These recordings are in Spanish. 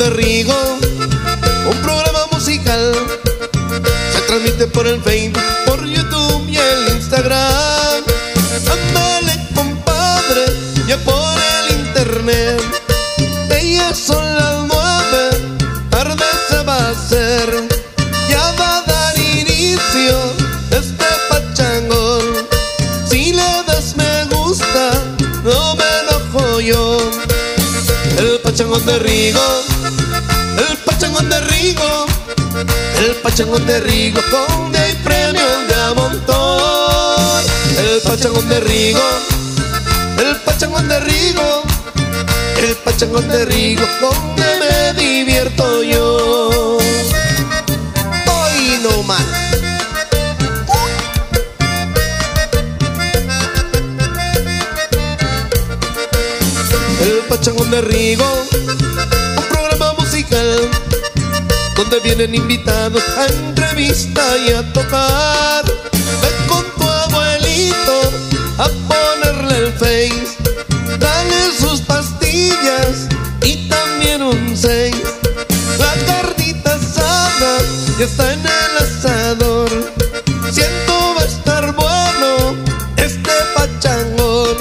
de Rigo, un programa musical. Se transmite por el Facebook, por YouTube y el Instagram. Ándale, compadre, ya por el internet. Ellas son las nueve, tarde se va a hacer. Ya va a dar inicio este pachangón. Si le das me gusta, no me enojo yo. El pachangón de Rigo, el pachangón de Rigo con de premios de montón. El pachangón de Rigo, el pachangón de Rigo, el pachangón de Rigo donde me divierto yo. Hoy no más. El Pachangón de Rigo, donde vienen invitados a entrevista y a tocar. Ven con tu abuelito a ponerle el face, dale sus pastillas y también un seis. La carnita asada ya está en el asador. Siento va a estar bueno este pachangón.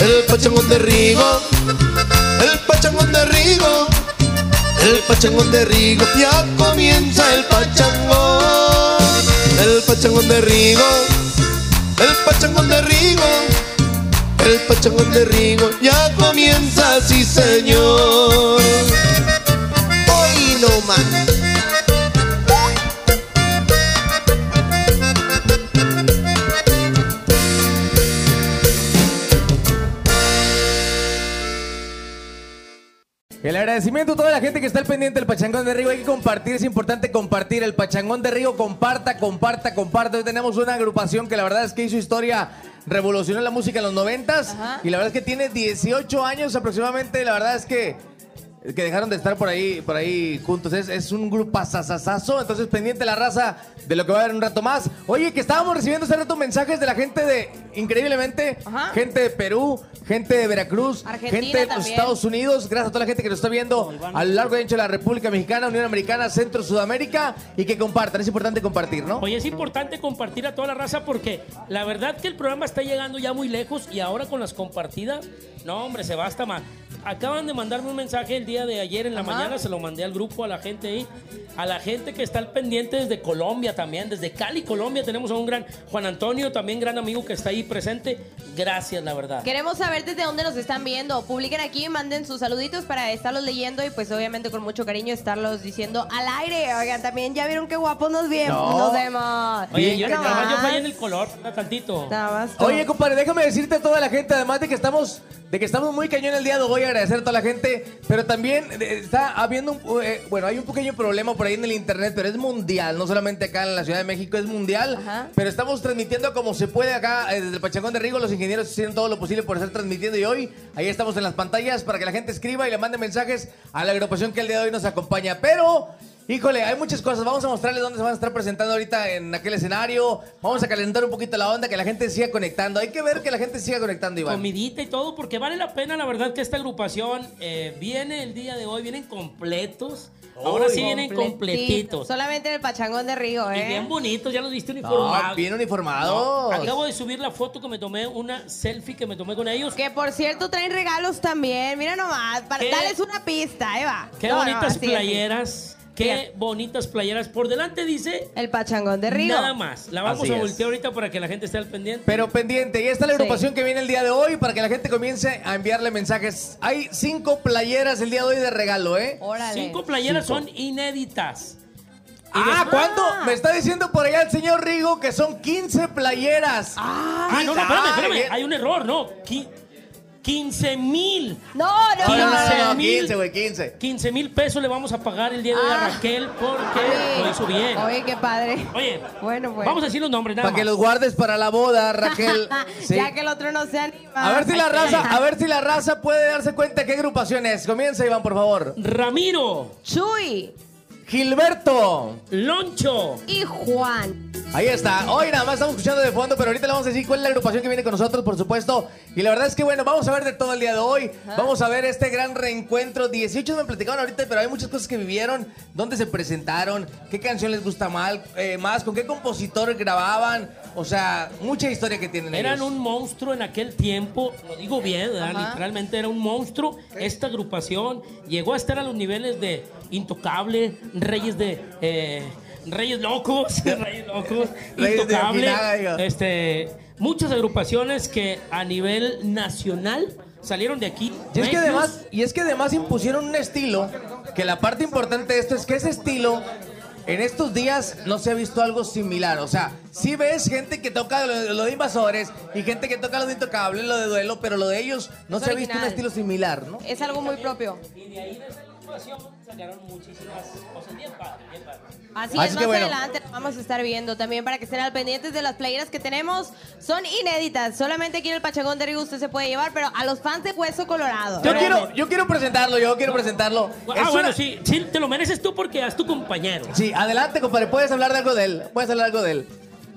El pachangón de Rigo, pachangón de Rigo, ya comienza el pachangón. El pachangón de Rigo, el pachangón de Rigo, el pachangón de Rigo, ya comienza, sí señor. Compartir, es importante compartir. El Pachangón de Rigo, comparta, comparta, comparta. Hoy tenemos una agrupación que la verdad es que hizo historia, revolucionó la música en los noventas. Y la verdad es que tiene 18 años aproximadamente. La verdad es que, que dejaron de estar por ahí, por ahí juntos. Es, es un grupo sasasazo. Entonces, pendiente la raza de lo que va a haber un rato más. Oye, que estábamos recibiendo hace rato mensajes de la gente de, increíblemente, Ajá. gente de Perú, gente de Veracruz, Argentina gente de los también. Estados Unidos. Gracias a toda la gente que nos está viendo a lo largo y ancho de la República Mexicana, Unión Americana, Centro, Sudamérica y que compartan. Es importante compartir, ¿no? Oye, es importante compartir a toda la raza porque la verdad que el programa está llegando ya muy lejos y ahora con las compartidas, no hombre, se basta más. Acaban de mandarme un mensaje el día de ayer en la Ajá. mañana, se lo mandé al grupo, a la gente ahí, a la gente que está al pendiente desde Colombia también, desde Cali, Colombia, tenemos a un gran Juan Antonio, también gran amigo que está ahí presente. Gracias, la verdad. Queremos saber desde dónde nos están viendo. Publiquen aquí, manden sus saluditos para estarlos leyendo y pues obviamente con mucho cariño estarlos diciendo al aire. Oigan, también ya vieron qué guapos nos, bien, No. nos vemos. Oye, yo, Nada nada más yo más. fallé en el color, tantito. Nada más. Oye, compadre, déjame decirte a toda la gente, además de que estamos, de que estamos muy cañón el día de hoy, agradecer a toda la gente, pero también eh, está habiendo un, eh, bueno, hay un pequeño problema por ahí en el internet, pero es mundial, no solamente acá en la Ciudad de México, es mundial, Ajá. pero estamos transmitiendo como se puede acá eh, desde el Pachangón de Rigo, los ingenieros hicieron todo lo posible por estar transmitiendo y hoy ahí estamos en las pantallas para que la gente escriba y le mande mensajes a la agrupación que el día de hoy nos acompaña, pero Híjole, hay muchas cosas. Vamos a mostrarles dónde se van a estar presentando ahorita en aquel escenario. Vamos a calentar un poquito la onda, que la gente siga conectando. Hay que ver que la gente siga conectando, Iván. comidita y todo, porque vale la pena, la verdad, que esta agrupación eh, viene el día de hoy, vienen completos. Ahora Uy. sí vienen completitos. Solamente en el pachangón de Y ¿eh? bien bonitos, ya los viste No, uniformados. bien uniformados. Acabo de subir la foto que me tomé, una selfie que me tomé con ellos. Que por cierto traen regalos también. Mira nomás, para, dales una pista, Eva. Qué No, no, bonitas playeras. Qué bonitas playeras. Por delante dice El pachangón de Rigo. nada más. La vamos Así a es. voltear ahorita para que la gente esté al pendiente. Pero pendiente, y esta es la Sí. agrupación que viene el día de hoy para que la gente comience a enviarle mensajes. Hay cinco playeras el día de hoy de regalo, ¿eh? Órale. Cinco playeras Cinco. son inéditas. Y Ah, después- ¿cuándo? Me está diciendo por allá el señor Rigo que son 15 playeras. Ah, no, no, espérame, espérame. Hay un error, no. Qui- 15 mil. No, no, No, no, no. no, no, no, 15,000. 15, güey, 15. 15 mil pesos le vamos a pagar el día de hoy a Ah. Raquel porque Oye. lo hizo bien. Oye, qué padre. Oye, Bueno, pues. vamos a decir los nombres nada Para que los guardes para la boda, Raquel. Sí. Ya que el otro no se anima. A ver si la Ay, raza, a ver si la raza puede darse cuenta qué agrupación es. Comienza, Iván, por favor. Ramiro, Chuy, Gilberto. Loncho. Y Juan. Ahí está. Hoy nada más estamos escuchando de fondo, pero ahorita le vamos a decir cuál es la agrupación que viene con nosotros, por supuesto. Y la verdad es que, bueno, vamos a ver de todo el día de hoy. Vamos a ver este gran reencuentro. 18 me platicaron ahorita, pero hay muchas cosas que vivieron. ¿Dónde se presentaron? ¿Qué canción les gusta mal, eh, más? ¿Con qué compositor grababan? O sea, mucha historia que tienen Eran ellos. un monstruo en aquel tiempo, lo digo bien, ¿verdad? Ajá. literalmente era un monstruo. Esta agrupación llegó a estar a los niveles de Intocable, Reyes de... eh, Reyes Locos, Reyes Locos, Reyes de Intocable. Este, muchas agrupaciones que a nivel nacional salieron de aquí. Y es, que además, y es que además impusieron un estilo, que la parte importante de esto es que ese estilo, en estos días no se ha visto algo similar. O sea, sí ves gente que toca lo, lo de invasores y gente que toca lo de intocable, lo de duelo, pero lo de ellos no Es se ha visto un estilo similar, ¿no? Es algo muy propio. Y de ahí de esta agrupación sacaron muchísimas cosas bien padres, bien padres. Así, Así es, que más bueno. adelante lo vamos a estar viendo también para que estén al pendientes de las playeras que tenemos. Son inéditas. Solamente aquí en el Pachangón de Rigo usted se puede llevar, pero a los fans de Hueso Colorado. Yo quiero, yo quiero presentarlo, yo quiero presentarlo. Ah, Es bueno, una- sí, sí, te lo mereces tú porque es tu compañero. Sí, adelante, compadre, puedes hablar de algo de él. Puedes hablar algo de él.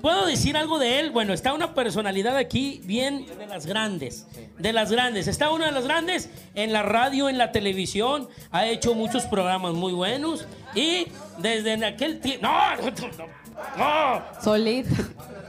¿Puedo decir algo de él? Bueno, está una personalidad aquí bien de las grandes. De las grandes. Está una de las grandes en la radio, en la televisión. Ha hecho muchos programas muy buenos. Y desde en aquel tiempo. ¡No! ¡No! ¡No!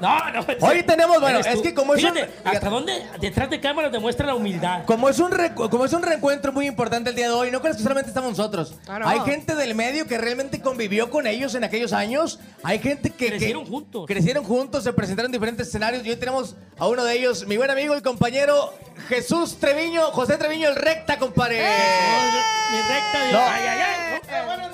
No, no. Hoy tenemos, bueno, es que como es un- Fíjate, ¿hasta dónde detrás de cámaras demuestra la humildad? Como es, un recu- como es un reencuentro muy importante el día de hoy, no crees que solamente estamos nosotros. No. Hay gente del medio que realmente convivió con ellos en aquellos años. Hay gente que... que Crecieron juntos. Crecieron juntos, se presentaron en diferentes escenarios. Y hoy tenemos a uno de ellos, mi buen amigo y compañero Jesús Treviño, José Treviño, el recta, compadre. Mi recta de. No. Ay, ay, ay. buenas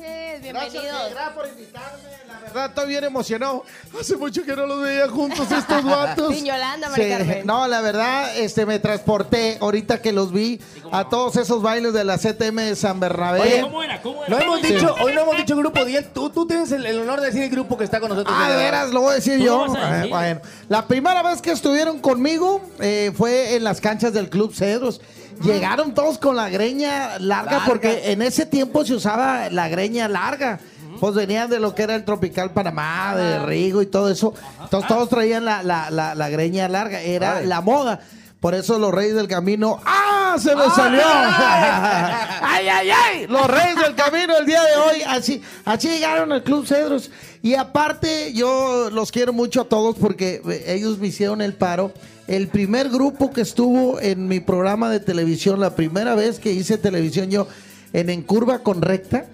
noches, raza. noches, Gracias, bienvenidos. Por invitarme. La verdad, estoy bien emocionado. Hace mucho que no los veía juntos estos vatos. Sin Yolanda, Mari Sí, Carmen. no, la verdad, este, me transporté ahorita que los vi a todos esos bailes de la CTM de San Bernabé. Oye, ¿Cómo era? ¿Cómo era? No hemos Sí. dicho, hoy no hemos dicho grupo 10. Tú, tú tienes el, el honor de decir el grupo que está con nosotros. Ah, de veras, lo voy a decir ¿Tú yo. lo vas a decir? Eh, bueno, la primera vez que estuvieron conmigo eh, fue en las canchas del Club Cedros. Llegaron todos con la greña larga, Larga. porque en ese tiempo se usaba la greña larga. Pues venían de lo que era el Tropical Panamá, de Rigo y todo eso. Entonces todos traían la, la- la- la greña larga. Era la moda. Por eso los Reyes del Camino. ¡Ah! ¡Se me salió! ¡Ay, ay, ay! Los Reyes del Camino el día de hoy. Así, así llegaron al Club Cedros. Y aparte, yo los quiero mucho a todos porque eh, ellos me hicieron el paro. El primer grupo que estuvo en mi programa de televisión, la primera vez que hice televisión yo en En Curva con Recta.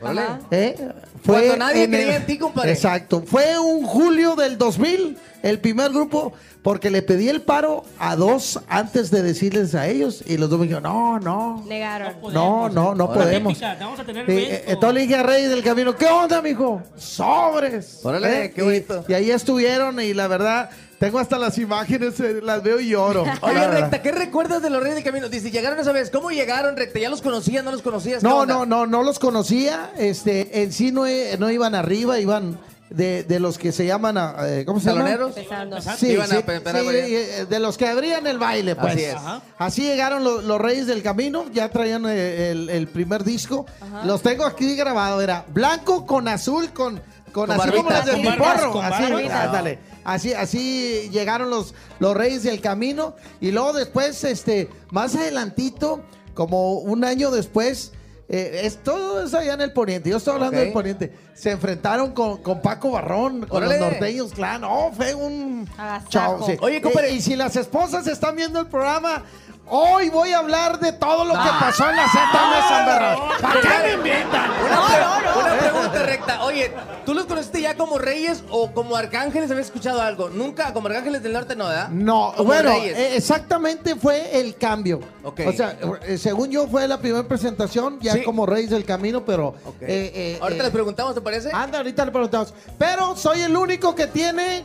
¿eh? Cuando nadie en creía el- en ti, compadre. Exacto. Fue un julio del 2000, el primer grupo, porque le pedí el paro a dos antes de decirles a ellos. Y los dos me dijeron, no, no. Negaron. No, no, no podemos. vamos a tener Eh, eh, entonces le dije a Rey del Camino, ¿qué onda, mijo? Sobres. Órale, qué y- bonito. Y, ahí estuvieron y la verdad, tengo hasta las imágenes, eh, las veo y lloro. Oye. Recta, ¿qué recuerdas de los Reyes del Camino? Dice, llegaron esa vez. ¿Cómo llegaron, Recta? ¿Ya los conocías? ¿No los conocías? ¿Qué No, onda? no, no, no los conocía. Este, en sí no, eh, no iban arriba, iban de, de los que se llaman, ah, eh, ¿cómo se llama? ¿Saloneros? Empezando. Sí, Iban a sí, eh, de los que abrían el baile, pues. Así es. Ajá. Así llegaron lo- los Reyes del Camino, ya traían eh, el, el primer disco. Los tengo aquí grabado, era blanco con azul, con, con, Con así como las de mi porro. Así, barbitas. ándale. Así, así llegaron los, los Reyes del Camino. Y luego después, este, más adelantito, como un año después, eh, es, todo eso allá en el poniente. Yo estoy hablando del poniente. Se enfrentaron con, con Paco Barrón, con Órale. los norteños, claro. No, fue un Agasajo. sí. Oye, compadre. Eh, y si las esposas están viendo el programa, hoy voy a hablar de todo lo que Ah. pasó en la ZM San Bernardo. ¿Para qué me invitan? Una, pre- una pregunta recta. Oye, ¿tú los conociste ya como reyes o como arcángeles? ¿Habías escuchado algo? Nunca, como arcángeles del norte no, ¿verdad? No, Como bueno, reyes. eh, exactamente fue el cambio. Ok. O sea, eh, según yo fue la primera presentación, ya Sí. como Reyes del Camino, pero... Ok. eh, eh, Ahorita eh, les preguntamos, ¿te parece? Anda, ahorita le preguntamos. Pero soy el único que tiene...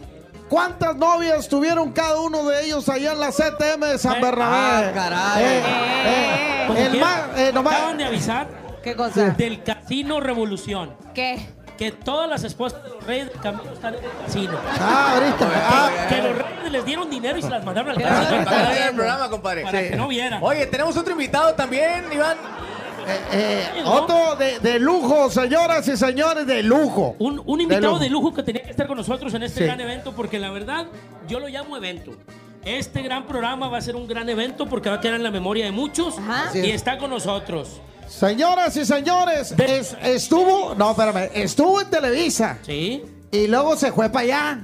¿Cuántas novias tuvieron cada uno de ellos allá en la CTM de San Eh, Bernabé? ah, caray. Eh, Eh, eh, el más... eh, nomás- Acaban de avisar ¿Qué cosa? del Casino Revolución. ¿Qué? Que todas las esposas de los reyes del camino están en el casino. Ah, ahorita. Ah, Que los reyes les dieron dinero y se las mandaron al casino. Para ganar el programa, compadre. Para Sí. que no vieran. Oye, tenemos otro invitado también, Iván. Eh, Llegó. otro de, de lujo, señoras y señores, de lujo. Un, un De invitado lujo. de lujo que tenía que estar con nosotros en este Sí. gran evento, porque la verdad, yo lo llamo evento. Este gran programa va a ser un gran evento porque va a quedar en la memoria de muchos Ajá. Y es. está con nosotros. Señoras y señores, es- estuvo, no, espérame, estuvo en Televisa ¿Sí? y luego se fue para allá.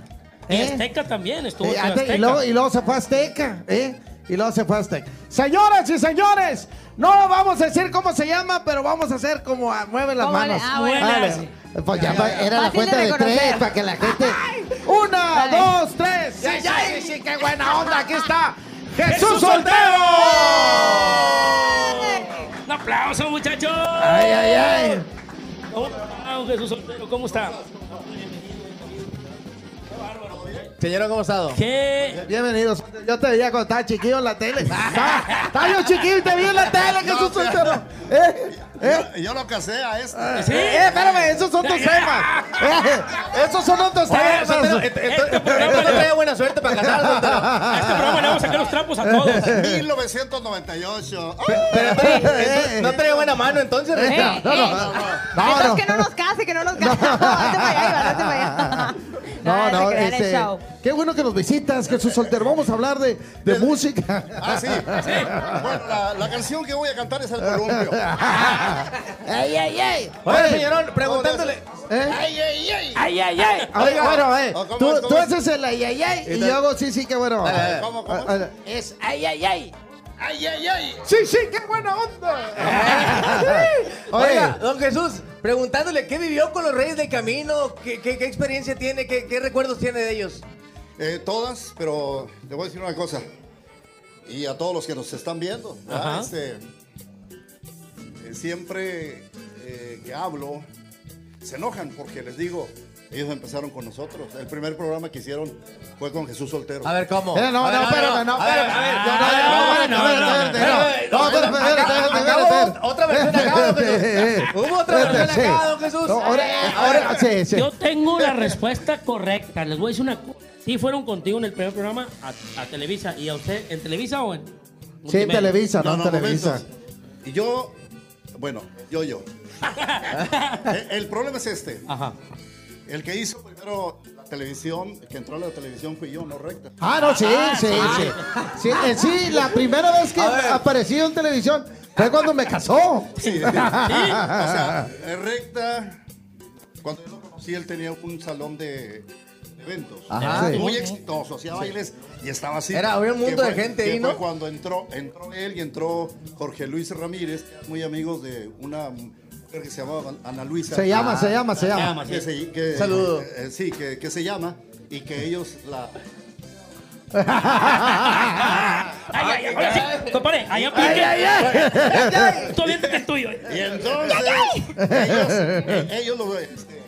Y ¿eh? Azteca también estuvo Eh, Azteca. y, luego, y luego se fue a Azteca, ¿eh? Y luego se fue a Azteca. Señoras y señores, no vamos a decir cómo se llama, pero vamos a hacer como a, mueve las ¿Cómo manos. ah, bueno. Dale. Pues ya, va- era la de cuenta de, tres para que la gente. Una, Dale. dos, tres. Sí, sí, sí, qué buena onda. Aquí está Jesús Soltero. Un aplauso, muchachos. Ay, ay, ay. ¿Cómo está, don Jesús Soltero? ¿Cómo está? Señor, ¿cómo estado? ¿Qué? Bienvenidos. Yo te veía cuando estaba chiquillo en la tele. Estaba, estaba yo chiquillo y te vi en la tele, Jesús Soltero. ¿Eh? ¿Eh? Yo lo casé a este. ¿Sí? Eh, espérame, esos son tus temas. Eh, esos son otros temas. Ent- ent- entonces no trae buena suerte para casar. A este programa le vamos a sacar los trapos a todos. 1998. Pero entonces, no trae buena mano, entonces. Eh. No, no, eh. no, Entonces no. que no nos case, que no nos case. No, para allá, para allá. No, no, este, qué bueno que nos visitas, Jesús Soltero. Vamos a hablar de, de música. Ah, sí. Bueno, la, la canción que voy a cantar es El Columpio. ¡Ey, ey, ey! Oye, señorón, preguntándole. ¿Eh? ¡Ay, ay, ay! ¡Ay, ay, ay! Oiga. bueno, eh, ¿Cómo tú, tú es? haces el ay, ay, ay y yo hago sí, sí, qué bueno. Dale. ¿Cómo, cómo? Ah, ah, Es ay, ay, ay. ¡Ay, ay, ay! Sí, sí, qué buena onda. Oiga, don Jesús, preguntándole qué vivió con los Reyes del Camino, qué, qué- qué experiencia tiene, qué, qué recuerdos tiene de ellos. Eh, todas, pero le voy a decir una cosa. Y a todos los que nos están viendo. Este, eh, siempre eh, que hablo, se enojan porque les digo, ellos empezaron con nosotros. El primer programa que hicieron fue con Jesús Soltero. A ver, ¿cómo? Eh, no, no, espérame, no, ver, No, ver, no, hubo Otra versión acá, Jesús. Hubo otra versión acá, don Jesús. No, ahora, ahora, sí, sí. Yo tengo la respuesta correcta. Les voy a decir una cosa. Sí, fueron contigo en el primer programa a, Televisa. ¿Y a usted en Televisa o en Sí, en? Televisa, no, No, en no, Televisa. Y yo, bueno, yo, yo. El problema es este. Ajá. El que hizo primero la televisión, que entró a la televisión fui yo, no recta. Ah, no, sí, sí, sí. Sí, eh, sí, la primera vez que A ver. aparecí en televisión fue cuando me casó. Sí, sí. O sea, eh, recta, cuando yo lo conocí, él tenía un salón de, de eventos. Ajá. Sí. Muy exitoso, hacía bailes y estaba así. Era un mundo de gente que ahí, fue ¿no? cuando entró, entró él y entró Jorge Luis Ramírez, muy amigos de una mujer que se llamaba Ana Luisa. Se llama, se llama, se llama. llama. Que se- que- Saludo. eh, sí, que, que se llama y que ellos la... Ay, ay, ay, ahora sí. Compadre, ahí aplique. Tú aviéntate el tuyo. Y entonces ellos, eh, ellos lo, este,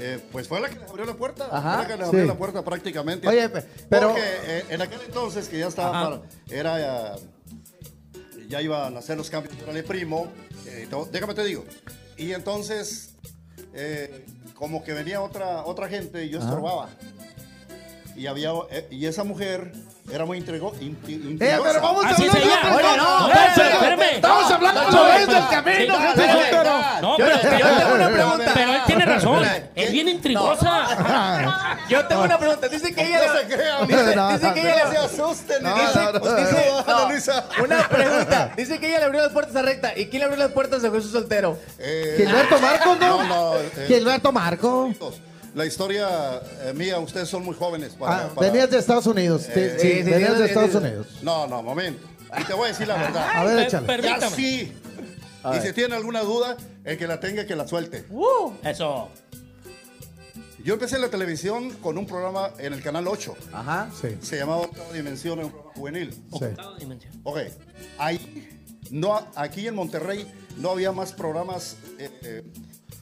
eh, pues fue la que le abrió la puerta, Ajá. fue la que le abrió Sí. la puerta prácticamente. Oye, pe- pero- Porque eh, en aquel entonces que ya estaba, para- era, eh, ya iban a hacer los cambios para el primo, eh, déjame te digo, y entonces eh, como que venía otra, otra gente y yo estorbaba. Y había, eh, y esa mujer era muy intrigo, inti- Eh, pero vamos a Así hablar de Oye, no, No, espérame. Estamos hablando de No, los no, reyes del camino. No, Yo, pero, yo tengo una pregunta. pero él tiene razón. Es bien intrigosa. Yo tengo una pregunta. Dice que ella. No se crean. Dice, No, dice que ella. No se asusten. No, dice, no, no. dice- Ana no, Luisa. una pregunta. Dice que ella le abrió las puertas a recta. ¿Y quién le abrió las puertas a Jesús Soltero? Eh, Gilberto ¿no? No, no, eh, Gilberto Marco. La historia eh, mía, ustedes son muy jóvenes para... Ah, para- venías de Estados Unidos. Sí, Eh, sí, sí, sí, venías de sí, Estados sí. Unidos. No, no, momento. Y te voy a decir la verdad. A ver, échale. Ya Permítame. sí. Y si tiene alguna duda, el que la tenga, que la suelte. Eso. Yo empecé en la televisión con un programa en el Canal 8. Ajá. Sí, Se llamaba Octava Dimensión, era un programa juvenil. sí. Octava dimensión. Ok. Ahí, no, aquí en Monterrey no había más programas eh, eh,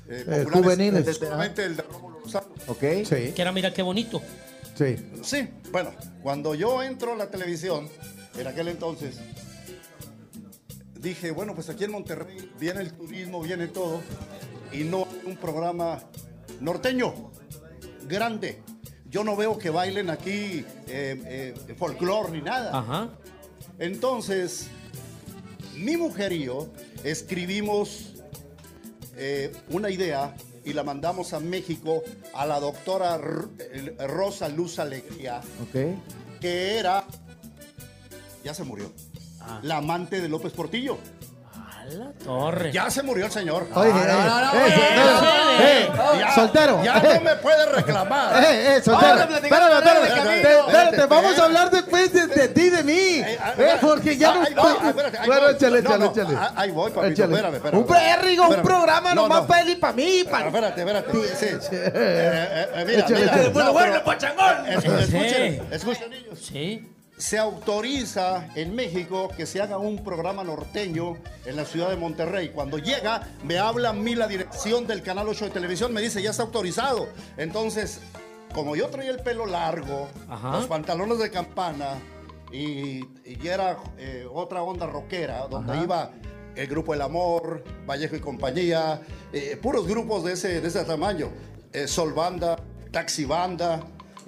eh, populares. juveniles. El de Rómulo Lozano. Ok. Sí, Que era, mira qué bonito. sí. Sí, bueno, cuando yo entro a la televisión, en aquel entonces, dije, bueno, pues aquí en Monterrey viene el turismo, viene todo, y no hay un programa norteño, grande. Yo no veo que bailen aquí eh, eh, folclore ni nada. Ajá. Entonces, mi mujer y yo escribimos eh, una idea y la mandamos a México a la doctora R- eh, Rosa Luz Alegría, Ok. que era, ya se murió, Ah. la amante de López Portillo. A la torre. Ya se murió el señor. Oye, eh, eh, eh, soltero, eh, Ya-. Ya no me puede reclamar. Eh, eh, soltero. Espérate, espérate, Espérate, vamos a hablar después de, de ti, de mí. Eh, Eh, porque ya no Bueno, voy. échale, échale, ah, ahí voy, papito, espérame, espérame. Un perrigo, un programa No, nomás no. para él y para mí. Pa- Espérate, espérate. Sí. Eh, eh, eh, mira, Échale, mira. échale. Bueno, No, bueno, pachangón. Escuchen, escuchen, niños. Sí. Se autoriza en México que se haga un programa norteño en la ciudad de Monterrey. Cuando llega, me habla a mí la dirección del Canal 8 de televisión, me dice, ya está autorizado. Entonces, como yo traía el pelo largo, Ajá. los pantalones de campana y, y era eh, otra onda rockera, donde iba el Grupo El Amor, Vallejo y compañía, eh, puros grupos de ese, de ese tamaño. Eh, Sol Banda, Taxi Banda,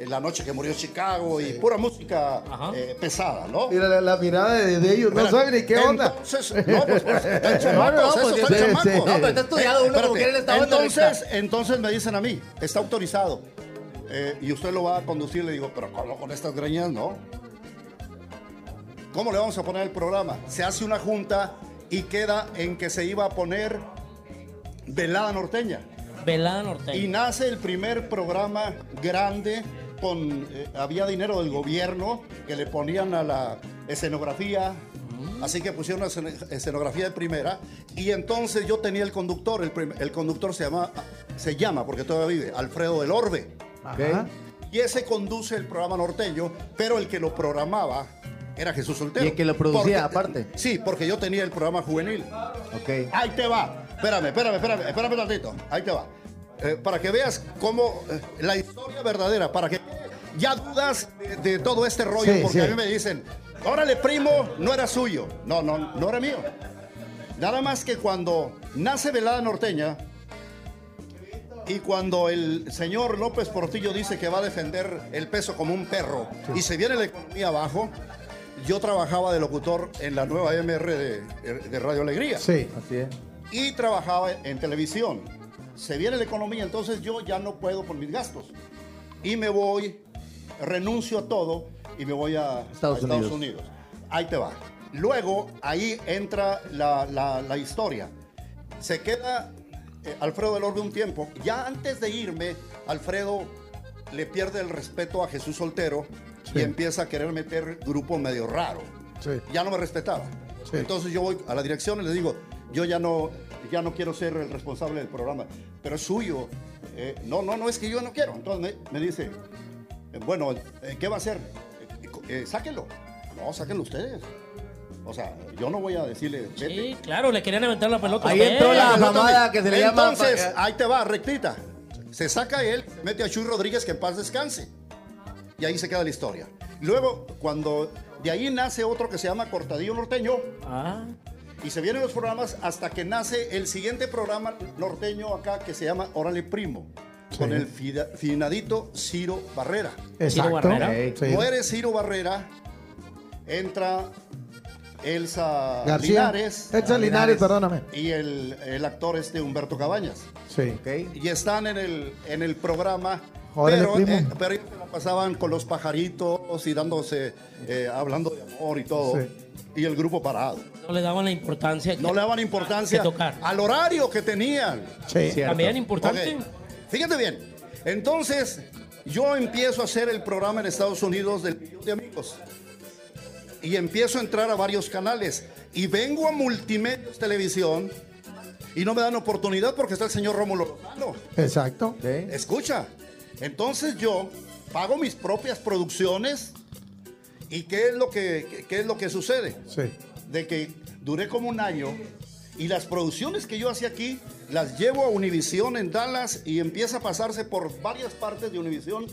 la noche que murió Chicago y pura música eh, pesada, ¿no? Mira la, la mirada de, de ellos, no saben ni qué onda. Entonces, no, pues, pues están chamacos, No, no, esos pues, están sí, chamacos. sí. No, pero está estudiado uno como quiere el estado de entonces, entonces me dicen a mí, está autorizado. Eh, y usted lo va a conducir, le digo, pero ¿cómo con estas greñas? No. ¿Cómo le vamos a poner el programa? Se hace una junta y queda en que se iba a poner velada norteña. Velada norteña. Y nace el primer programa grande con eh, había dinero del gobierno que le ponían a la escenografía. Así que pusieron una escenografía de primera y entonces yo tenía el conductor, el, el conductor se llama se llama porque todavía vive, Alfredo del Orbe. Y ese conduce el programa norteño, pero el que lo programaba era Jesús Soltero. Y el que lo producía, aparte. Sí, porque yo tenía el programa juvenil. Ok. Ahí te va. Espérame, espérame, espérame, espérame tantito. Ahí te va. Eh, para que veas cómo eh, la historia verdadera, para que ya dudas de, de todo este rollo, Sí, porque sí. a mí me dicen, órale, primo, no era suyo. No, no, no era mío. Nada más que cuando nace Velada Norteña y cuando el señor López Portillo dice que va a defender el peso como un perro y se viene la economía abajo, yo trabajaba de locutor en la nueva MR de, de Radio Alegría Sí. Así es. y trabajaba en televisión. Se viene la economía, entonces yo ya no puedo por mis gastos. Y me voy, renuncio a todo y me voy a Estados a Unidos. Unidos. Ahí te va. Luego, ahí entra la, la- la historia. Se queda eh, Alfredo del Orbe un tiempo. Ya antes de irme, Alfredo le pierde el respeto a Jesús Soltero y empieza a querer meter grupo medio raro Sí. ya no me respetaba. Sí. Entonces yo voy a la dirección y les digo, yo ya no, ya no quiero ser el responsable del programa, pero es suyo. Eh, no, no, no es que yo no quiero. Entonces me, me dice, eh, bueno, eh, ¿qué va a hacer? Eh, eh, sáquenlo. No, sáquenlo ustedes. O sea, yo no voy a decirle, vete. Sí, claro, le querían aventar la pelota. Ahí entró la mamada que se le llama- Entonces, ahí te va, rectita. Se saca él, mete a Chuy Rodríguez que en paz descanse. Y ahí se queda la historia. Luego, cuando de ahí nace otro que se llama Cortadillo Norteño, Ah, y se vienen los programas hasta que nace el siguiente programa norteño acá que se llama Órale Primo, con el fida- finadito Ciro Barrera. Exacto. Barrera. Sí. Muere Ciro Barrera, entra Elsa García. Linares Elsa Linares, perdóname. y el, el actor este Humberto Cabañas. Sí. Ok. Y están en el, en el programa, Órale, pero, primo. eh, pero ellos se la pasaban con los pajaritos y dándose, eh, hablando de amor y todo. Sí. Y el grupo parado. no le daban la importancia. No que- le daban importancia tocar. al horario que tenían. Sí. También importante. Fíjate bien. Entonces, yo empiezo a hacer el programa en Estados Unidos del Millón de Amigos. Y empiezo a entrar a varios canales. Y vengo a Multimedios Televisión. Y no me dan oportunidad porque está el señor Rómulo Lozano. Exacto. Escucha. Entonces yo pago mis propias producciones. ¿Y qué es lo que, qué- es lo que sucede? Sí. de que duré como un año y las producciones que yo hacía aquí las llevo a Univisión en Dallas y empieza a pasarse por varias partes de Univisión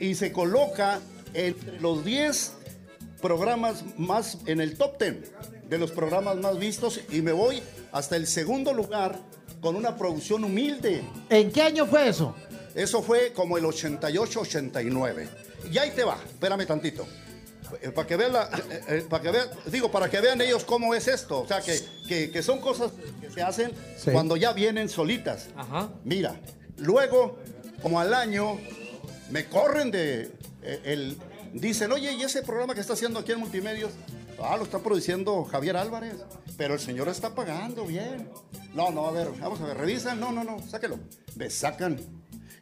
y, y se coloca entre los 10 programas más en el top 10 de los programas más vistos y me voy hasta el segundo lugar con una producción humilde. ¿En qué año fue eso? Eso fue como el 88-89. Y ahí te va, espérame tantito. Eh, para que vean, la- eh, eh, para que vean, digo, para que vean ellos cómo es esto. O sea, que, que- que son cosas que se hacen Sí. cuando ya vienen solitas. Ajá. Mira, luego, como al año, me corren de eh, el. Dicen, oye, ¿y ese programa que está haciendo aquí en Multimedios? Ah, lo está produciendo Javier Álvarez. Pero el señor está pagando bien. No, no, a ver, vamos a ver, revisan. No, no, no, sáquelo. Me sacan.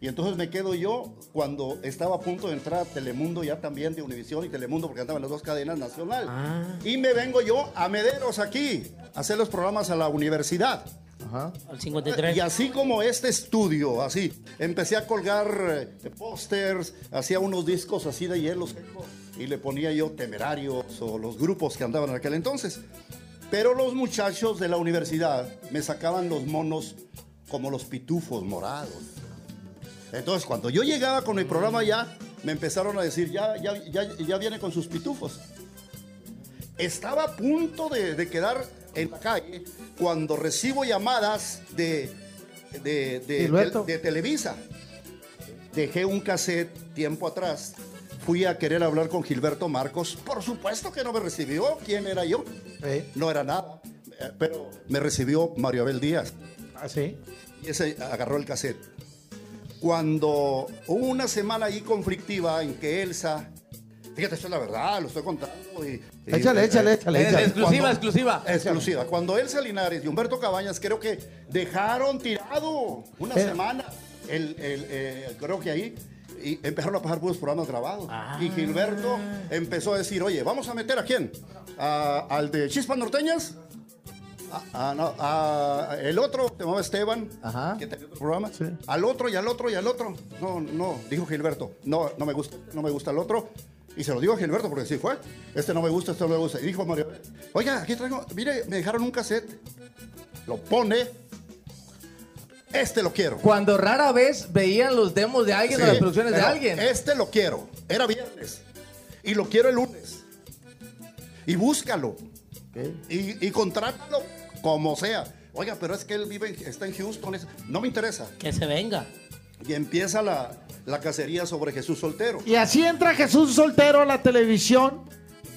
Y entonces me quedo yo cuando estaba a punto de entrar a Telemundo ya también de Univisión y Telemundo porque andaban las dos cadenas nacional. Y me vengo yo a Mederos aquí a hacer los programas a la universidad. Al 53. Y así como este estudio, así, empecé a colgar eh, pósters, hacía unos discos así de hielo seco y le ponía yo temerarios o los grupos que andaban en aquel entonces. Pero los muchachos de la universidad me sacaban los monos como los pitufos morados. Entonces, cuando yo llegaba con mi programa ya, me empezaron a decir, ya, ya, ya, ya viene con sus pitufos. Estaba a punto de, de quedar en la calle cuando recibo llamadas de, de, de- Televisa. Dejé un cassette tiempo atrás. Fui a querer hablar con Gilberto Marcos. Por supuesto que no me recibió. ¿Quién era yo? Sí. No era nada. Pero me recibió Mario Abel Díaz. Así. Y ese agarró el cassette. Cuando hubo una semana ahí conflictiva en que Elsa, fíjate, esto es la verdad, lo estoy contando. y- y- Échale, échale, échale, Es échale. exclusiva, Cuando- exclusiva. Exclusiva. Cuando Elsa Linares y Humberto Cabañas creo que dejaron tirado una Eh. semana, el, el, eh, creo que ahí, y empezaron a pasar puros programas grabados. Y Gilberto empezó a decir, oye, vamos a meter a quién? ¿A- ¿Al de Chispas Norteñas? Ah, ah, no, el otro, se llamaba Esteban, Ajá. que tenía otro programa. Sí. Al otro y al otro y al otro. No, no, dijo Gilberto. No, no me gusta, no me gusta el otro. Y se lo digo a Gilberto porque sí fue. Este no me gusta, este no me gusta. Y dijo Mario, oiga, aquí traigo, mire, me dejaron un cassette. Lo pone. Este lo quiero. Cuando rara vez veían los demos de alguien o Sí, las producciones de alguien. Este lo quiero. Era viernes. Y lo quiero el lunes. Y búscalo. Y, y contrátalo como sea. Oiga, pero es que él vive, en- está en Houston. es- no me interesa. Que se venga. Y empieza la, la cacería sobre Jesús soltero. Y así entra Jesús soltero a la televisión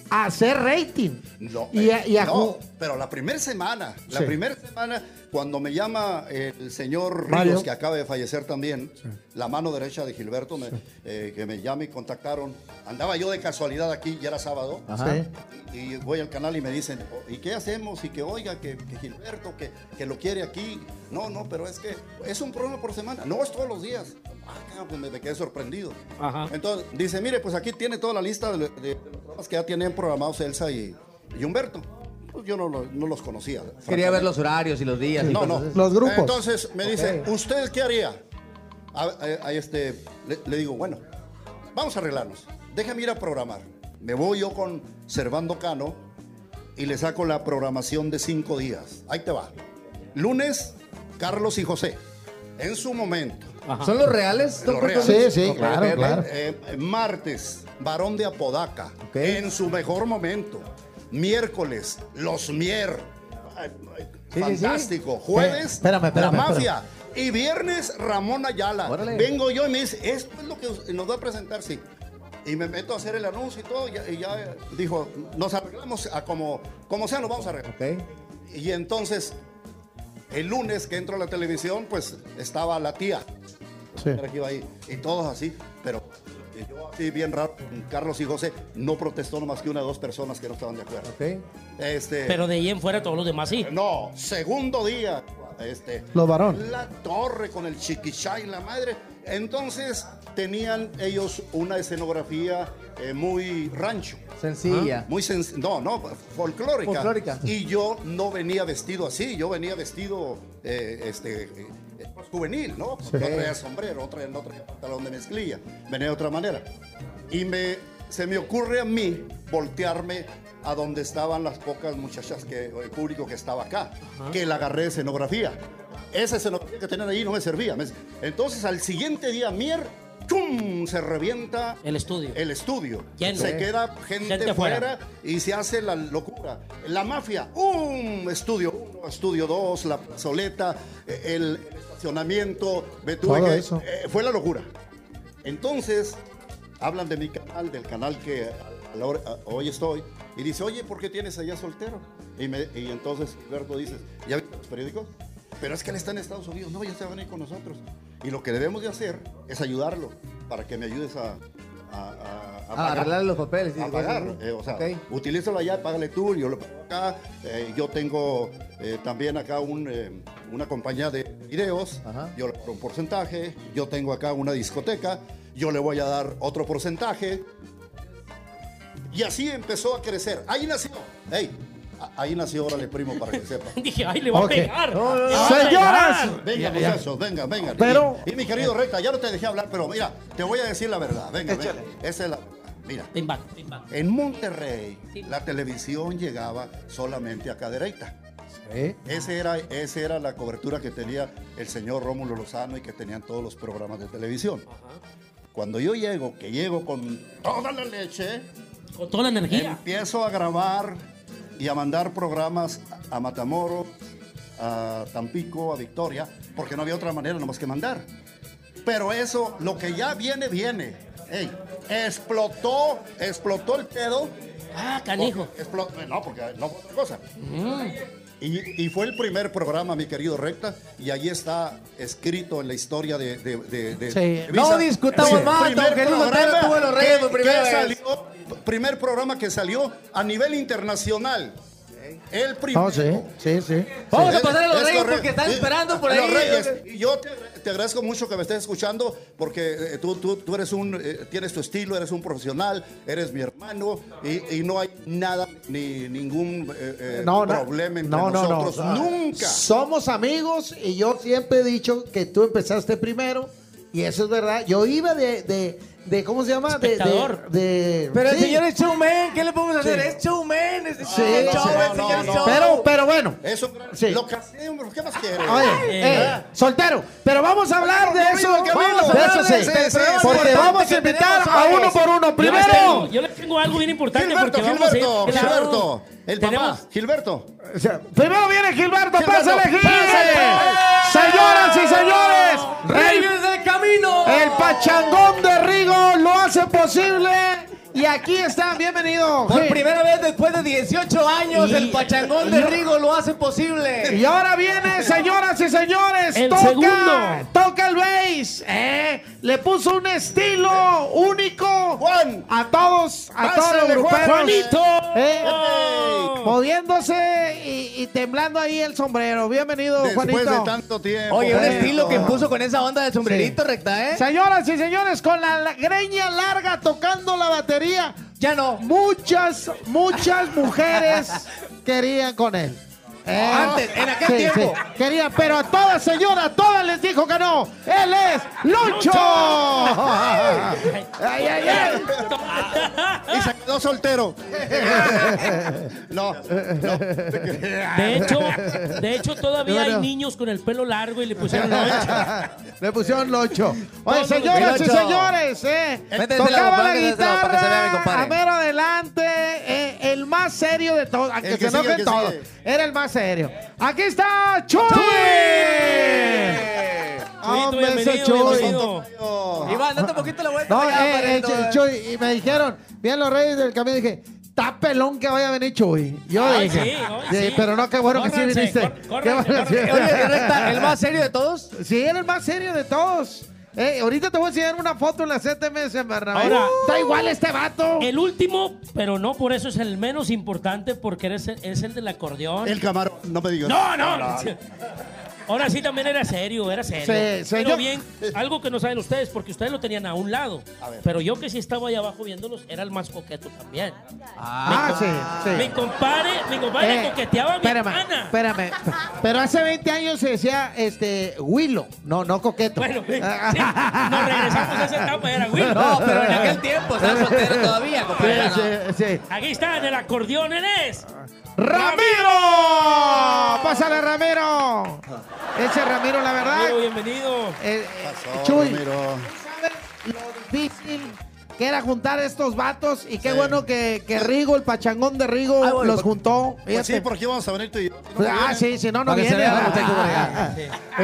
a hacer rating. No, y a, y a no, pero la primera semana, la primera semana, cuando me llama el señor Mario. Ríos, que acaba de fallecer también, la mano derecha de Gilberto, me- eh, que me llama y contactaron. Andaba yo de casualidad aquí, ya era sábado. Ajá. Y voy al canal y me dicen, "Oh, ¿y qué hacemos? Y que oiga, que, que Gilberto, que, que lo quiere aquí. No, no, pero es que es un programa por semana. No, es todos los días. Ah, pues me, me quedé sorprendido. Ajá. Entonces, dice, mire, pues aquí tiene toda la lista de, de- de los programas que ya tienen programados Elsa y, y Humberto. Pues yo no, lo- no los conocía. Quería ver los horarios y los días. y No, no. cosas. Los grupos. Entonces me dice. ¿usted qué haría? A, a- a este, le, le digo, bueno, vamos a arreglarnos. Déjame ir a programar. Me voy yo con Servando Cano y le saco la programación de cinco días. Ahí te va. Lunes, Carlos y José. En su momento. ¿Son los reales? Los reales. Sí, sí, claro, ok, claro. eh, martes, Varón de Apodaca. Ok. En su mejor momento. Miércoles, Los Mier. Sí, Fantástico. Jueves, espérame, espérame, La Mafia. Y viernes, Ramón Ayala. Órale. Vengo yo y me dice, esto es lo que nos va a presentar, sí. Y me meto a hacer el anuncio y todo. Y ya, y ya, eh, dijo, nos arreglamos a como, como sea, nos vamos a arreglar. Y entonces, el lunes que entro a la televisión, pues estaba la tía. Sí. Iba ahí. Y todos así, pero yo así bien raro, Carlos y José, no protestó nomás que una o dos personas que no estaban de acuerdo. Ok. Este, Pero de ahí en fuera todos los demás sí. no, segundo día, este, Los varón. la torre con el chiquichá y la madre. Entonces tenían ellos una escenografía eh, muy rancho. Sencilla. Muy sens- no, no, folclórica. Folclórica. Y yo no venía vestido así, yo venía vestido eh, este, eh, pues, juvenil, ¿no? No traía sombrero, otra, no traía pantalón de mezclilla, venía de otra manera. Y me, se me ocurre a mí voltearme a donde estaban las pocas muchachas, que, o el público que estaba acá, que la agarré de escenografía. Esa escenografía que tenían ahí no me servía. Entonces al siguiente día, Mier, ¡chum! se revienta El estudio. el estudio. Lleno. Se queda gente, Gente fuera. fuera. y se hace la locura. La mafia, un estudio 1, estudio 2, la soleta, el, el estacionamiento, me tuve Todo que- eso. eh, fue la locura. Entonces, hablan de mi canal, del canal que a la hora- a- hoy estoy, y dice, oye, ¿por qué tienes allá soltero? Y, me- y entonces Gilberto dice, ¿ya viste los periódicos? Pero es que él está en Estados Unidos, no, ya se va a venir con nosotros. Y lo que debemos de hacer es ayudarlo para que me ayudes a, a, a- a A pagar. arreglar los papeles. A pagar, eh, o sea, Ok. utilízalo allá, págale tú, yo lo pago acá. Eh, yo tengo eh, también acá un, eh, una compañía de videos, Ajá. yo le pongo un porcentaje. Yo tengo acá una discoteca, yo le voy a dar otro porcentaje. Y así empezó a crecer. Ahí nació, hey, ahí nació, órale, primo, para que sepa. Dije, ay, le va a pegar. No, no, no. Le va a Señoras. Venga, Ya, ya. muchachos, venga, venga. Pero- Y, y mi querido Recta, ya no te dejé hablar, pero mira, te voy a decir la verdad. Venga, venga. Esa es la. Mira. Te embaco, te embaco. En Monterrey, Sí. la televisión llegaba solamente a Cadereyta. Sí. Ese era, esa era la cobertura que tenía el señor Rómulo Lozano y que tenían todos los programas de televisión. Cuando yo llego, que llego con toda la leche, Con toda la energía. empiezo a grabar y a mandar programas a Matamoros, a Tampico, a Victoria, porque no había otra manera nomás que mandar. Pero eso, lo que ya viene, viene. Ey, explotó, explotó el pedo. Ah, canijo. Explo- no, porque no fue otra cosa. Y, y fue el primer programa, mi querido Recta, y ahí está escrito en la historia de, de, de- de Sí. No discutamos más, don programa tuvo los reyes por que- primera que vez. salió, primer programa que salió a nivel internacional. El primero. Oh, sí, sí, sí. Vamos a pasar a los es reyes porque están Y- esperando por ahí. Los reyes. Y yo te, te agradezco mucho que me estés escuchando porque eh, tú, tú, tú eres un, eh, tienes tu estilo, eres un profesional, eres mi hermano y, y no hay nada, ni ningún eh, eh, No, problema entre no, no, no. nosotros. Nunca. Somos amigos y yo siempre he dicho que tú empezaste primero y eso es verdad. Yo iba de, de, de ¿cómo se llama? De, de, Espectador. de- Pero el sí. señor es showman, ¿qué le podemos hacer? Sí. Es showman, es, Sí, es show, sí, el no, señor es no, show. Pero, pero bueno. Eso, Sí. lo que hacemos, ¿qué más quieres? Oye, eh, soltero, pero vamos a hablar de eso. Vamos a hablar de sí, porque vamos a invitar a uno por uno. Primero, yo les tengo algo bien importante Gilberto, porque vamos a ir- Gilberto, Claro. Gilberto, el papá, Tenemos- Gilberto. o sea, primero viene Gilberto, Gilberto, pásale Gil. pásale. Señoras y señores, el, ¡Reyes del camino! el pachangón de Rigo lo hace posible y aquí está, bienvenido. Por primera vez después de 18 años, Y- el pachangón de Rigo lo hace posible. Y ahora viene, señoras y señores, El toca, segundo. toca el bass, ¿eh? le puso un estilo único Juan. a todos, a todos los gruperos, ¡Juanito! ¿eh? ¡Oh! moviéndose y, y temblando ahí el sombrero. Bienvenido, Después Juanito. de tanto tiempo. Oye, un estilo que puso con esa onda del sombrerito Sí. recta, ¿eh? Señoras y señores, con la greña larga tocando la batería, Ya no. muchas, muchas mujeres querían con él. Eh, Antes, en aquel tiempo. Querían, pero a todas, señora, a todas les dijo que no. Él es Lucho. ay, ay, ay. Y se quedó soltero. no, no. De hecho, de hecho todavía hay niños con el pelo largo y le pusieron loncha. Le pusieron Locho. Oye, señoras y señores, eh, tocaba la guitarra, a mero adelante, eh, el más serio de todos, aunque El que se sigue, enojen todos, sigue. era el más serio. Aquí está Chuy. Hombre, ese bienvenido, Chuy. bienvenido. Iván, date un poquito la vuelta. No, allá, eh, eh, Barreto. Chuy, Chuy, y me dijeron, bien los reyes del camino, dije, está pelón que vaya a venir Chuy. Yo Ay, dije, sí, ay, sí, sí. pero no, qué bueno que sí Córranse, viniste. cor- Qué córranse, córranse. ¿el más serio de todos? Sí, era el más serio de todos. Eh, ahorita te voy a enseñar una foto en la CTMS en Bernabé. Ahora- Está igual este vato. El último, pero no por eso es el menos importante porque eres el- es el del acordeón. El camarón, no me digas. No, no. Ahora sí también era serio, era serio. Sí, pero señor. bien, algo que no saben ustedes, porque ustedes lo tenían a un lado. Pero yo que sí estaba ahí abajo viéndolos, era el más coqueto también. Ah, sí, Mi sí. compadre, mi compadre Eh, coqueteaba a mi espérame, hermana. espérame. Pero hace 20 años se decía este Willow, no, no coqueto. Bueno, sí, nos regresamos a esa etapa, era Will. No, pero en aquel tiempo estaba soltero todavía, Sí, compadre. sí, sí. Aquí está, en el acordeón, él es. ¡Ramiro! ¡Pásale, Ramiro! Ese Ramiro, la verdad. Amigo, bienvenido. eh, eh, Pasó, Chuy, Ramiro. ¿sabes lo difícil que era juntar estos vatos y qué Sí. bueno que, que Rigo, el pachangón de Rigo, Ah, bueno, los pues- juntó. Pues sí, Fíjate. por aquí vamos a venir tú y yo. Ah, sí, si no, no viene.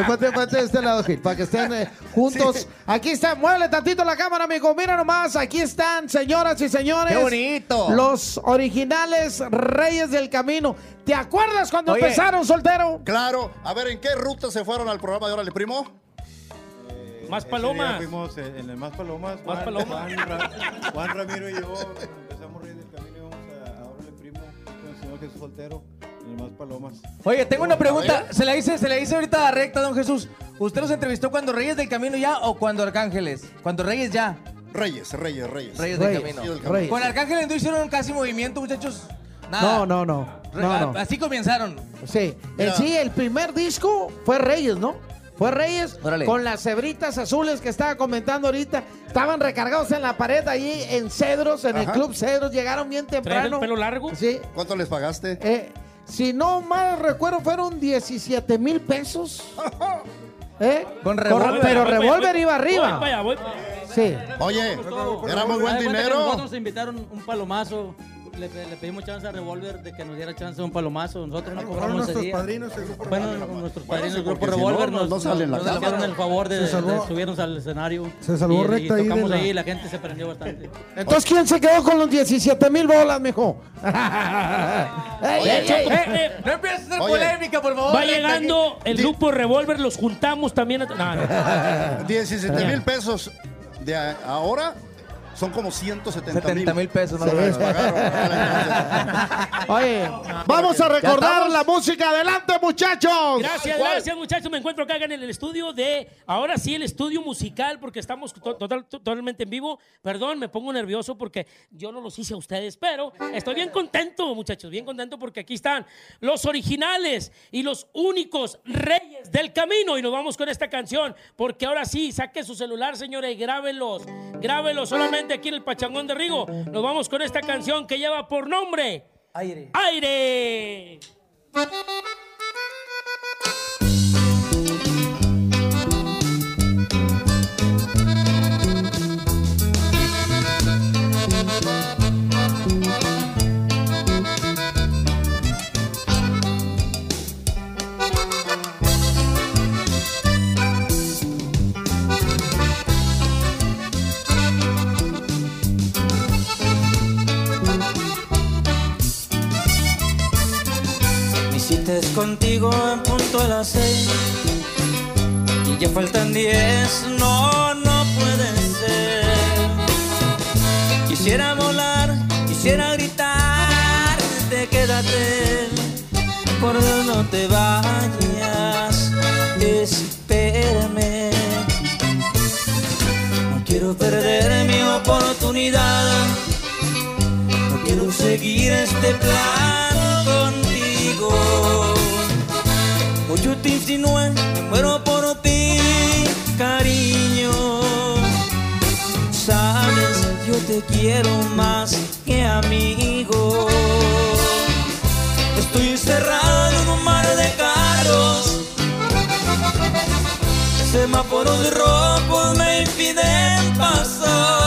ponte- ponte de este lado, Gil, para que estén eh, juntos. Sí. Aquí está, muévele tantito la cámara, amigo. Mira nomás, aquí están, señoras y señores. ¡Qué bonito! Los originales Reyes del Camino. ¿Te acuerdas cuando Oye. empezaron, soltero? Claro. A ver, ¿en qué ruta se fueron al programa de Órale Primo? Más palomas. Fuimos en en el Más Palomas. Más Juan, palomas. Juan, Ra- Juan Ramiro y yo empezamos Reyes del Camino y vamos a, a Órale Primo con el señor Jesús Soltero en el Más Palomas. Oye, tengo una pregunta. Se la hice, se la hice ahorita a recta, don Jesús. ¿Usted los entrevistó cuando Reyes del Camino ya o cuando Arcángeles? Cuando Reyes ya. Reyes, Reyes, Reyes. Reyes, Reyes, del Camino. Reyes del Camino. Reyes. Con Arcángeles no hicieron casi movimiento, muchachos. Nada. No, no, no. No, no. Así comenzaron. Sí, el, sí, el primer disco fue Reyes, ¿no? Fue Reyes Órale. con las cebritas azules que estaba comentando ahorita. Estaban recargados en la pared allí en Cedros, en el Ajá. Club Cedros. Llegaron bien ¿Traes temprano. el pelo largo? Sí. ¿Cuánto les pagaste? Eh, si no mal recuerdo, fueron 17 mil pesos. ¿Eh? Con revólver. Pero Voy revólver voy- iba Voy arriba. para allá, voy para allá. Sí. Oye, era muy buen Haz de cuenta que dinero. Nosotros nos invitaron un palomazo. Le, le pedimos chance a Revolver de que nos diera chance de un palomazo. Nosotros no cobramos ese día. padrinos el grupo Bueno, nuestros padrinos del porque grupo si no, Revolver no- nos, no salen la nos cara. hicieron el favor de, de subirnos al escenario. Se salvó y, recta y ahí tocamos la- ahí y la gente se prendió bastante. Entonces, ¿quién se quedó con los 17 mil bolas, mijo? Ey, Oye. Eh, eh, No empieces a hacer Oye. polémica, por favor. va llegando el grupo Revolver, los juntamos también. a- no, no. 17 mil pesos de ahora son como 170 70 mil pesos, más o Sí. menos. Oye, vamos a recordar la música. Adelante, muchachos. Gracias, gracias muchachos. Me encuentro acá en el estudio de, ahora sí, el estudio musical, porque estamos to- total- totalmente en vivo. Perdón, me pongo nervioso porque yo no los hice a ustedes, pero estoy bien contento, muchachos, bien contento porque aquí están los originales y los únicos reyes del camino. Y nos vamos con esta canción, porque ahora sí, saque su celular, señores, y grábelos, grábelos solamente aquí en el Pachangón de Rigo. Nos vamos con esta canción que lleva por nombre Aire. Aire. Contigo en punto a las seis y ya faltan diez. No, no puede ser. Quisiera volar, quisiera gritar, te quédate. Por Dios no te vayas, espérame. No quiero perder mi oportunidad. No quiero seguir este plan contigo. Mucho te insinué, me muero por ti, cariño. Sabes, yo te quiero más que amigo. Estoy encerrado en un mar de carros. Semáforos rojos me impiden pasar.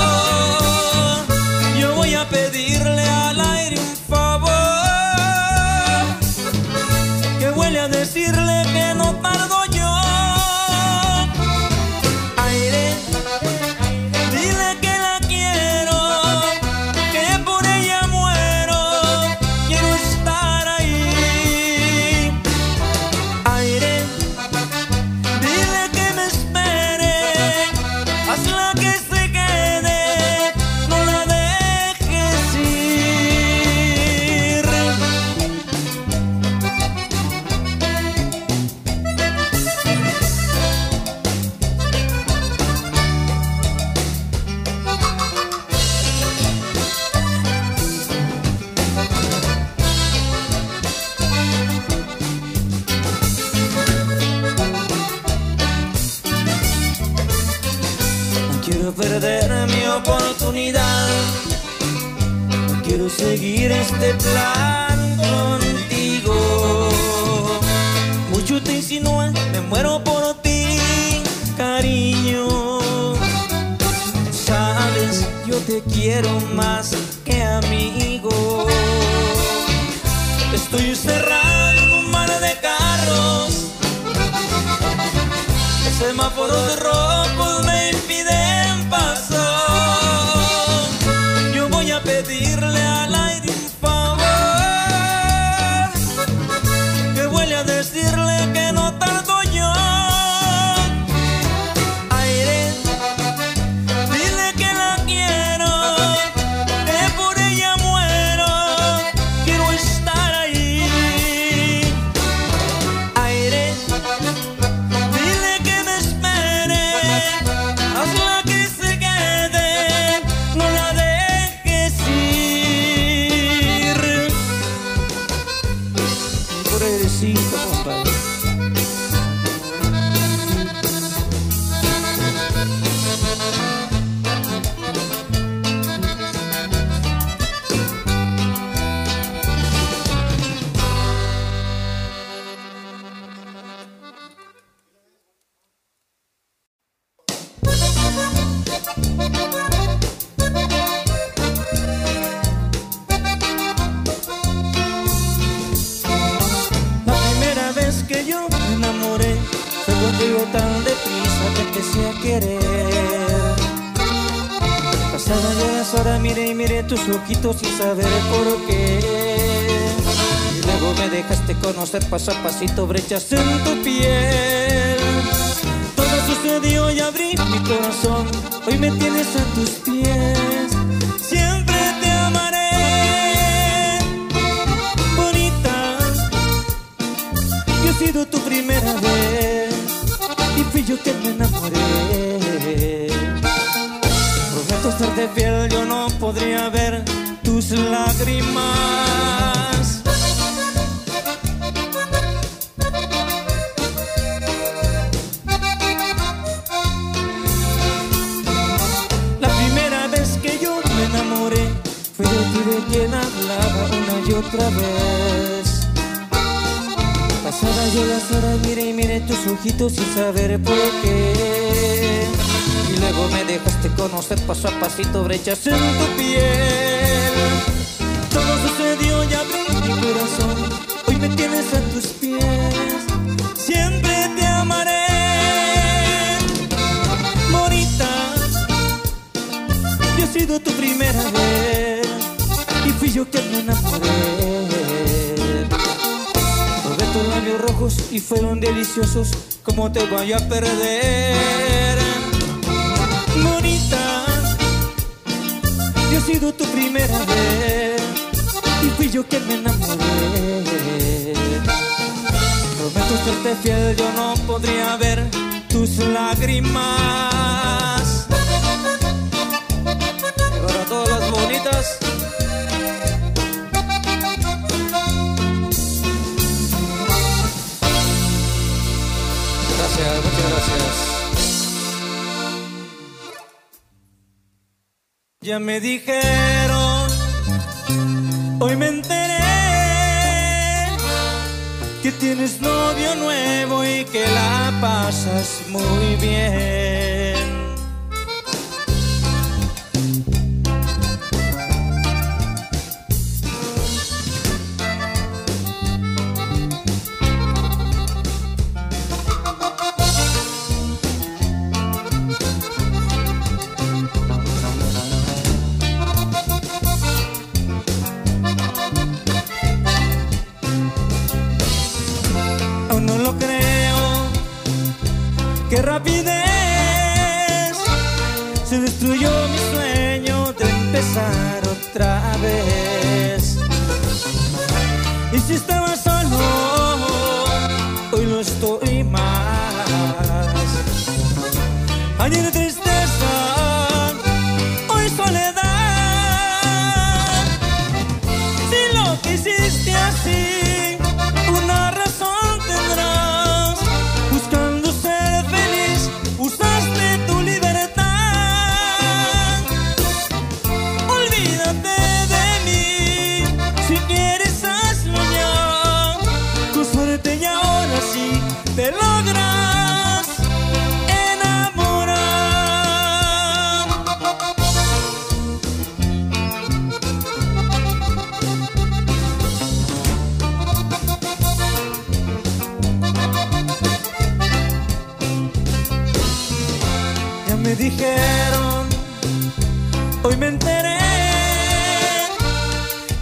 dejaste conocer paso a pasito brechas en tu piel. Todo sucedió y abrí mi corazón, hoy me tienes a tus pies. Siempre te amaré, bonita. Yo he sido tu primera vez y fui yo quien me enamoré. Probé tus labios rojos y fueron deliciosos, ¿cómo te voy a perder? Bonita, yo he sido tu primera vez y fui yo quien me enamoré. Prometo serte fiel, yo no podría ver tus lágrimas. Para todas las bonitas. Gracias, muchas gracias. Ya me dijeron, hoy me enteré que tienes novio nuevo y que la pasas muy bien. Cristo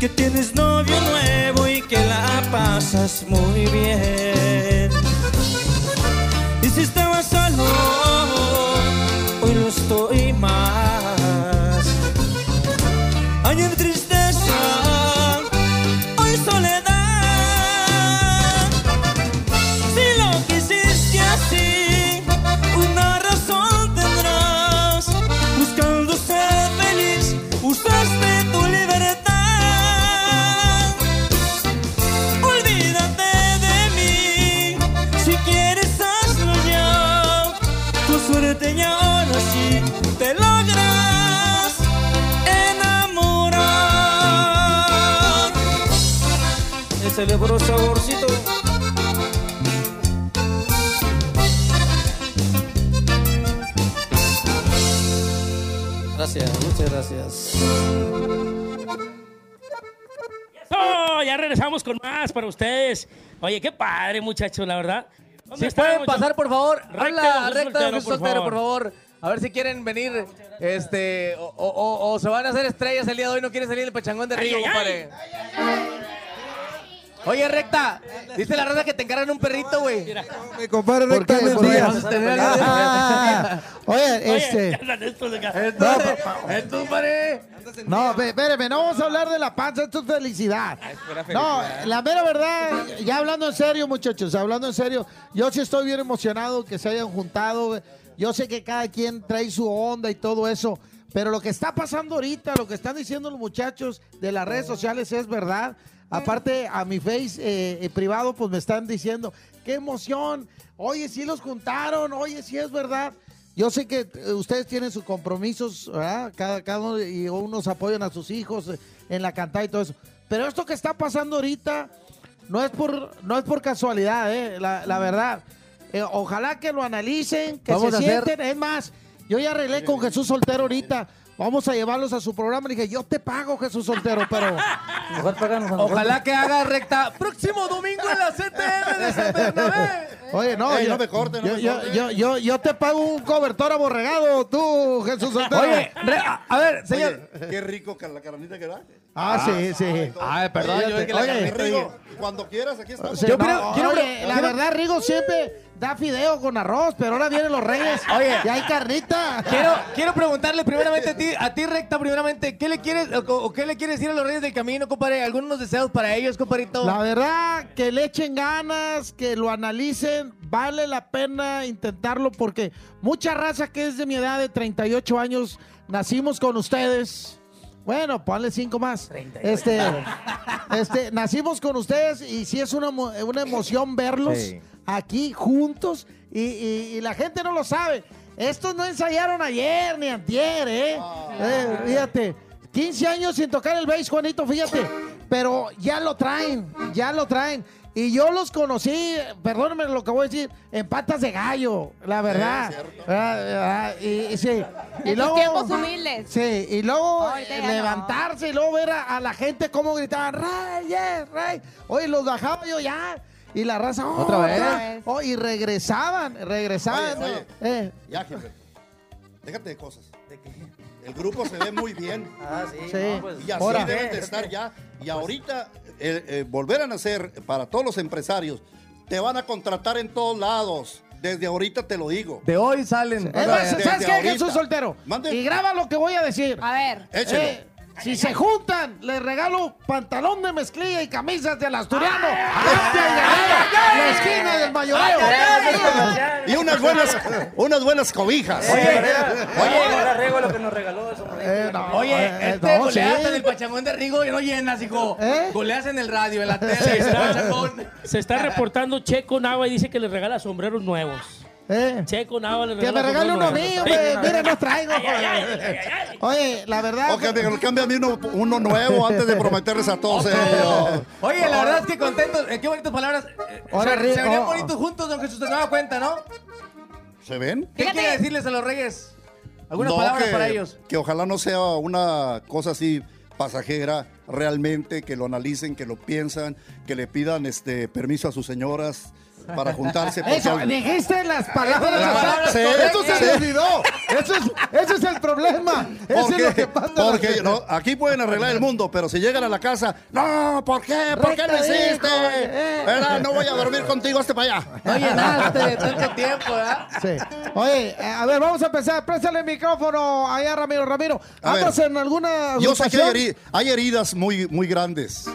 que tienes novio nuevo y que la pasas muy bien. Y si solo, Puro saborcito. Gracias, muchas gracias. ¡Oh! Ya regresamos con más para ustedes. Oye, qué padre, muchachos, la verdad. ¿Dónde Si están, pueden muchachos? pasar, por favor. Recta, recta, por soltero, favor. por favor. A ver si quieren venir, este, o, o- o- o se van a hacer estrellas el día de hoy. No quieren salir del pachangón de ay, compadre. Oye, recta, dice la raza que te encargan un perrito, güey. Mi compadre ¿Por recta buenos días. Ah, Oye, este. entonces, compadre. No, espérame, no vamos a hablar de la panza, esto es felicidad. No, la mera verdad, ya hablando en serio, muchachos, hablando en serio, yo sí estoy bien emocionado que se hayan juntado. Yo sé que cada quien trae su onda y todo eso, pero lo que está pasando ahorita, lo que están diciendo los muchachos de las redes sociales es verdad. Aparte, a mi face eh, eh, privado, pues me están diciendo, qué emoción, oye, sí los juntaron, oye, sí es verdad. Yo sé que eh, ustedes tienen sus compromisos, ¿verdad? Cada, cada uno, y unos apoyan a sus hijos eh, en la cantada y todo eso. Pero esto que está pasando ahorita no es por, no es por casualidad, ¿eh? la, la verdad. Eh, ojalá que lo analicen, que Vamos se hacer- sienten. Es más, yo ya arreglé con Jesús Soltero ahorita. Vamos a llevarlos a su programa. Le dije, yo te pago, Jesús Soltero, pero... Mejor páganos a nosotros. Ojalá que haga recta próximo domingo en la CTM de San Bernabé. Oye, no, Ey, yo, no me corten, no yo, me yo, yo, yo- yo te pago un cobertor aborregado, tú, Jesús Soltero. Oye, re- a, a ver, señor. Oye, qué rico la carnita que da. Ah, sí, sí. Ay, perdón, yo que la Oye, Rigo, cuando quieras, aquí estamos. Sí, Yo no, creo- quiero- oye, la quiero- verdad, Rigo siempre da fideo con arroz, pero ahora vienen los reyes. Oye. y hay carnita. Quiero, quiero preguntarle primeramente a ti, a ti recta primeramente, ¿qué le quieres o, o qué le quieres decir a los Reyes del Camino, compadre? ¿Algunos deseos para ellos, compadrito? La verdad, que le echen ganas, que lo analicen, vale la pena intentarlo porque mucha raza que es de mi edad de 38 años, nacimos con ustedes. Bueno, ponle cinco más. Este, este, nacimos con ustedes y sí es una, una emoción verlos Sí. aquí juntos y, y- y la gente no lo sabe. Estos no ensayaron ayer ni antier, ¿eh? Eh, fíjate, 15 años sin tocar el bass, Juanito, fíjate. Pero ya lo traen, ya lo traen. Y yo los conocí, perdónenme lo que voy a decir, en patas de gallo, la verdad. Ah, ah, y, y sí. Y En tus tiempos humildes. Sí, y luego eh, no. levantarse y luego ver a, a la gente cómo gritaban, Reyes, Rey. Oye, los bajaba yo ya. Y la raza, oh, ¿Otra vez? otra- oh, y regresaban, regresaban. Oye, oye. Eh, Ya, jefe. Déjate de cosas. El grupo se ve muy bien. Ah, sí. Sí. no, pues, Y así Ahora. deben de estar ya. Y ahorita, eh, eh, volver a nacer para todos los empresarios, te van a contratar en todos lados. Desde ahorita te lo digo. De hoy salen. es más, Desde ¿sabes qué, ahorita. Jesús Soltero? Mande. Y graba lo que voy a decir. A ver. Échelo. Eh, si se juntan, les regalo pantalón de mezclilla y camisas del asturiano. Guerrero, la esquina del mayoreo. Y unas buenas, unas buenas cobijas. Oye, oye, ahora rego lo que nos regaló eso. Eh, no, Oye, eh, este no, goleaste sí. en el pachangón de Rigo y no llenas, hijo. ¿Eh? Goleas en el radio, en la tele, Se está, pachangón. se está reportando Checo Nava y dice que le regala sombreros nuevos. Eh, Checo Nava le que regala me regale uno mío, güey. Mira, no traigo. Ay, ay, ay, ay, ay. Oye, la verdad. O que me cambie a mí uno, uno nuevo antes de prometerles a todos ellos. Oye, la verdad es que contentos. eh, qué bonitas palabras. Eh, Ahora, se, se verían bonitos juntos, don Jesús, te daba cuenta, ¿no? ¿Se ven? ¿Qué Fíjate. quiere decirles a los Reyes? ¿Algunas No, palabras que- para ellos? Que ojalá no sea una cosa así pasajera, realmente, que lo analicen, que lo piensan, que le pidan este permiso a sus señoras, para juntarse. porque Eso, dijiste las palabras Las Eso se me olvidó. Eso es, ese es el problema. Eso ¿Por es lo que pasa. Porque no, aquí pueden arreglar el mundo, pero si llegan a la casa, no, ¿por qué? ¿Por qué lo hiciste? eh. No voy a dormir contigo, este para allá. No llenaste de tanto tiempo, ¿verdad? Sí. Oye, a ver, vamos a empezar. Préstale el micrófono allá, Ramiro. Ramiro. ¿andas en alguna Yo sé que hay heridas muy, muy grandes.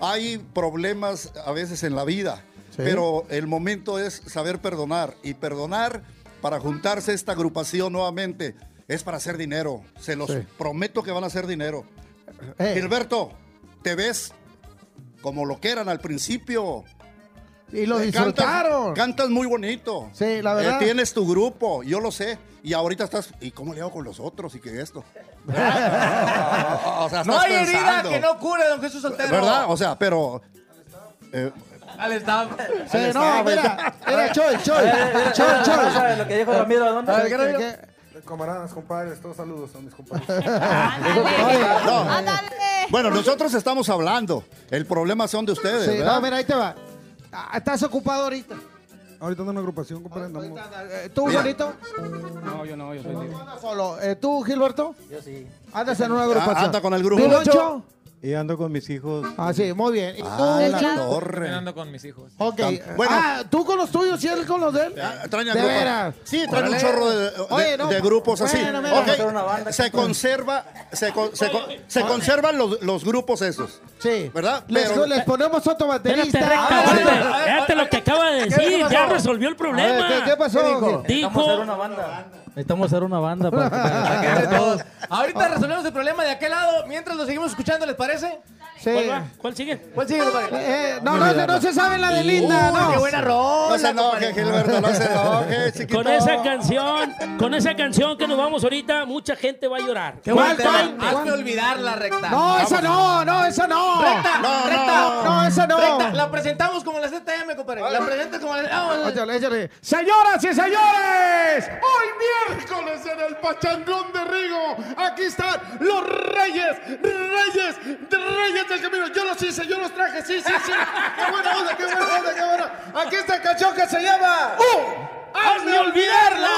Hay problemas a veces en la vida. Pero el momento es saber perdonar. Y perdonar para juntarse esta agrupación nuevamente es para hacer dinero. Se los Sí. prometo que van a hacer dinero. Eh, Gilberto, te ves como lo que eran al principio. y lo Eh, disfrutaron. Cantas, cantas muy bonito. Sí, la verdad. Eh, tienes tu grupo, yo lo sé. Y ahorita estás, ¿y cómo le hago con los otros? Y que esto. o sea, No hay herida que no cure, don Jesús Soltero. ¿Verdad? O sea, pero. eh, Al staff. Sí, no, mira, era Choy, Choy, Choy, Choy. ¿Sabes lo que dijo Ramiro? ¿Dónde? A ver. Camaradas, compadres, todos saludos a mis. Ándale. No. Ándale. bueno, nosotros estamos hablando. El problema son de ustedes, Sí, ¿verdad? no, mira, ahí te va. Ah, ¿Estás ocupado ahorita? Ahorita ando en una agrupación, compadre. andamos- Eh, ¿Tú. Juanito? No, yo no, yo soy libre. Andas solo. Eh, ¿Tú, Gilberto? Yo sí. Andas en una agrupación. Ah, anda con el grupo. ¿Pilocho? Y ando con mis hijos. Ah, sí, muy bien. ¿Y tú? Ah, la Claro. torre. ando con mis hijos. Ok. Bueno. ah, ¿tú con los tuyos y él con los de él? Ah, traen de veras. Sí, traen un chorro de, de- Oye, no, de grupos así. bueno, mira. Ok, Vamos a hacer una banda. se conserva, se, con- se, con- se conservan los, los grupos esos. Sí. ¿Verdad? Les, Pero- les ponemos otro Espérate, baterista. recta, Ah, espérate. a lo que acaba de ¿Qué decir. pasó? Ya resolvió el A problema. ¿qué, qué pasó? ¿Qué dijo? Dijo. hacer una banda. Necesitamos hacer una banda para, para que todos. Ahorita resolvemos el problema de aquel lado. Mientras lo seguimos escuchando, ¿les parece? Sí. ¿Cuál va? ¿Cuál sigue? ¿Cuál sigue, compadre? Eh, no, no, no, no se sabe la de Linda, Uy, no. qué buena rola, No se enoje. Gilberto, no se enoje, chiquito. Con esa canción, con esa canción que nos vamos ahorita, mucha gente va a llorar. Qué ¿Cuál? Hazme olvidar la recta. No, esa no, no, esa no. Recta, No, recta. no, No, esa no. Recta, la presentamos como la ZM, compadre. La presentas como la... Vamos. Échale, échale. Señoras y señores, hoy miércoles en el Pachangón de Rigo, aquí están los reyes, reyes, reyes del camino. Yo los hice, yo los traje, sí, sí, sí. Qué buena onda, qué buena onda, qué buena. Aquí está el canción que se llama ¡Uh! ¡Hazme olvidarla!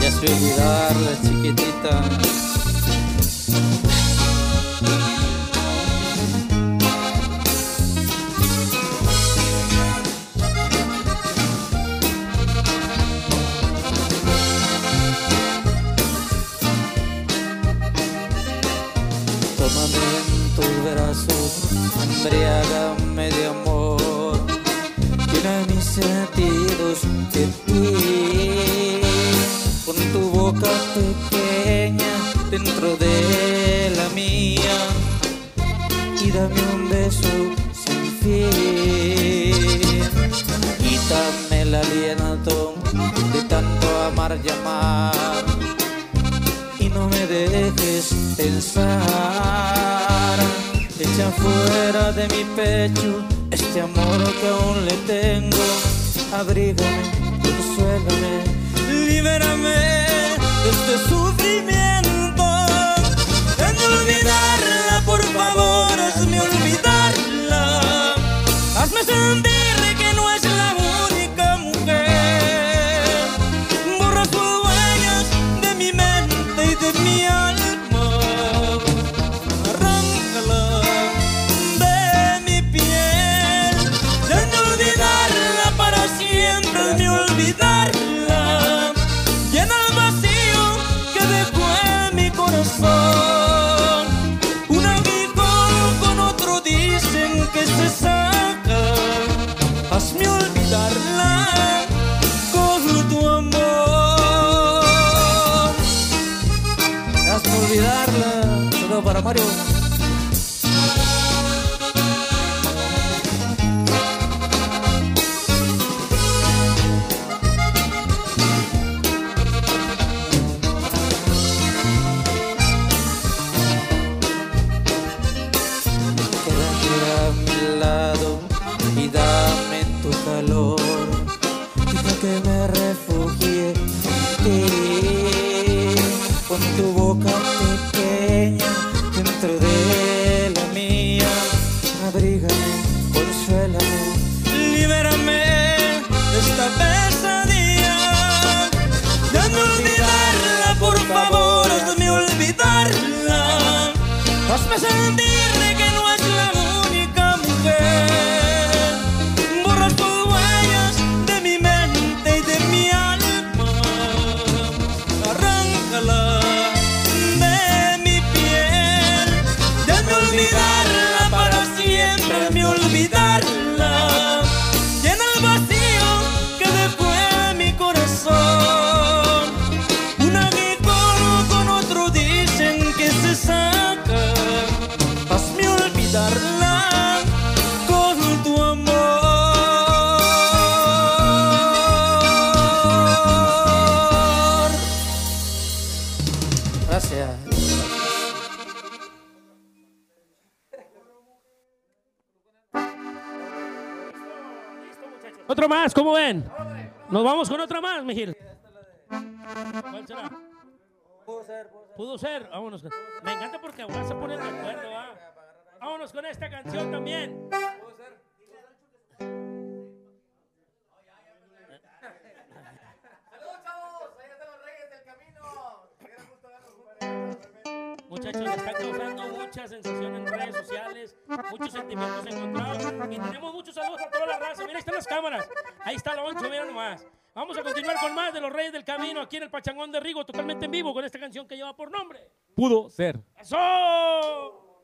Ya sé olvidarla, chiquitita. Tus brazos, embriágame de amor. Llena mis sentidos de ti con tu boca pequeña dentro de la mía y dame un beso sin fin. Quítame el aliento de tanto amar y amar y no me dejes pensar. Fuera de mi pecho este amor que aún le tengo. Abrígame, consuélame, libérame de este sufrimiento. Hazme olvidarla, por favor, hazme olvidarla. Hazme sentir será? Pudo ser. Vámonos. con- Me encanta porque ahora se ponen de acuerdo. ¿va? Vámonos con esta canción también. Muchachos, le está causando mucha sensación en redes sociales, muchos sentimientos encontrados y tenemos muchos saludos a toda la raza. Mira, ahí están las cámaras. Ahí está la oncho, mira nomás. Vamos a continuar con más de los Reyes del Camino aquí en el Pachangón de Rigo, totalmente en vivo con esta canción que lleva por nombre. Pudo ser. ¡Eso!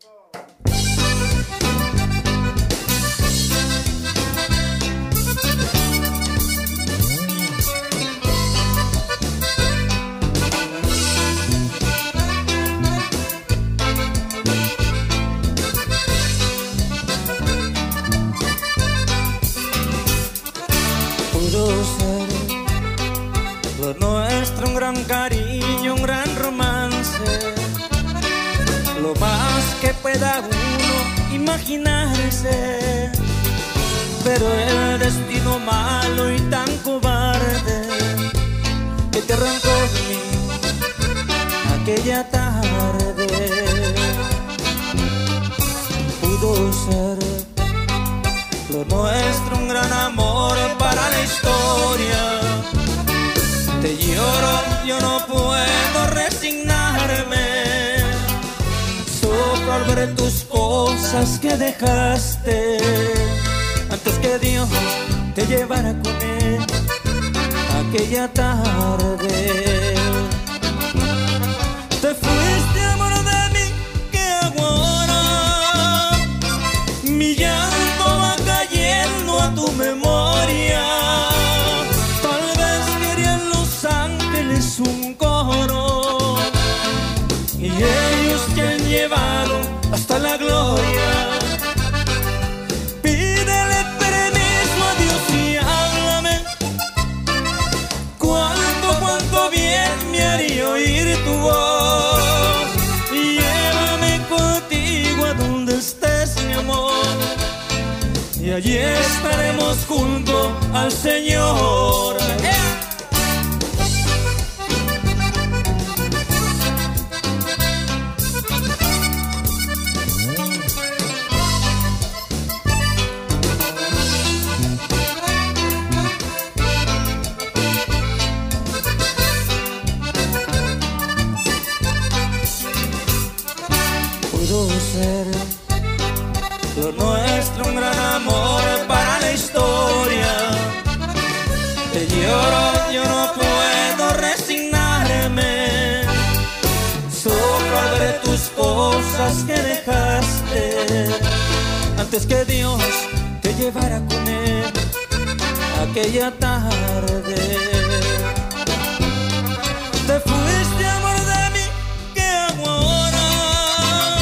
Pueda uno imaginarse, pero el destino malo y tan cobarde que te arrancó de mí aquella tarde pudo ser lo nuestro un gran amor para la historia. Te lloro, yo no Tus cosas que dejaste. Antes que Dios te llevara con él aquella tarde. Te fuiste, amor Y allí estaremos junto al Señor. Que Dios te llevara con él aquella tarde. Te fuiste, amor de mí, ¿qué hago ahora?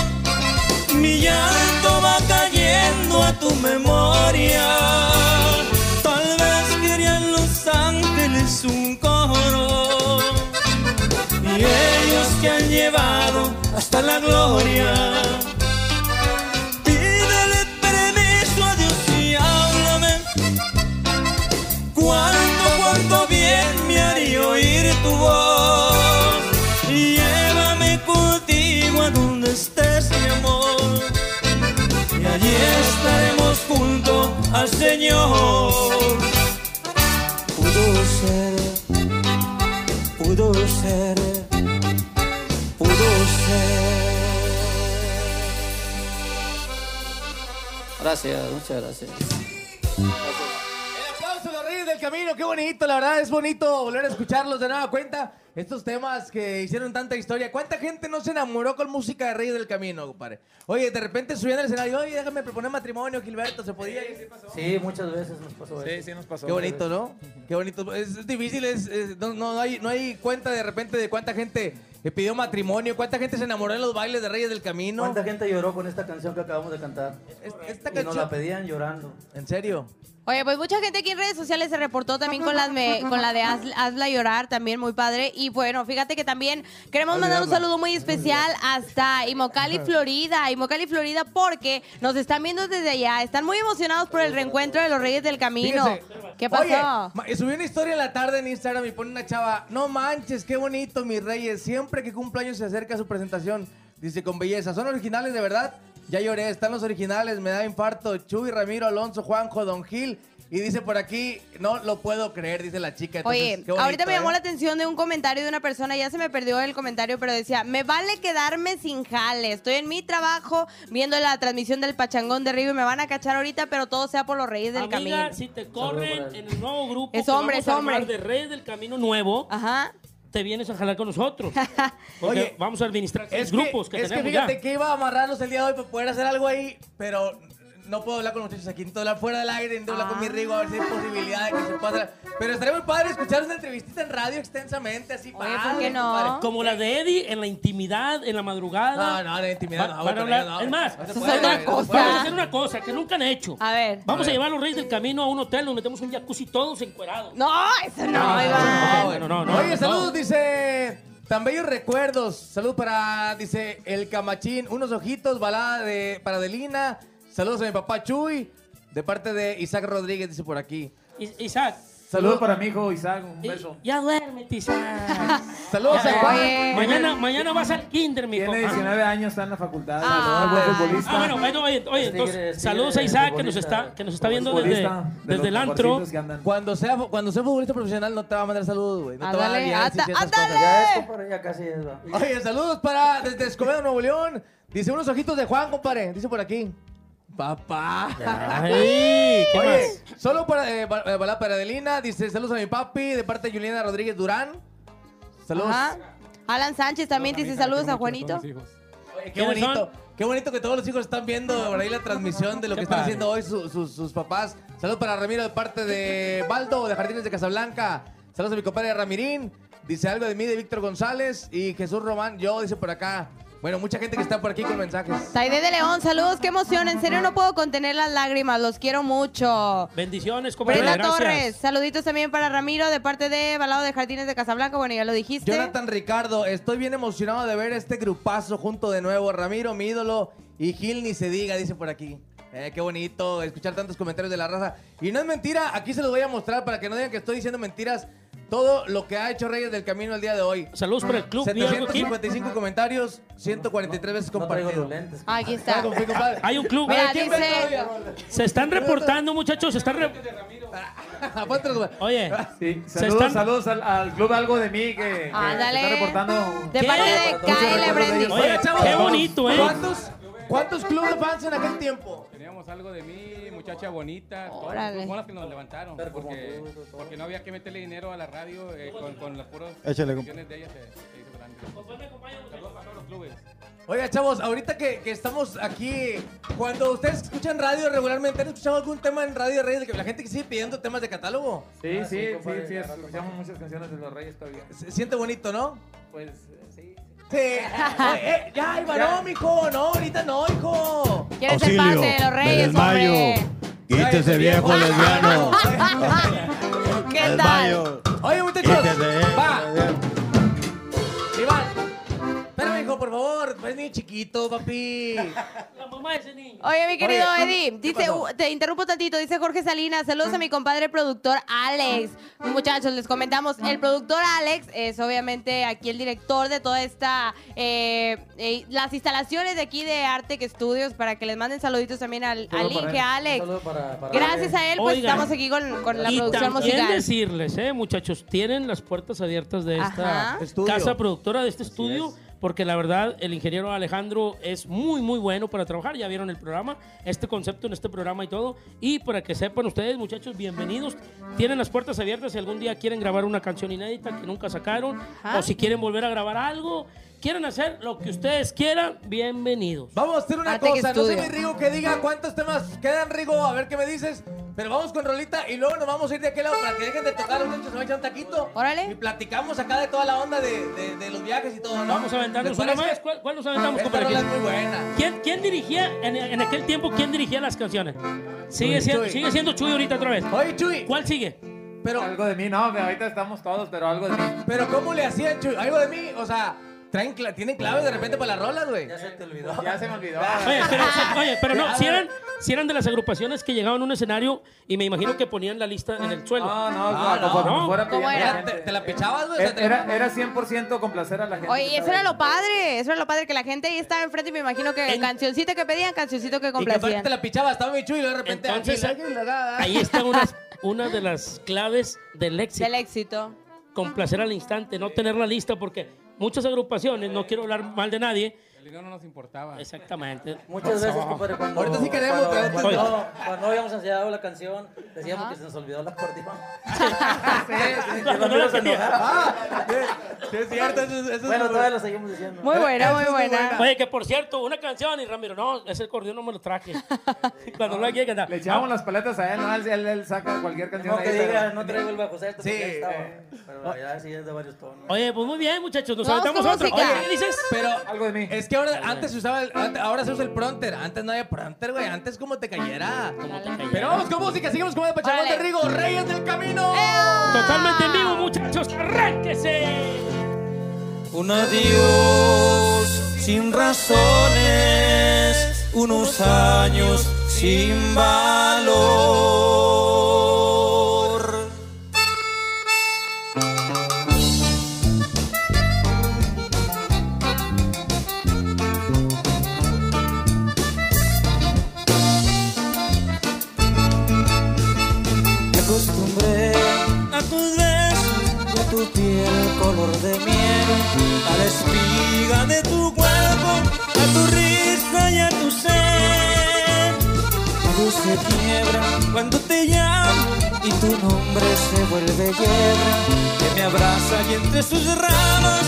Mi llanto va cayendo a tu memoria. Tal vez querían los ángeles un coro. Y ellos te han llevado hasta la gloria. Gracias, muchas gracias. El aplauso a los Reyes del Camino, qué bonito, la verdad es bonito volver a escucharlos de nueva cuenta. Estos temas que hicieron tanta historia. ¿Cuánta gente no se enamoró con música de Reyes del Camino, compadre? Oye, de repente subían al escenario, oye, déjame proponer matrimonio, Gilberto, ¿se podía? Sí, muchas veces nos pasó eso. Sí, sí nos pasó. Qué bonito, ¿no? Qué bonito. Es, es difícil, es, es- no, no hay, no hay cuenta de repente de cuánta gente le pidió matrimonio, cuánta gente se enamoró en los bailes de Reyes del Camino. ¿Cuánta gente lloró con esta canción que acabamos de cantar? Es- Esta Y nos la pedían llorando. ¿En serio? Oye, pues mucha gente aquí en redes sociales se reportó también con, las me- con la de Haz- Hazla Llorar, también muy padre. Y bueno, fíjate que también queremos mandar un saludo muy especial hasta Imocali, Florida. Imocali, Florida, porque nos están viendo desde allá. Están muy emocionados por el reencuentro de los Reyes del Camino. Fíjense. ¿Qué pasó? Oye, subí una historia en la tarde en Instagram y pone una chava, no manches, qué bonito, mis reyes. Siempre que cumpleaños se acerca su presentación, dice con belleza. ¿Son originales de verdad? Ya lloré, están los originales, me da infarto. Chuy, Ramiro, Alonso, Juanjo, Don Gil. Y dice por aquí, no lo puedo creer, dice la chica. Entonces, Oye, qué bonito, ahorita me llamó ¿eh? la atención de un comentario de una persona, ya se me perdió el comentario, pero decía, me vale quedarme sin jale, estoy en mi trabajo viendo la transmisión del Pachangón de Río y me van a cachar ahorita, pero todo sea por los Reyes del Amiga, Camino. si te corren en el nuevo grupo Es que hombre, vamos es a hombre. de Reyes del Camino Nuevo, Ajá. te vienes a jalar con nosotros. Porque Oye, vamos a administrar Es seis grupos que, es que tenemos fíjate ya. que iba a amarrarlos el día de hoy para poder hacer algo ahí, pero no puedo hablar con los muchachos aquí. Necesito hablar fuera del aire, necesito hablar con mi Rigo a ver si hay posibilidad de que se pueda. Pero estaría muy padre escuchar una entrevista en radio extensamente, así Oye, padre, ¿por qué no? compadre. Como la de Eddie, en la intimidad, en la No, madrugada. no, intimidad, no, van a con hablar- ellos no. Es más, No se puede, es otra güey, no se cosa. vamos a hacer una cosa que nunca han hecho. A ver. Vamos a llevar a los Reyes del Camino a un hotel, nos metemos un jacuzzi todos encuerados. No, eso no, No, Iván. no, no, no, Oye, no. saludos, dice. Tan bellos recuerdos. Saludos para, dice, el Camachín. Unos ojitos, balada de, para Adelina. Saludos a mi papá Chuy. De parte de Isaac Rodríguez, dice por aquí. Isaac. Saludos para mi hijo Isaac, un y- beso. Ya duérmete, Isaac. Saludos a Juan. Mañana, mañana vas al kinder, mijo. Tiene Ah. 19 años, está en la facultad. Ah. es buen futbolista. Ah, bueno, bueno, oye, oye, Es entonces, tigre, saludos a Isaac que nos futbolista. está, que nos está viendo desde, Futbolista de desde los el antro. mejorcitos que andan. Cuando sea, cuando sea futbolista profesional no te va a mandar saludos, güey. No te va a dar Ándale, bien ata- ciertas ándale. cosas. Ya es, compadre, ya casi es. va. Oye, saludos para desde Escobedo, Nuevo León. Dice unos ojitos de Juan, compadre. Dice por aquí. Papá. Ay, ¿qué Oye, más? solo para, eh, ba- eh, balada para Adelina. Dice saludos a mi papi de parte de Juliana Rodríguez Durán. Saludos. Ajá. Alan Sánchez también dice saludos a Juanito. Oye, qué ¿Quiénes bonito. son? Qué bonito que todos los hijos están viendo por ahí la transmisión de lo Qué que están padre. haciendo hoy su- sus- sus papás. Saludos para Ramiro de parte de Baldo de Jardines de Casablanca. Saludos a mi compadre Ramirín. Dice algo de mí de Víctor González y Jesús Román. Yo, dice por acá. Bueno, mucha gente que está por aquí con mensajes. Saide de León, saludos, qué emoción. En serio no puedo contener las lágrimas, los quiero mucho. Bendiciones, compadre. Brenda gracias. Torres, saluditos también para Ramiro de parte de Balado de Jardines de Casablanca. Bueno, ya lo dijiste. Jonathan Ricardo, estoy bien emocionado de ver este grupazo junto de nuevo. Ramiro, mi ídolo, y Gil ni se diga, dice por aquí. Eh, qué bonito escuchar tantos comentarios de la raza. Y no es mentira, aquí se los voy a mostrar para que no digan que estoy diciendo mentiras. Todo lo que ha hecho Reyes del Camino el día de hoy. Saludos para el club. ¿Vi algo aquí? 755 comentarios, 143 veces compartido. Aquí está. Hay un club. Mira, ¿quién dice-? Se están reportando, muchachos. Se están re- los- Oye, Sí, Se saludos, están- saludos al, al club Algo de mí que, que Ándale. se está reportando. De ¿Qué? parte de Kyle ellos. Oye, chavos, qué bonito, ¿eh? ¿Cuántos, ¿Cuántos clubes de fans en aquel tiempo? Algo de mí, muchacha bonita, todas las que nos levantaron, porque, porque no había que meterle dinero a la radio eh, con, con las puras Échale, canciones de ella se, se hizo grande. Saludos para todos los clubes. Oiga, chavos, ahorita que, que estamos aquí, cuando ustedes escuchan radio regularmente, ¿han escuchado algún tema en Radio Reyes de que la gente que sigue pidiendo temas de catálogo? Sí, Ah, sí, sí, sí, compadre, sí, escuchamos muchas canciones de los Reyes todavía. Se siente bonito, ¿no? Pues sí. Sí. Eh, eh, ya, Iba, no, mijo, no, ahorita no, hijo. ¿Quieres ser parte de los Reyes, hombre? Quítese, viejo lesbiano. chiquito, papi. la mamá de ese niño. Oye, mi querido Oye, Eddie, ¿qué dice, pasó? uh, te interrumpo tantito, dice Jorge Salinas, saludos a mi compadre productor Alex. Muchachos, les comentamos, el productor Alex es obviamente aquí el director de toda esta, eh, eh, las instalaciones de aquí de Artec Studios, para que les manden saluditos también al, al para Inge Alex. saludo para- para Gracias a él, pues Oigan, estamos aquí con, con la y producción musical. decirles, eh, muchachos, tienen las puertas abiertas de esta Ajá. Estudio. casa productora, de este estudio, porque la verdad el ingeniero Alejandro es muy, muy bueno para trabajar. Ya vieron el programa, este concepto en este programa y todo. Y para que sepan ustedes, muchachos, bienvenidos. Tienen las puertas abiertas si algún día quieren grabar una canción inédita que nunca sacaron, Ajá. o si quieren volver a grabar algo, quieren hacer lo que ustedes quieran, bienvenidos. Vamos a hacer una cosa, no sé mi Rigo que diga cuántos temas quedan, Rigo, a ver qué me dices. Pero vamos con Rolita y luego nos vamos a ir de aquel lado para que dejen de tocar, los niños se va a echar un taquito. Órale. Y platicamos acá de toda la onda de, de- de los viajes y todo, ¿no? Vamos a aventarnos ¿Les una más. ¿Cuál, cuál nos aventamos, Esta compadre? rola es muy buena. ¿Quién, quién dirigía en, en aquel tiempo? ¿Quién dirigía las canciones? Sigue, Chuy. siendo, Chuy. sigue siendo Chuy ahorita otra vez. Oye, Chuy. ¿Cuál sigue? Pero, Algo de mí, no, ahorita estamos todos, pero algo de mí. pero ¿cómo le hacían, Chuy? Algo de mí, o sea, traen, cla- tienen claves de repente para las rolas, güey. Ya se te olvidó. Ya se me olvidó. Oye, pero, oye, pero A no, si eran, si eran de las agrupaciones que llegaban a un escenario y me imagino que ponían la lista en el suelo. No, no, No, no, no. conforme fuera ¿Cómo era? ¿Te, te la pichabas, güey? Era, era 100% complacer a la gente. Oye, eso era lo padre, eso era lo padre, que la gente ahí estaba enfrente y me imagino que En- cancioncita que pedían, cancioncito que Y que aparte complacían. te la pichabas, estaba mi Chuy y de repente Entonces, aquí, Ahí está una, una de las claves del éxito. Del éxito. Complacer al instante, no tener la lista, porque muchas agrupaciones, no quiero hablar mal de nadie. El dinero no nos importaba. Exactamente. Muchas veces, compadre, cuando... Ahorita sí queremos, cuando, pero antes cuando, no. cuando habíamos ensayado la canción, decíamos que se nos olvidó el acordeón. Cuando no la tenía. Ah, sí, sí, es cierto, eso, eso Bueno, muy todavía lo seguimos diciendo. Muy buena, muy buena. Oye, que por cierto, una canción y Ramiro, no, ese acordeón no me lo traje. Cuando no llega, Le echábamos las paletas a él, ¿no? Él, él, él saca cualquier canción No que ahí, diga, pero- no traigo el bajo sexto, Sí, porque estaba. eh. Pero ya sí es de varios tonos. Oye, pues muy bien, muchachos, nos aventamos música. Oye, ¿qué dices? Pero Algo de mí. es que ahora antes se usaba el, ante- ahora se usa el pronter, antes no había pronter, güey, antes como te cayera. Pero vamos con música, seguimos con el Pachangón de Órale. Rigo, Reyes del Camino. Totalmente en vivo, muchachos, arránquese. Un adiós sin razones, unos años sin valor. Tu piel color de miel, a la espiga de tu cuerpo, a tu risa y a tu ser. Todo se quiebra cuando te llamo y tu nombre se vuelve hiedra, que me abraza y entre sus ramas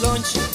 saborcito,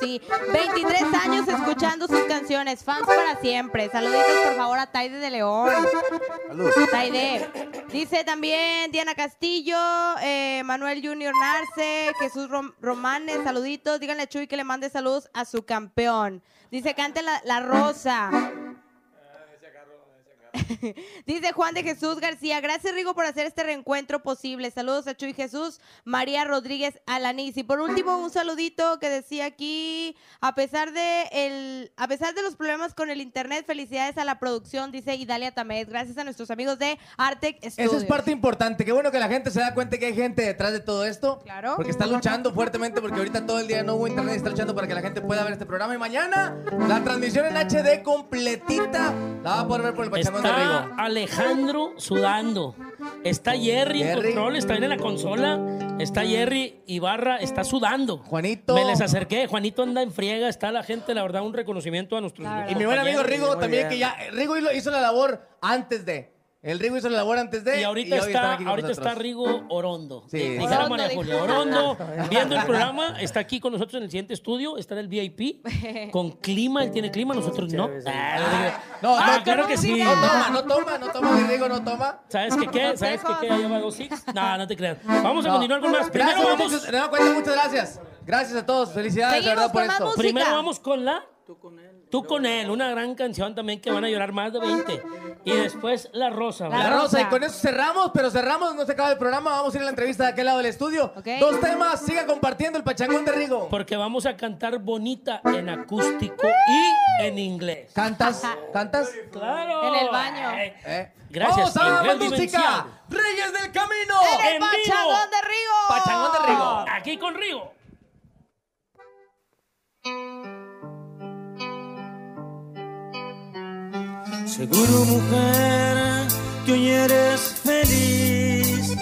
Potosí. 23 años escuchando sus canciones, fans para siempre. Saluditos por favor a Taide de León. Saludos. Taide. Dice también Diana Castillo, eh, Manuel Junior Narce, Jesús Rom- Romanes, saluditos. Díganle a Chuy que le mande saludos a su campeón. Dice, cante la, la rosa. Dice Juan de Jesús García, gracias Rigo por hacer este reencuentro posible. Saludos a Chuy Jesús, María Rodríguez Alanís. Y por último, un saludito que decía aquí, a pesar de el, a pesar de los problemas con el internet, felicidades a la producción, dice Idalia Tamés. Gracias a nuestros amigos de Artec Studios. Esa es parte importante. Qué bueno que la gente se da cuenta que hay gente detrás de todo esto. Claro. Porque está luchando fuertemente porque ahorita todo el día no hubo internet y está luchando para que la gente pueda ver este programa. Y mañana la transmisión en HD completita la va a poder ver por el Pachangón de Está. Alejandro sudando. Está Jerry, en Jerry. control, está bien en la consola. Está Jerry Ibarra, está sudando. Juanito. Me les acerqué. Juanito anda en friega. Está la gente, la verdad, un reconocimiento a nuestros Y mi buen amigo Rigo también, que ya. Rigo hizo la labor antes de. El Rigo hizo la labor antes de. Y ahorita están está, con ahorita está Rigo Orondo. Sí, Dijera Orondo, María. Julia. Orondo, viendo el programa, está aquí con nosotros en el siguiente estudio, está en el VIP, con clima, él tiene clima, nosotros no. Ah, No, ah, no, claro que sí. No toma, no toma, no toma, mi Rigo no toma. ¿Sabes qué qué? ¿Sabes qué qué? Ya lleva dos six. No, no te creas. Vamos a No. continuar con más. Primero Gracias, vamos. De nueva cuenta, muchas gracias. Gracias a todos. Felicidades, de Seguimos verdad, por con esto. música. primero vamos con la Tú con él, una gran canción también que van a llorar más de 20. Y después La Rosa. La La. Rosa, y con eso cerramos, pero cerramos, no se acaba el programa, vamos a ir a la entrevista de aquel lado del estudio. Dos temas, siga compartiendo el pachangón de Rigo. Porque vamos a cantar bonita en acústico y en inglés. ¿Cantas? ¿Cantas? Claro. En el baño. Eh, ¿Eh? Gracias, Vamos a la música. Reyes del Camino. En el en vivo. Pachangón de Rigo. Pachangón de Rigo. Aquí con Rigo. Seguro mujer que hoy eres feliz,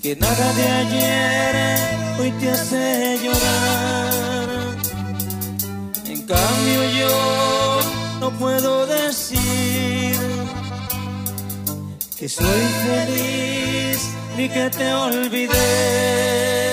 que nada de ayer hoy te hace llorar. En cambio yo no puedo decir que soy feliz ni que te olvidé.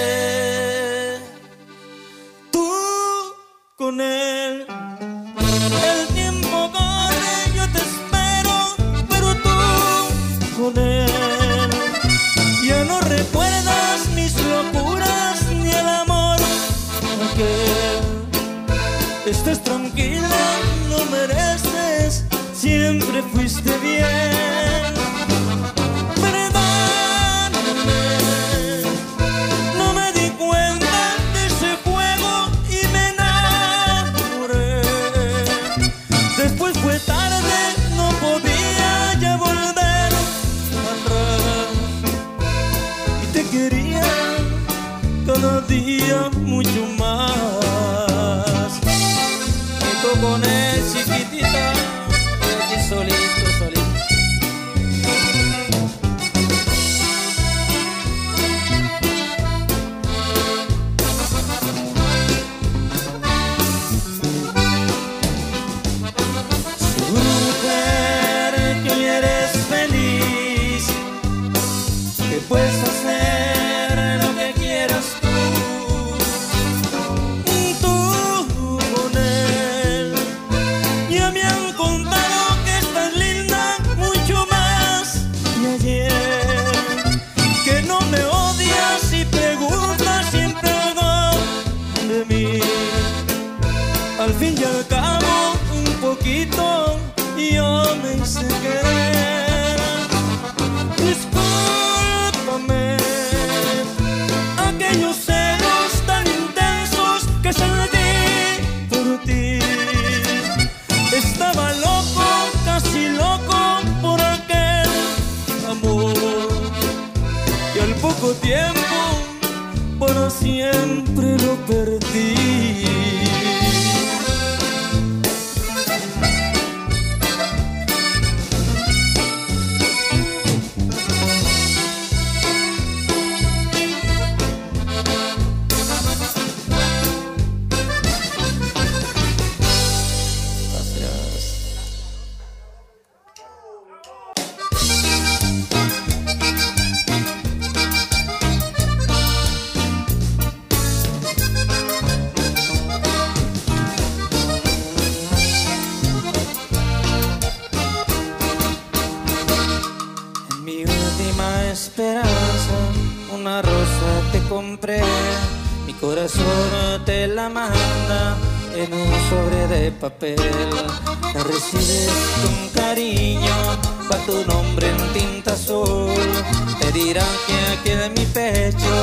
Mi pecho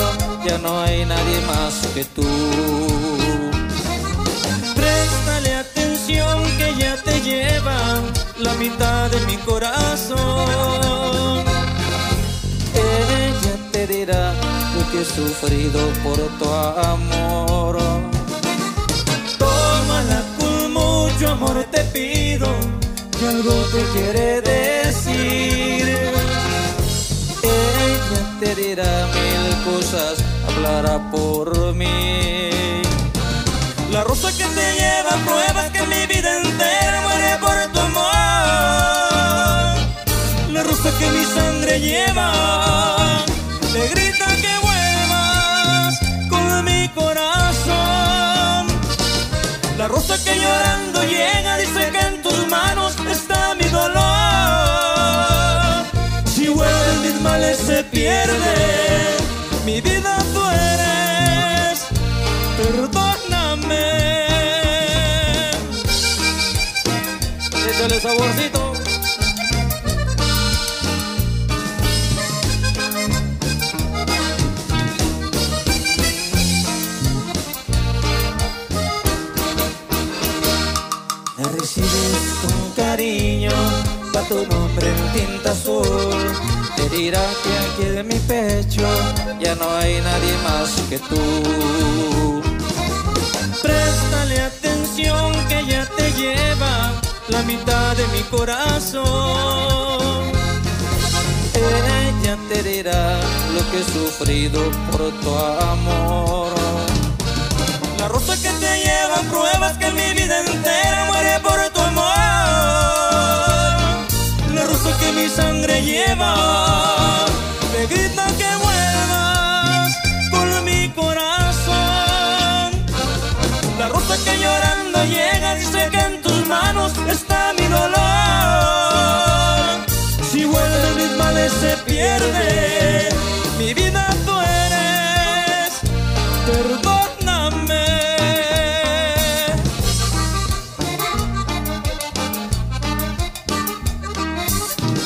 ya no hay nadie más que tú. Préstale atención que ya te lleva la mitad de mi corazón. Ella te dirá lo que he sufrido por tu amor. Tómala con mucho amor te pido que algo te quiere decir. Ella te dirá mil cosas, hablará por mí. La rosa que te lleva pruebas que mi vida entera muere por tu amor. La rosa que mi sangre lleva te grita que vuelvas con mi corazón. La rosa que llorando llega dice que en tus manos está mi dolor. Se pierde, mi vida tú eres. Perdóname. Échale saborcito. Recibes con cariño, va tu nombre en tinta azul. Dirá que aquí en mi pecho ya no hay nadie más que tú. Préstale atención que ya te lleva la mitad de mi corazón. Ella te dirá lo que he sufrido por tu amor. La rosa que te lleva pruebas que mi vida entera muere por tu amor. La rosa que mi sangre lleva Que llorando llega dice que en tus manos está mi dolor. Si vuelven mis males se pierde, mi vida tú eres. Perdóname.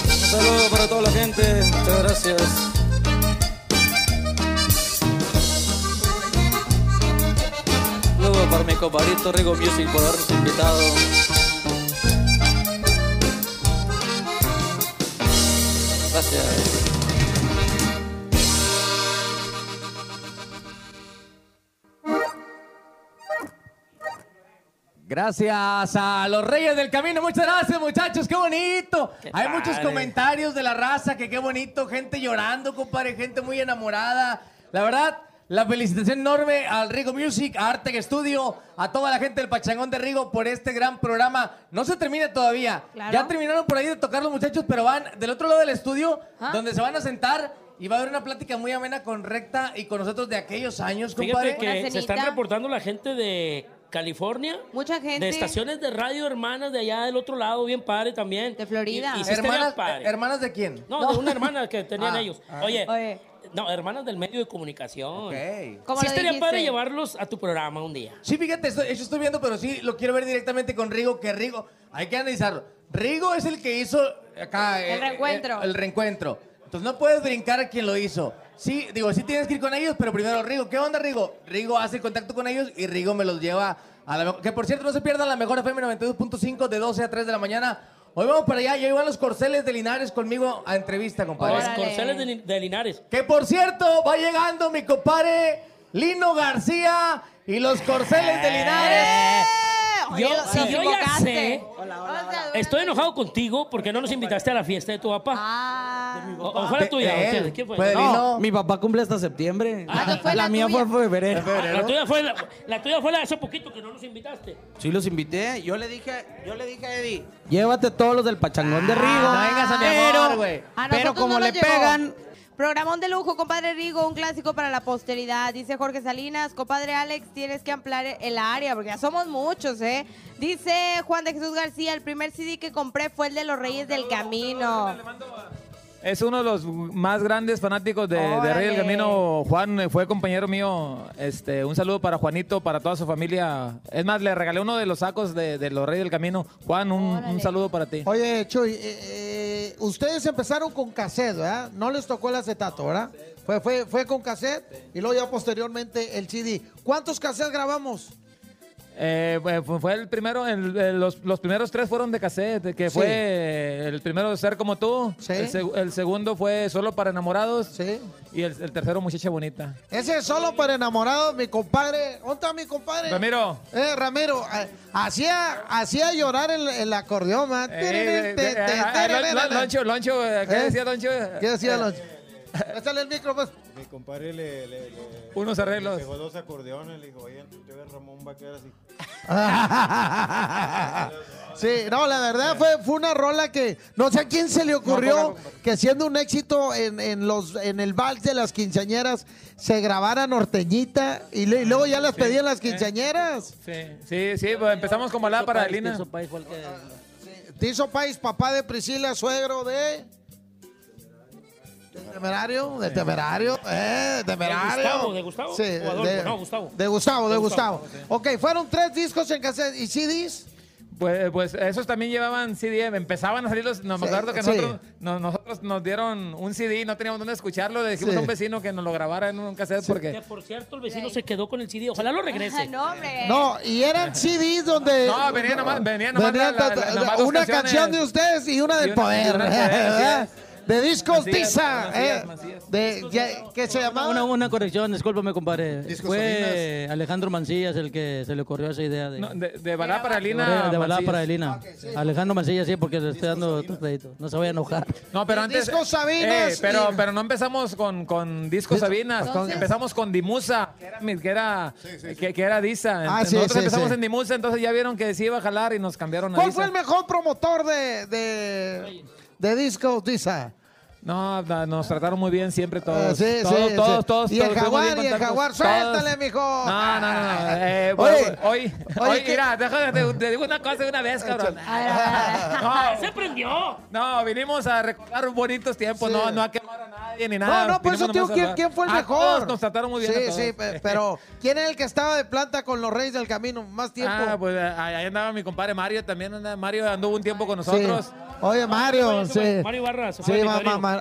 Un saludo para toda la gente, muchas gracias. Compadrito Rigo Music por habernos invitado. Gracias. Gracias a los Reyes del Camino. Muchas gracias, muchachos. Qué bonito. Hay muchos comentarios de la raza que qué bonito. Gente llorando, compadre. Gente muy enamorada. La verdad, la felicitación enorme al Rigo Music, a Arte Studio, a toda la gente del Pachangón de Rigo por este gran programa. No se termina todavía. Claro. Ya terminaron por ahí de tocar los muchachos, pero van del otro lado del estudio, Ah. donde se van a sentar y va a haber una plática muy amena con Recta y con nosotros de aquellos años, compadre. Fíjate que se están reportando la gente de California. Mucha gente. De estaciones de radio hermanas de allá del otro lado, bien padre también. De Florida. Y, y Hermanas, padre. ¿Hermanas de quién? No, de una hermana que tenían Ah, ellos. ah. Oye, Oye. No, hermanas del medio de comunicación. ¿Cómo Sí lo estaría dijiste? padre llevarlos a tu programa un día. Sí, fíjate, estoy, eso estoy viendo, pero sí lo quiero ver directamente con Rigo, que Rigo, hay que analizarlo. Rigo es el que hizo acá El reencuentro. el reencuentro. Entonces no puedes brincar a quien lo hizo. Sí, digo, sí tienes que ir con ellos, pero primero Rigo. ¿Qué onda, Rigo? Rigo hace el contacto con ellos y Rigo me los lleva a la mejor. Que por cierto, no se pierdan la mejor FM 92.5 de 12 a 3 de la mañana. Hoy vamos para allá, ya iban los corceles de Linares conmigo a entrevista, compadre. Los corceles de, de Linares. Que por cierto, va llegando mi compadre Lino García y los corceles de Linares. Yo, si yo ya sé, estoy enojado contigo porque no nos invitaste a la fiesta de tu papá. Ah. O, o fue la tuya, De ¿o él. qué? ¿Quién fue? De No, Lino. Mi papá cumple hasta septiembre. Ah, fue la, la mía tuya. fue en febrero. La tuya fue la, la tuya fue la de hace poquito que no nos invitaste. Sí, los invité. Yo le dije, yo le dije a Eddie, llévate todos los del pachangón de Rigo. no vengas a mi pero, amor, güey. Pero como no le llegó. pegan, Programón de lujo, compadre Rigo, un clásico para la posteridad. Dice Jorge Salinas, compadre Alex, tienes que ampliar el área, porque ya somos muchos, ¿eh? Dice Juan de Jesús García, el primer CD que compré fue el de Los Reyes del Camino. Es uno de los más grandes fanáticos de, de Rey del. Camino. Juan eh, fue compañero mío. Este, un saludo para Juanito, para toda su familia. Es más, le regalé uno de los sacos de, de los Reyes del Camino. Juan, un, un saludo para ti. Oye, Chuy, eh, eh, ustedes empezaron con cassette, ¿verdad? No les tocó el acetato, ¿verdad? Fue, fue, fue con cassette y luego ya posteriormente el CD. ¿Cuántos cassettes grabamos? Eh, fue- el primero, el- los, los primeros tres fueron de cassette, que Sí. fue el primero de Ser Como Tú, el, seg- el segundo fue Solo para Enamorados y el, el tercero Muchacha Bonita. Ese es solo para enamorados, mi compadre. ¿Dónde está mi compadre? Ramiro. Eh, Ramiro, hacía, hacía llorar el, el acordeón, man. Eh, eh, Lon- Lon- Loncho, Loncho, ¿qué ¿Eh? decía Loncho? ¿Qué decía Eh, Loncho? Préstale el micro, pues. Mi compadre le, le, le- Unos arreglos. le pegó dos acordeones, le dijo, oye, te ves Ramón va a quedar así. Sí, no, la verdad fue, fue una rola que no sé a quién se le ocurrió que siendo un éxito en, en los en el vals de las quinceañeras se grabara norteñita y, le- y luego ya las Sí. pedían las quinceañeras. Sí, sí, sí, pues empezamos con balada para Adelina. Tizo Pais, papá de Priscila, suegro de... ¿De temerario? ¿De temerario? ¿Eh? ¿Temerario? Gustavo, de Gustavo. Sí, de, no, Gustavo. De Gustavo, de De Gustavo. Gustavo, Ok, fueron tres discos en cassette y CDs. Pues, pues esos también llevaban CD, empezaban a salir los... No, me Sí, acuerdo que sí. nosotros, no- nosotros nos dieron un CD y no teníamos dónde escucharlo. Le dijimos Sí. a un vecino que nos lo grabara en un cassette Que porque... por cierto, el vecino se quedó con el CD. Ojalá lo regrese. No, hombre. No, y eran CDs donde... No, venía nomás- venía nomás la- la- una canción de ustedes y una del Y una- poder. y una De discos Macías, Tiza. Macías, eh, Macías. de, ya- ¿Qué se llamaba? Una, una corrección, discúlpame, compadre. Discos Fue Alejandro Mancillas el que se le ocurrió esa idea de, No, de, de balada para de, Alina. de balada Macías. para Elina. Alejandro Mancillas, sí, porque le estoy dando otro crédito. No se vaya a enojar. No, pero antes. Discos Sabinas Eh, pero, y- pero no empezamos con, con discos Disco- Sabinas. Entonces- empezamos con Dimusa, que era, que era, Que, que era Disa. Ah, sí, Nosotros sí, empezamos sí. en Dimusa, entonces ya vieron que sí iba a jalar y nos cambiaron a ¿Cuál Disa. fue el mejor promotor de, de, de discos Tiza? No, no, nos trataron muy bien siempre todos. Ah, sí, todos, sí, todos, sí. todos, Y todos el fuimos jaguar, y el jaguar, suéltale, mijo. No, no, no. no. Eh, Oye, hoy, oye, mira, déjame, te, te digo una cosa de una vez, cabrón. No, Se prendió. no, vinimos a recordar bonitos tiempos, Sí. no, no a quemar a nadie ni nada. No, no, por eso a ¿quién, fue el Ah, mejor? todos nos trataron muy bien. Sí, a todos. sí, pe- pero ¿quién era el que estaba de planta con los Reyes del Camino más tiempo? Ah, pues ahí ahí andaba mi compadre Mario también. anda- Mario anduvo un tiempo con nosotros. Sí. Oye, Mario, sí. Mario Barra, Sí, fue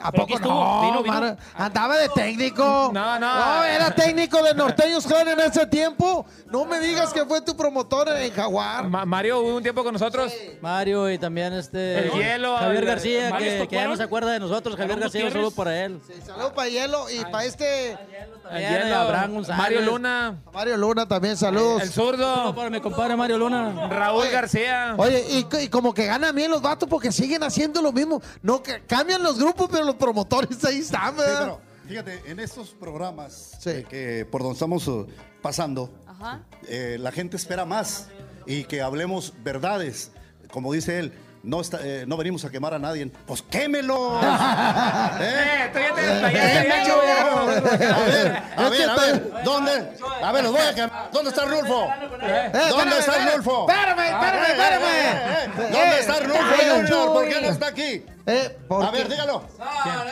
¿a poco estuvo, no? vino, vino. Mario? Andaba de técnico. No, no. era técnico de Norteños Clan en ese tiempo. No me digas que fue tu promotor en Jaguar. Ma- Mario hubo un tiempo con nosotros. Mario y también este. El hielo, Javier García, Mario que, que ya no se acuerda de nosotros. Javier García, un saludo para él. Saludos para Hielo y para este El También, hielo, Abraham González. Mario Luna. Mario Luna también, saludos. El zurdo. Para mi compadre Mario Luna. Raúl García. Oye, y, y como que ganan bien los vatos porque siguen haciendo lo mismo. No, que cambian los grupos, pero los promotores ahí están, Sí, ¿verdad? pero fíjate, en estos programas Sí. eh, que por donde estamos eh, pasando, Ajá. eh, la gente espera más y que hablemos verdades. Como dice él, no, está, eh, no venimos a quemar a nadie. Pues quémelo. Eh, tú ya te desplayaste, ya, Quémelo. chulo. A ver, a ver, a ver, ¿dónde? A ver, los voy a quemar. ¿Dónde está Arnulfo? Eh, ¿Dónde espérame, está espérame, Arnulfo? Espérame, espérame, Eh, espérame. eh, eh, Eh, ¿Dónde está cállate, Junior? ¿Por qué no está aquí? Eh, ¿por A ver, dígalo.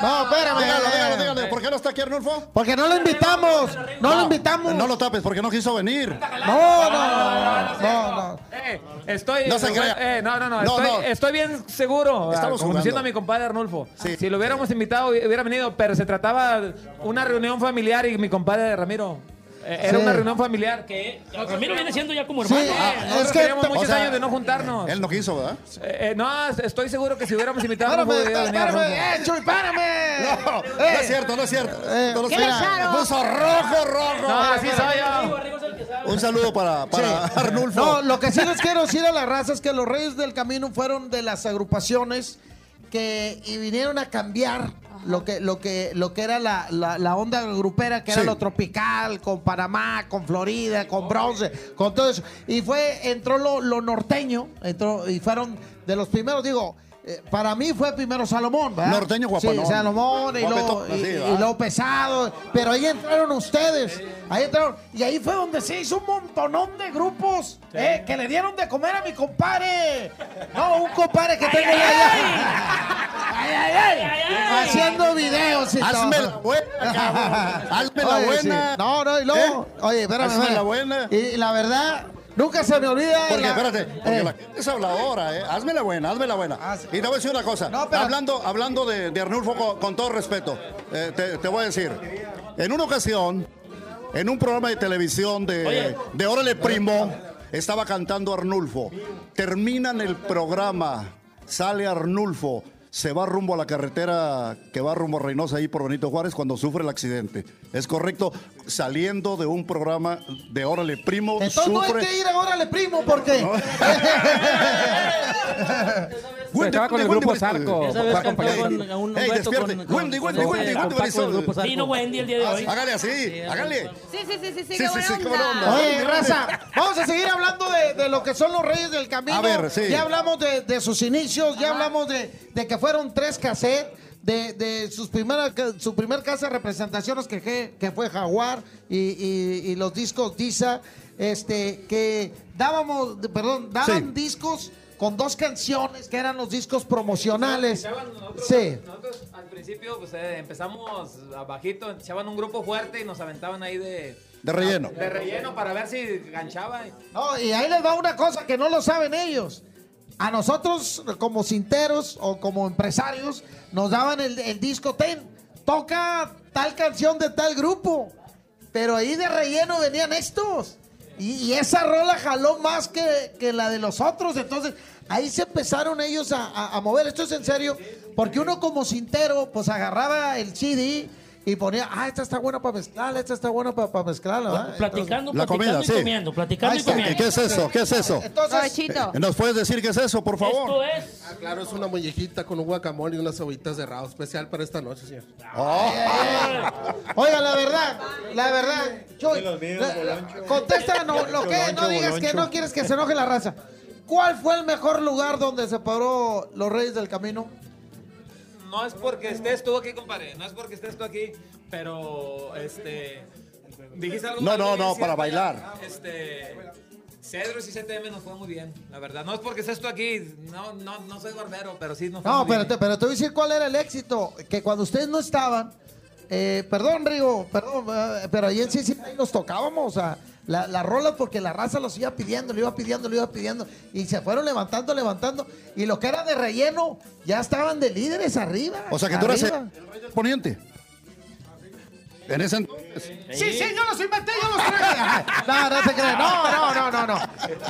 No, espérame. Dígalo, eh, dígalo, dígalo. ¿Por qué no está aquí Arnulfo? Porque no lo invitamos. No, lo invitamos. No lo tapes porque no quiso venir. No, no, no, no. Eh, estoy. No se crea. Eh, no, no, no. Estoy, no. estoy bien seguro. Estamos ah, conociendo a mi compadre Arnulfo. Sí. Si lo hubiéramos invitado, hubiera venido, pero se trataba de una reunión familiar y mi compadre Ramiro. Eh, era Sí. una reunión familiar. Que Ramiro viene siendo ya como Sí, hermano. ah, ¿eh? Nosotros es que teníamos te- muchos o sea, años de no juntarnos. Él no quiso, ¿verdad? Eh, eh, no, estoy seguro que si hubiéramos invitado hubiera venido espérame, Arnulfo. eh, Chuy, espérame. No, no es cierto, no es cierto. Eh, No lo ¿qué puso rojo, rojo. No, así soy yo. Un saludo para, para Arnulfo. No, lo que sí les quiero decir a la raza es que los Reyes del Camino fueron de las agrupaciones que y vinieron a cambiar lo que, lo que, lo que era la, la- la onda grupera, que era lo tropical, con Panamá, con Florida, con Bronce, con todo eso. Y fue, entró lo, lo norteño, entró, y fueron de los primeros, digo, eh, para mí fue primero Salomón, ¿verdad? Norteño guapanón. Sí, Salomón y luego pesado. Pero ahí entraron ustedes. Ahí entraron. Y ahí fue donde se hizo un montonón de grupos eh, que le dieron de comer a mi compadre. No, un compadre que tengo yo allá. Ay, ay, ay. Haciendo videos y Hazme todo. la buena. Hazme la Oye, buena. sí. No, no, y luego. ¿Eh? Oye, espérame. Hazme espérame. la buena. Y la verdad, nunca se me olvida. Porque, la- espérate, porque eh, la gente es habladora, ¿eh? Hazme la buena, hazme la buena. Y te voy a decir una cosa. hablando hablando de, de Arnulfo, con, con todo respeto, eh, te, te voy a decir. En una ocasión, en un programa de televisión de, de Órale Primo, estaba cantando Arnulfo. Terminan el programa, sale Arnulfo. Se va rumbo a la carretera que va rumbo a Reynosa ahí por Benito Juárez cuando sufre el accidente. Es correcto, saliendo de un programa de Órale Primo, Entonces no hay que ir ahora, le primo, porque. Estaba con el grupo a un Ey, despierte. Wendy, con Wendy, Wendy, con Wendy. Vino Wendy el día de hoy. Hágale así, hágale. Sí, sí, sí, sí, qué buena onda. Oye, raza, vamos a seguir hablando de, lo que son los Reyes del Camino. A ver, sí. Ya hablamos de, sus inicios, ya hablamos de que fueron tres cassettes, de, de sus primeras, su primer casa de representaciones que, que, que fue Jaguar y, y- y los discos Disa, este, que dábamos, perdón, daban Sí. discos con dos canciones que eran los discos promocionales. Nosotros, Sí. nosotros al principio pues, eh, empezamos abajito, echaban un grupo fuerte y nos aventaban ahí de... De relleno. De relleno para ver si ganchaba. No, y ahí les va una cosa que no lo saben ellos. A nosotros, como cinteros o como empresarios, nos daban el, disco ten. Toca tal canción de tal grupo. Pero ahí de relleno venían estos. Y, esa rola jaló más que, que la de los otros. Entonces, ahí se empezaron ellos a, a- a mover. Esto es en serio. Porque uno como cintero, pues agarraba el CD y ponía, ah, esta está buena para mezclarla, esta está buena para mezclarla. ¿verdad? Platicando, La platicando comida, y sí. comiendo, platicando Ahí y está. comiendo. ¿Qué es eso? ¿Qué es eso? Entonces, Eh, ¿Nos puedes decir qué es eso, por favor? Esto es Ah, claro, es una muñequita con un guacamole y unas cebollitas de rabo especial para esta noche, señor. Oh. Oiga, la verdad, la verdad, Chuy, la- la- contesta no, lo que, no digas que no quieres que se enoje la raza. ¿Cuál fue el mejor lugar donde se paró los Reyes del Camino? No es porque estés tú aquí, compadre. No es porque estés tú aquí, pero este. Dijiste algo. No, no, no, para bailar. Este. Cedros y CTM nos fue muy bien, la verdad. No es porque estés tú aquí. No, no, no soy barbero, pero sí nos fue No, muy pero bien. te, pero te voy a decir cuál era el éxito. Que cuando ustedes no estaban, eh, perdón, Rigo, perdón, eh, pero ahí en sí, sí ahí nos tocábamos, o sea, la, la rola porque la raza los iba pidiendo, lo iba pidiendo, lo iba pidiendo. Y se fueron levantando, levantando. Y lo que era de relleno, ya estaban de líderes arriba. O sea que tú eres el, arriba. poniente. En ese entonces. Sí, sí, yo los inventé, yo los traje. No, no. No, no, no, no, no.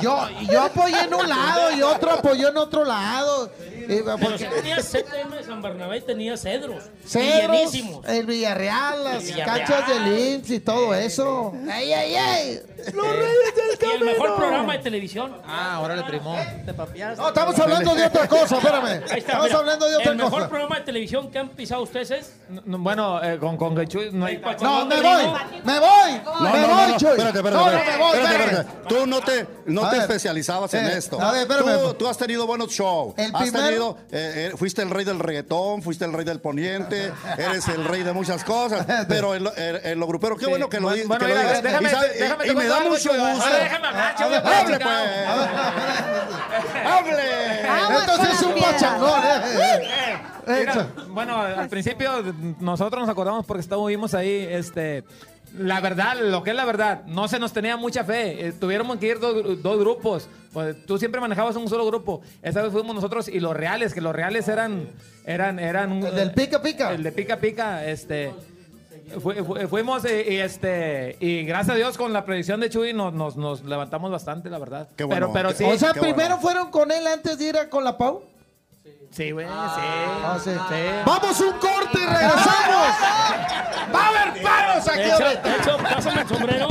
Yo, yo apoyé en un lado y otro apoyó en otro lado. Pero porque- tenía CTM de San Bernabé y tenía cedros. Cedros, el Villarreal, las El Villarreal. canchas del IMSS y todo eso. ¡Ay, ay, ay! ¡Los Reyes del Y el Camino! mejor programa de televisión. Ah, órale, primo. Te papiaste. No, estamos hablando de otra cosa, espérame. Ahí está, Estamos mira. hablando de otra El mejor cosa. programa de televisión que han pisado ustedes es No, no, bueno, eh, con, con Gachuy no hay. No, me voy, me voy, No, me no, no, voy, no, Chuy. espérate, espérate, No, no, espérate, me voy, espérate, espérate. Tú no te, no te especializabas en Eh, esto. a ver, espérame. Tú, tú has tenido buenos shows. El primero- eh, eh, fuiste el rey del reggaetón, fuiste el rey del poniente, eres el rey de muchas cosas. Pero en lo, en- en lo grupero, qué bueno que lo, Bueno, que lo mira, digas. déjame- y, sabe- déjame y te me da mucho gusto. Hable, hable, pues. Hable. Entonces es un pachangón, eh. Mira, bueno, al principio nosotros nos acordamos porque estuvimos ahí, este, la verdad, lo que es la verdad, no se nos tenía mucha fe. Eh, tuviéramos que ir dos, dos grupos. Pues, tú siempre manejabas un solo grupo. Esta vez fuimos nosotros y los reales, que los reales eran, eran, eran un- El del pica pica. el de pica pica, este. fu- fu- fuimos y, y, este y gracias a Dios con la predicción de Chuy nos, nos, nos levantamos bastante, la verdad. Qué bueno, pero, pero qué- sí. o sea, primero bueno. fueron con él antes de ir a con la Pau. Sí, güey, sí. Ah, sí. sí. Vamos un corte y regresamos. Va a haber paros De aquí hecho, ahorita. de hecho, pásame el sombrero.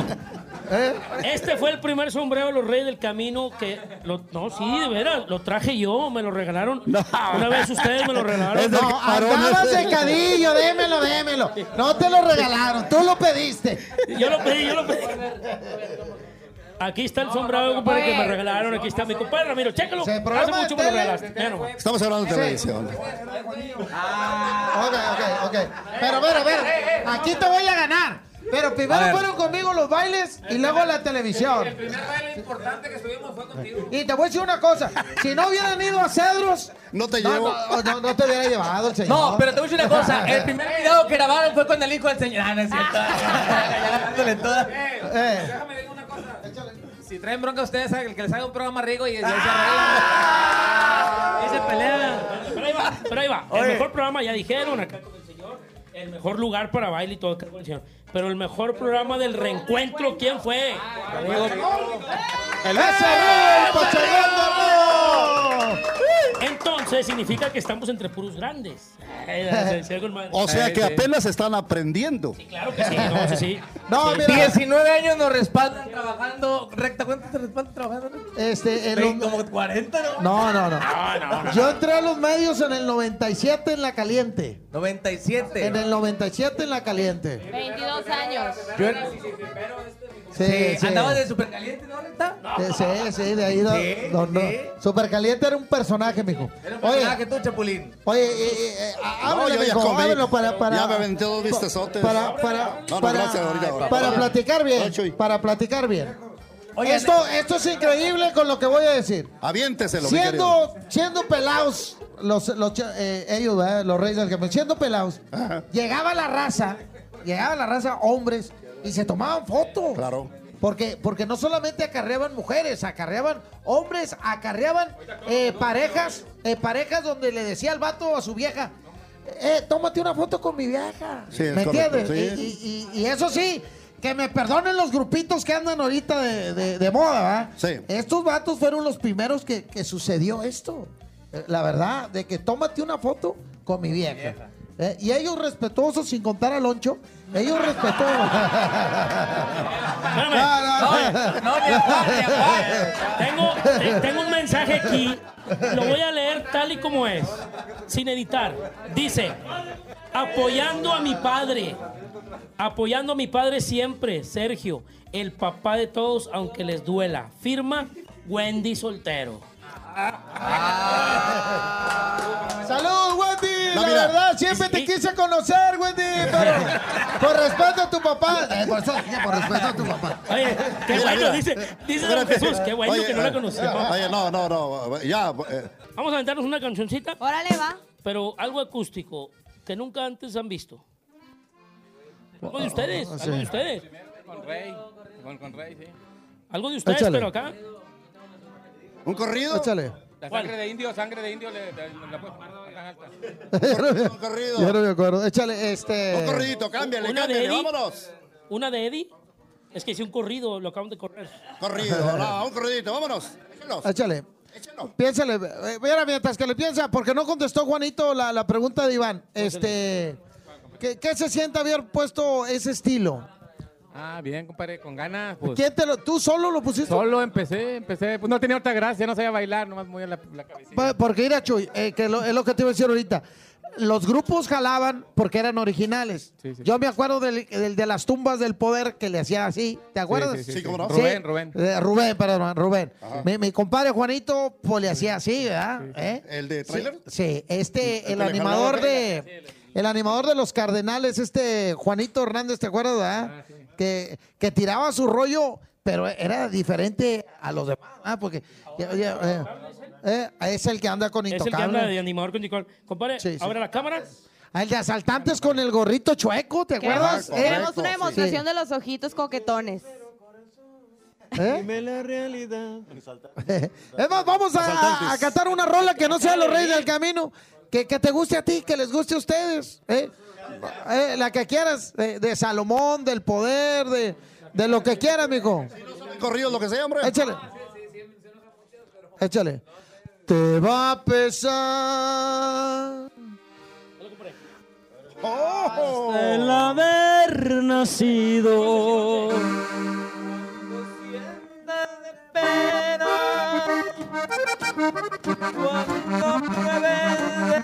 ¿Eh? Este fue el primer sombrero de los Reyes del Camino que... Lo, no, sí, de veras, lo traje yo, me lo regalaron. Una vez ustedes me lo regalaron. De- No, Varón andabas ese. de cadillo, démelo, démelo. No te lo regalaron, tú lo pediste. Yo lo pedí, yo lo pedí. Aquí está el sombrero compadre, que me regalaron. Aquí está mi compadre Ramiro. Chécalo. Se Hace programa mucho me lo regalaste. Estamos hablando de televisión. Ok, ok, ok. Pero, pero, pero, aquí te voy a ganar. Pero primero fueron conmigo los bailes y luego la televisión. primer baile importante que subimos fue contigo. Y te voy a decir una cosa. Si no hubieran ido a Cedros, No te no, llevo. no, no, no te hubiera llevado el señor. No, pero te voy a decir una cosa. El primer video que grabaron fue con el hijo del señor. Ah, no es cierto. Ya ganándole toda. Eh, Déjame decir. Si traen bronca ustedes, el que les haga un programa rico y, se Y se pelean. Pero ahí va, pero ahí va. El mejor programa, ya dijeron acá con el señor. El mejor lugar para baile y todo acá con el señor. Pero el mejor programa del reencuentro, ¿quién fue? ¡Ese Rudo, el de Rudo! Entonces significa que estamos entre puros grandes. O sea Sí, que sí. apenas están aprendiendo. Claro que sí, no, sí, sí. No, Sí. mira, 19 años nos respaldan trabajando. Recta, ¿cuánto te respaldan trabajando? este, en los- Como 40, ¿no? no, no, no. No, no, no. Yo entré a los medios en el 97 en La Caliente. 97. En el 97 en La Caliente. 22 años. Yo Sí, sí, sí. andabas de súper caliente, ¿no? Eh, Sí, sí, de ahí. no- Sí, no, no. sí. Supercaliente era un personaje, mijo. Era un Oye, personaje tú, Chapulín. oye, eh, eh, eh, No, háblale, yo ya mijo, comí. para, para, Ya me aventé dos vistezotes. Para, para, No, no, para, gracias, ahorita. para platicar bien, No, para platicar bien. Oye, esto, esto es increíble con lo que voy a decir. Aviénteselo, mi querido. Siendo, siendo pelados, los, los eh, ellos, los reyes del campeón, siendo pelados, llegaba la raza, llegaba la raza, hombres, y se tomaban fotos. Claro. Porque, porque no solamente acarreaban mujeres, acarreaban hombres, acarreaban eh, parejas, eh, parejas donde le decía al vato a su vieja, eh, tómate una foto con mi vieja. Sí, es ¿Me entiendes? sí. Y, y- y eso sí, que me perdonen los grupitos que andan ahorita de, de- de moda, ¿verdad? Sí. Estos vatos fueron los primeros que, que sucedió esto. Eh, La verdad, de que tómate una foto con mi vieja. Eh, y ellos respetuosos, sin contar al loncho, ellos respetuosos. Espérame. No, no, a a. Tengo, te- tengo un mensaje aquí. Lo voy a leer tal y como es, sin editar. Dice, apoyando a mi padre, apoyando a mi padre siempre, Sergio, el papá de todos, aunque les duela. Firma Wendy Soltero. Salud, Wendy. No, la mira. verdad, siempre te quise conocer, Wendy. Pero por respeto a tu papá. Eh, por, eso dije, por respeto a tu papá. Oye, qué Mira, bueno, mira. dice, dice don. Jesús, qué bueno Oye, que no la eh, conoció. Oye, no, no, no. Ya. eh, Vamos a aventarnos una cancioncita, Órale, va. pero algo acústico que nunca antes han visto. Algo de ustedes, algo de ustedes. Con Rey. Con, con Rey, sí. Algo de ustedes, Échale. pero acá. ¿Un corrido? Échale. La ¿Cuál? sangre de indio, sangre de indio, le, le- la puedes poner. Un corrido. Yo no me acuerdo. Échale, este. Un corridito, cámbiale, Una de cámbiale, Eddie. vámonos. Una de Eddie. Es que hice un corrido, lo acaban de correr. Corrido, no, un corridito, vámonos. Échelos. Échale. Échelo. Piénsale. eh, Mira, mientras que le piensa, porque no contestó Juanito la, la pregunta de Iván. Este. ¿qué, qué se siente haber puesto ese estilo? Ah, bien, compadre, con ganas. Pues, ¿Quién te lo, ¿Tú solo lo pusiste? Solo empecé, empecé. Pues no tenía otra gracia, no sabía bailar, nomás movía la, la cabecita. Pa- Porque mira, Chuy, eh, que lo- es lo que te iba a decir ahorita. Los grupos jalaban porque eran originales. Sí, sí. Yo me acuerdo del, del de las tumbas del poder que le hacía así. ¿Te acuerdas? Sí, sí, Sí, sí, cómo no. Rubén, Rubén. Eh, Rubén, perdón, Rubén. Mi, mi compadre Juanito, pues le hacía así, ¿verdad? ¿Eh? ¿El de Sí, trailer? Sí, este, el animador de. El animador de los Cardenales, este Juanito Hernández, ¿te acuerdas, verdad? Ah, que, que tiraba su rollo, pero era diferente a los demás, ¿ah? Porque ya- ya, eh, eh, es el que anda con Es el que intocable. anda de animador con Nicole. Compadre, Sí, sí. abre la cámara. Ah, El de asaltantes con el gorrito chueco, ¿te acuerdas? Queremos una demostración de los ojitos coquetones. ¿eh? Dime la realidad. Es más, vamos a, cantar una rola que no sea los reyes del camino, que, que te guste a ti, que les guste a ustedes. ¿eh? Eh, la que quieras, de, de Salomón, del poder, de, de lo que quieras, mijo. Corrido, lo que sea, hombre. Échale. Échale. Te va a pesar. Oh. El haber nacido. Cuando pruebes de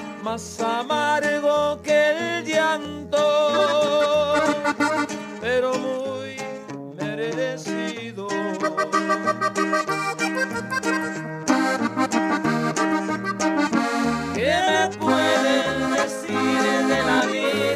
más amargo que el llanto, pero muy merecido. ¿Qué me pueden decir de la vida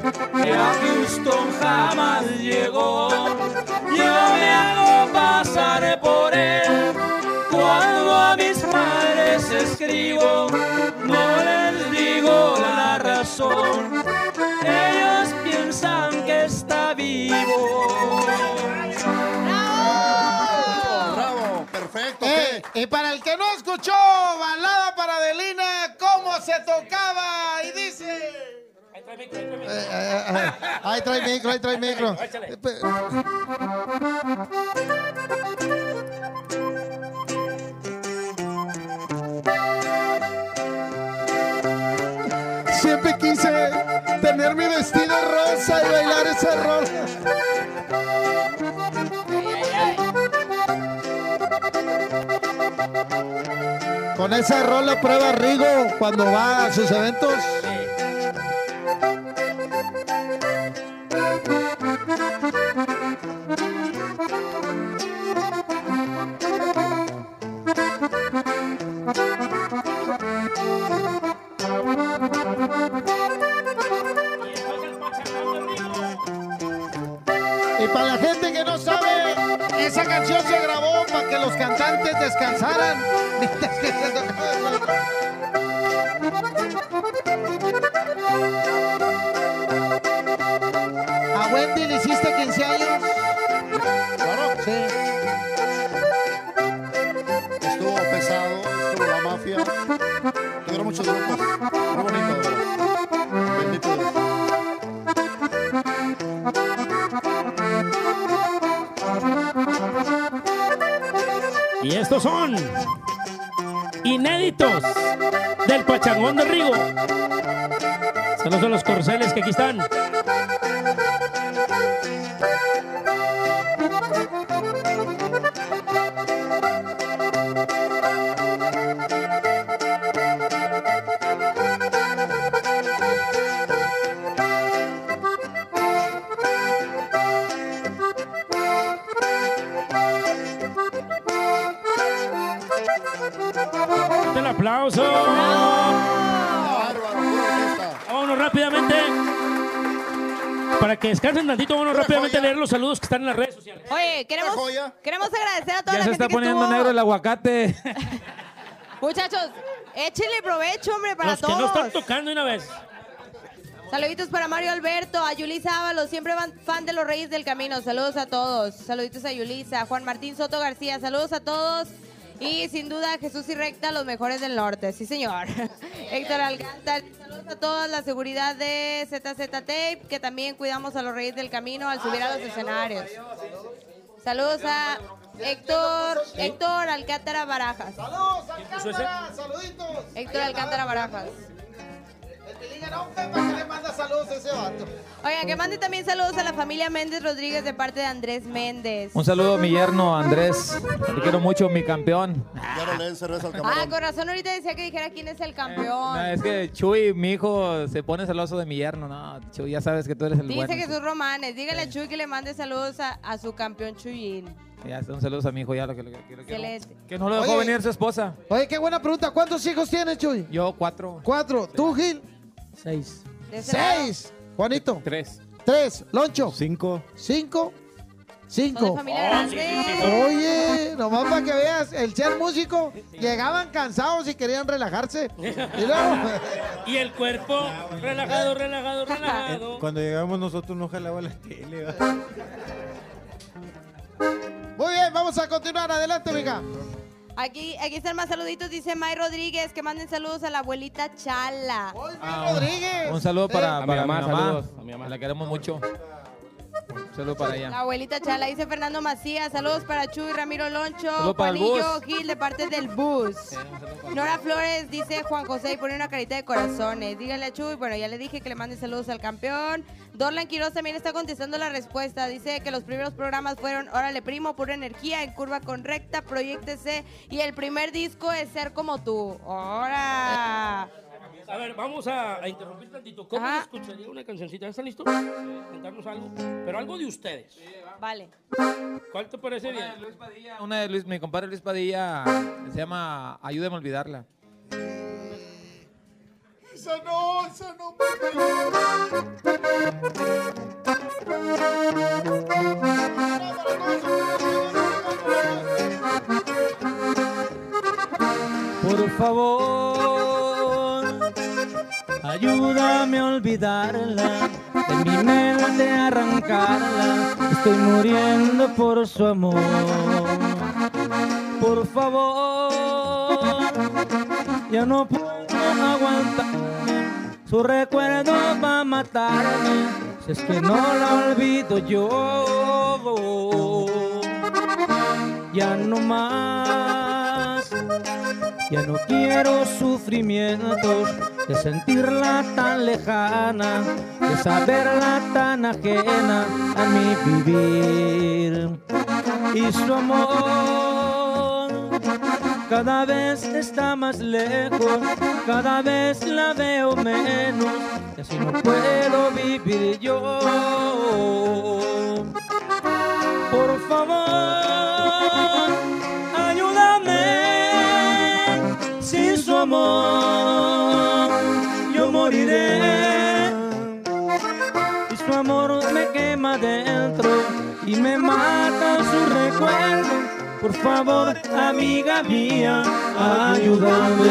que a Houston jamás llegó. Yo me hago pasar por él cuando a mis padres escribo. No les digo la razón, ellos piensan que está vivo. Bravo, perfecto. Eh, y para el que no escuchó, balada para Adelina, cómo se tocaba y dice... Eh, eh, eh, Ahí trae micro, ahí trae micro. Eh, Siempre quise tener mi vestido rosa y bailar ese rol. Con ese rol le prueba Rigo cuando va a sus eventos. Y para la gente que no sabe, esa canción se grabó para que los cantantes descansaran. estos son inéditos del Pachangón de Rigo. Saludos a los corceles que aquí están. Para que descansen tantito, vámonos rápidamente a leer los saludos que están en las redes sociales. Oye, queremos, queremos agradecer a toda Ya la se gente está que poniendo estuvo- negro el aguacate. Muchachos, échenle provecho, hombre, para Los que todos. no están tocando una vez. Saluditos para Mario Alberto, a Yulisa Ábalos, siempre van- fan de los Reyes del Camino. Saludos a todos. Saluditos a Yulisa, Juan Martín Soto García, saludos a todos. Y sin duda, Jesús y Recta, los mejores del norte. Sí, señor. Héctor Alcántara, saludos a todos. La seguridad de ZZ Tape, que también cuidamos a los Reyes del Camino al subir a los escenarios. Saludos a Héctor, Héctor Alcántara Barajas. ¡Saludos? Alcántara! ¡Saluditos! Héctor Alcántara Barajas. Que le manda saludos a ese vato. Oigan, que mande también saludos a la familia Méndez Rodríguez de parte de Andrés Méndez. Un saludo a mi yerno Andrés. Te quiero mucho, mi campeón. Ya no le den cerveza al Ah, camarón. con razón ahorita decía que dijera quién es el campeón. No, es que Chuy, mi hijo, se pone celoso de mi yerno. No, Chuy, ya sabes que tú eres el Dice bueno. Jesús Romanes, dígale a Chuy que le mande saludos a, a su campeón Chuyín. Ya, un saludo a mi hijo, ya lo que, lo que quiero. Excelente. Que no lo dejó Oye. venir su esposa. Oye, qué buena pregunta. ¿Cuántos hijos tienes, Chuy? Yo, cuatro. Cuatro. ¿Tú, Gil? Seis. Seis. Juanito. Tres. Tres. Loncho. Cinco. Cinco. Cinco. familia grande. Oye, nomás para que veas, el ser músico, llegaban cansados y querían relajarse. Y luego, Y el cuerpo, relajado, relajado, relajado. Cuando llegamos nosotros no jalaba la tele. muy bien, vamos a continuar. Adelante, mija. Aquí, aquí están más saluditos, dice May Rodríguez, que manden saludos a la abuelita Chala. Ah, Rodríguez. Un saludo para, mi para mamá, mi mamá. saludos, a mi mamá. La queremos mucho. Un saludo para La ella. abuelita Chala, dice Fernando Macías, saludos para Chuy, Ramiro Loncho, Juanillo. Gil de parte del bus. Nora Flores dice Juan José y pone una carita de corazones. Dígale a Chuy, bueno, ya le dije que le mande saludos al campeón. Dorlan Quiroz también está contestando la respuesta. Dice que los primeros programas fueron Órale Primo, Pura Energía, En Curva Correcta, Proyectese y el primer disco es Ser Como Tú. ¡Hora! A ver, vamos a, a interrumpir tantito. ¿Cómo Ajá. se escucharía una cancioncita? ¿Están listos? Cantarnos algo. Pero algo de ustedes. Vale. ¿Cuál te parece bien? Una de Luis, mi compadre Luis Padilla se llama Ayúdame a olvidarla. Esa no, esa no, Por favor, ayúdame a olvidarla, de mi mente arrancarla. Estoy muriendo por su amor. Por favor, ya no puedo aguantarme. Su recuerdo va a matarme. Si es que no la olvido yo. Ya no más. Ya no quiero sufrimientos de sentirla tan lejana, de saberla tan ajena a mi vivir. Y su amor cada vez está más lejos, cada vez la veo menos, y así no puedo vivir yo. Por favor, quema y me mata su recuerdo. Por favor, amiga mía, ayúdame.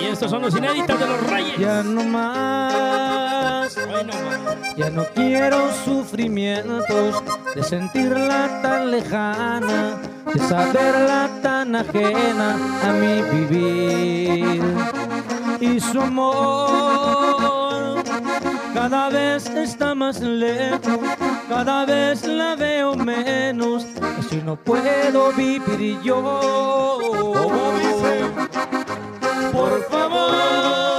Y estos son los inéditos de los Reyes. Ya no más. Ya no quiero sufrimientos de sentirla tan lejana, de saberla tan ajena a mi vivir. Y su amor cada vez está más lejos, cada vez la veo menos, así no puedo vivir yo. Por favor,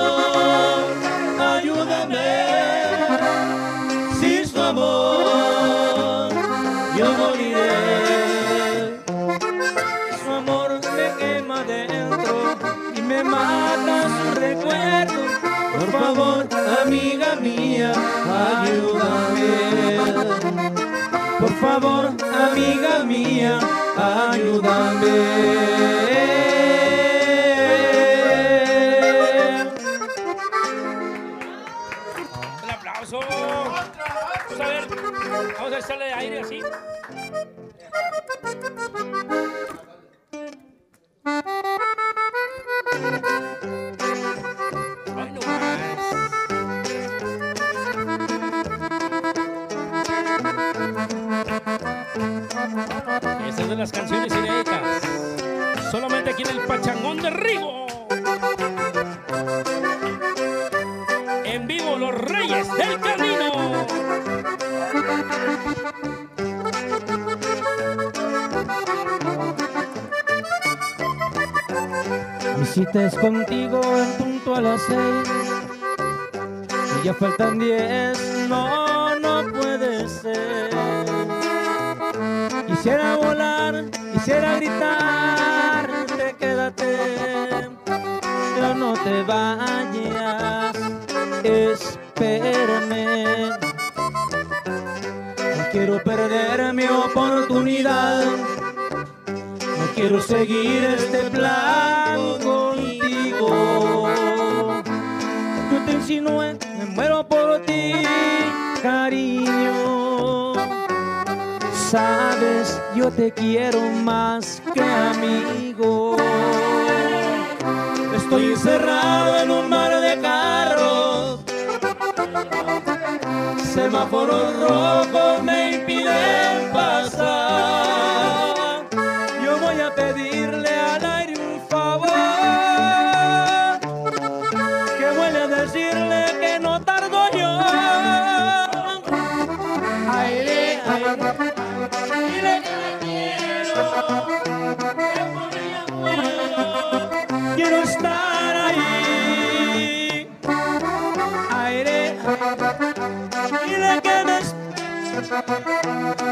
mía, ayúdame. Por favor, amiga mía, ayúdame. Faltan diez, te quiero más que amigo. Estoy encerrado en un mar de carros. Semáforos rojos me impiden pasar. Yo voy a pedirle al aire Quiero estar ahí. Aire, dile que me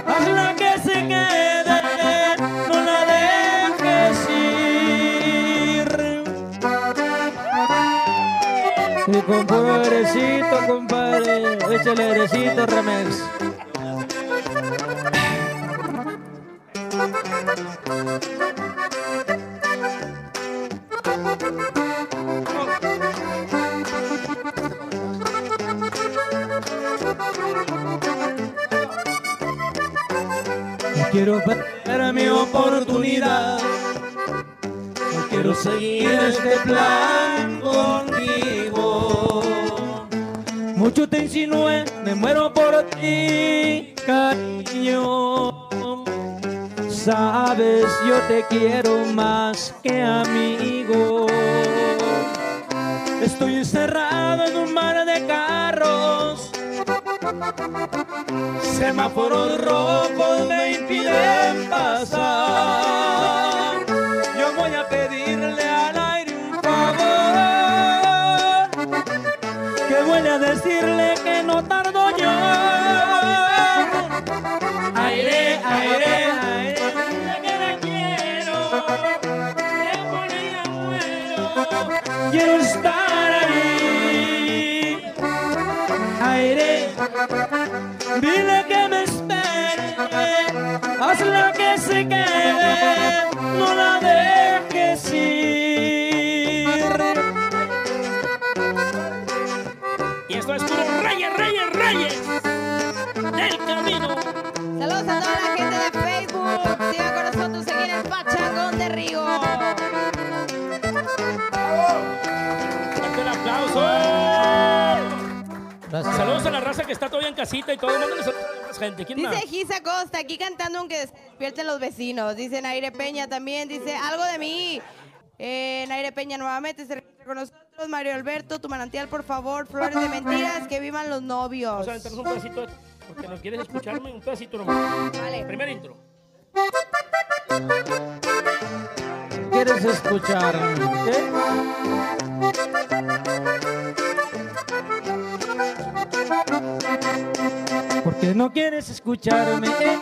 Hazla que se quede, no la dejes ir. Y con puro airecito, compadre, échale airecito, remix. Este plan Dile que me espere, hazla que se quede, no la Saludos a la raza que está todavía en casita y todo. Mándenle saludos a más gente. ¿Quién más? Dice Gisa Costa, aquí cantando aunque despierten los vecinos. Dice Naire Peña también, dice algo de mí. Eh, Naire Peña nuevamente se registra con nosotros. Mario Alberto, tu manantial, por favor. Flores de mentiras, que vivan los novios. Vamos a aventarnos un pedacito, porque no quieres escucharme, un pedacito nomás. Vale. Primer intro. ¿Quieres escuchar? ¿Qué? Que no quieres escucharme, eh,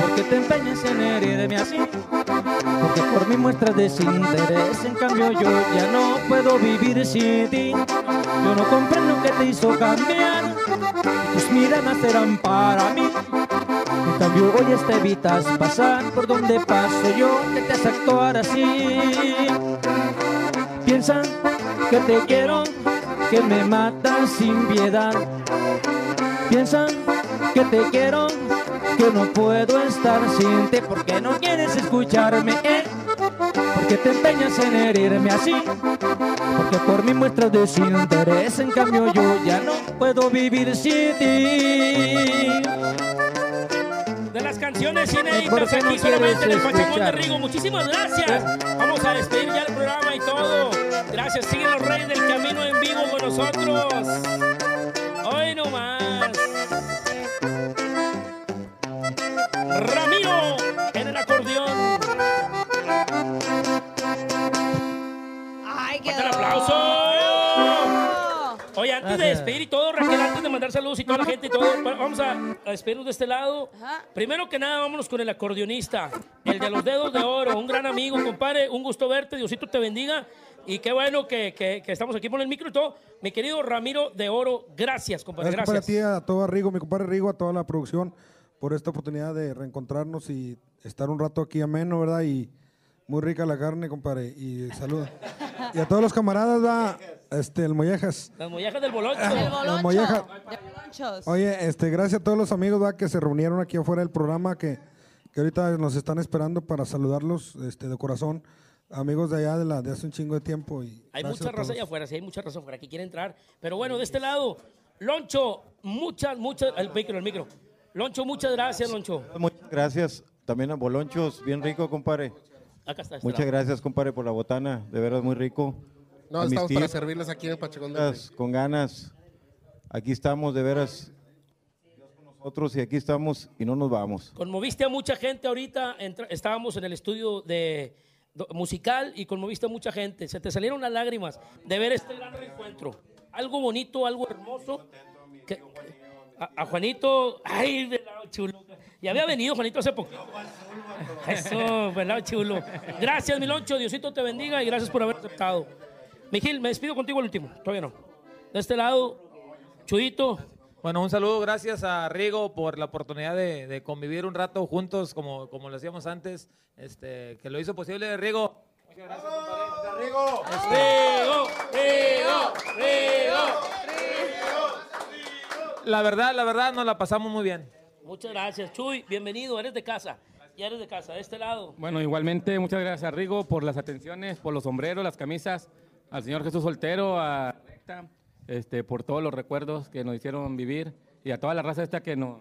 porque te empeñas en herirme así, porque por mí muestras desinterés, en cambio yo ya no puedo vivir sin ti. Yo no comprendo qué te hizo cambiar, tus miradas eran para mí. En cambio hoy te evitas pasar por donde paso yo, que te hace actuar así. Piensan que te quiero, que me matas sin piedad. Piensan que te quiero, que no puedo estar sin ti porque no quieres escucharme, eh. porque te empeñas en herirme así, porque por mí muestras desinterés, en cambio yo ya no puedo vivir sin ti. De las canciones ¿Por inéditas qué no aquí solamente en el Pachangón de? Rigo. Muchísimas gracias. Vamos a despedir ya el programa y todo. Gracias. Siguen los Reyes del Camino en vivo con nosotros. Hoy nomás. Ramiro en el acordeón. ¡Ay, qué ¡Fuerte el aplauso! Oye, antes de despedir y todo, Raquel, antes de mandar saludos y toda la gente y todo, pa- vamos a, a despedirnos de este lado. Primero que nada, vámonos con el acordeonista, el de los dedos de oro, un gran amigo, compadre, un gusto verte, Diosito te bendiga. Y qué bueno que, que- que estamos aquí por el micro y todo. Mi querido Ramiro de Oro, gracias, compadre, Gracias, para ti, a todo Rigo, mi compadre Rigo, a toda la producción, por esta oportunidad de reencontrarnos y estar un rato aquí ameno, ¿verdad? Y muy rica la carne, compadre. Y salud. y a todos los camaradas, ¿verdad? Este, el Mollejas. Las mollejas del bolocho. Mollejas. Lonchos. Oye, este, gracias a todos los amigos, ¿verdad? Que se reunieron aquí afuera del programa, que, que ahorita nos están esperando para saludarlos, este, de corazón. Amigos de allá de, la, de hace un chingo de tiempo. Y Hay mucha a raza allá afuera, sí, hay mucha raza afuera que quiere entrar. Pero bueno, de este lado, Loncho, muchas, muchas, el micro, el micro. Loncho, muchas gracias, Loncho. Muchas gracias también a Bolonchos, bien rico, compadre. Acá está. este Muchas lado. gracias, compadre, por la botana, de veras muy rico. No, A estamos para servirles aquí en el Pachacón de Con ganas. Aquí estamos, de veras. Dios con nosotros y aquí estamos y no nos vamos. Conmoviste a mucha gente ahorita. entra- estábamos en el estudio de musical y conmoviste a mucha gente. Se te salieron las lágrimas de ver este gran reencuentro. Algo bonito, algo hermoso. que- a, Juanito, ay, velado chulo. Ya había venido Juanito hace poco. Eso, velado chulo. Gracias, Miloncho. Diosito te bendiga y gracias por haber aceptado. Miguel, me despido contigo el último. Todavía no. De este lado, Chuyito. Bueno, un saludo, gracias a Rigo por la oportunidad de, de convivir un rato juntos como, como lo hacíamos antes, este, que lo hizo posible Rigo. Muchas gracias, compadre. Rigo, Rigo, Rigo. La verdad, la verdad, nos la pasamos muy bien. Muchas gracias, Chuy. Bienvenido, eres de casa. Ya eres de casa, de este lado. Bueno, igualmente, muchas gracias a Rigo por las atenciones, por los sombreros, las camisas, al señor Jesús Soltero, a Recta, este, por todos los recuerdos que nos hicieron vivir y a toda la raza esta que nos,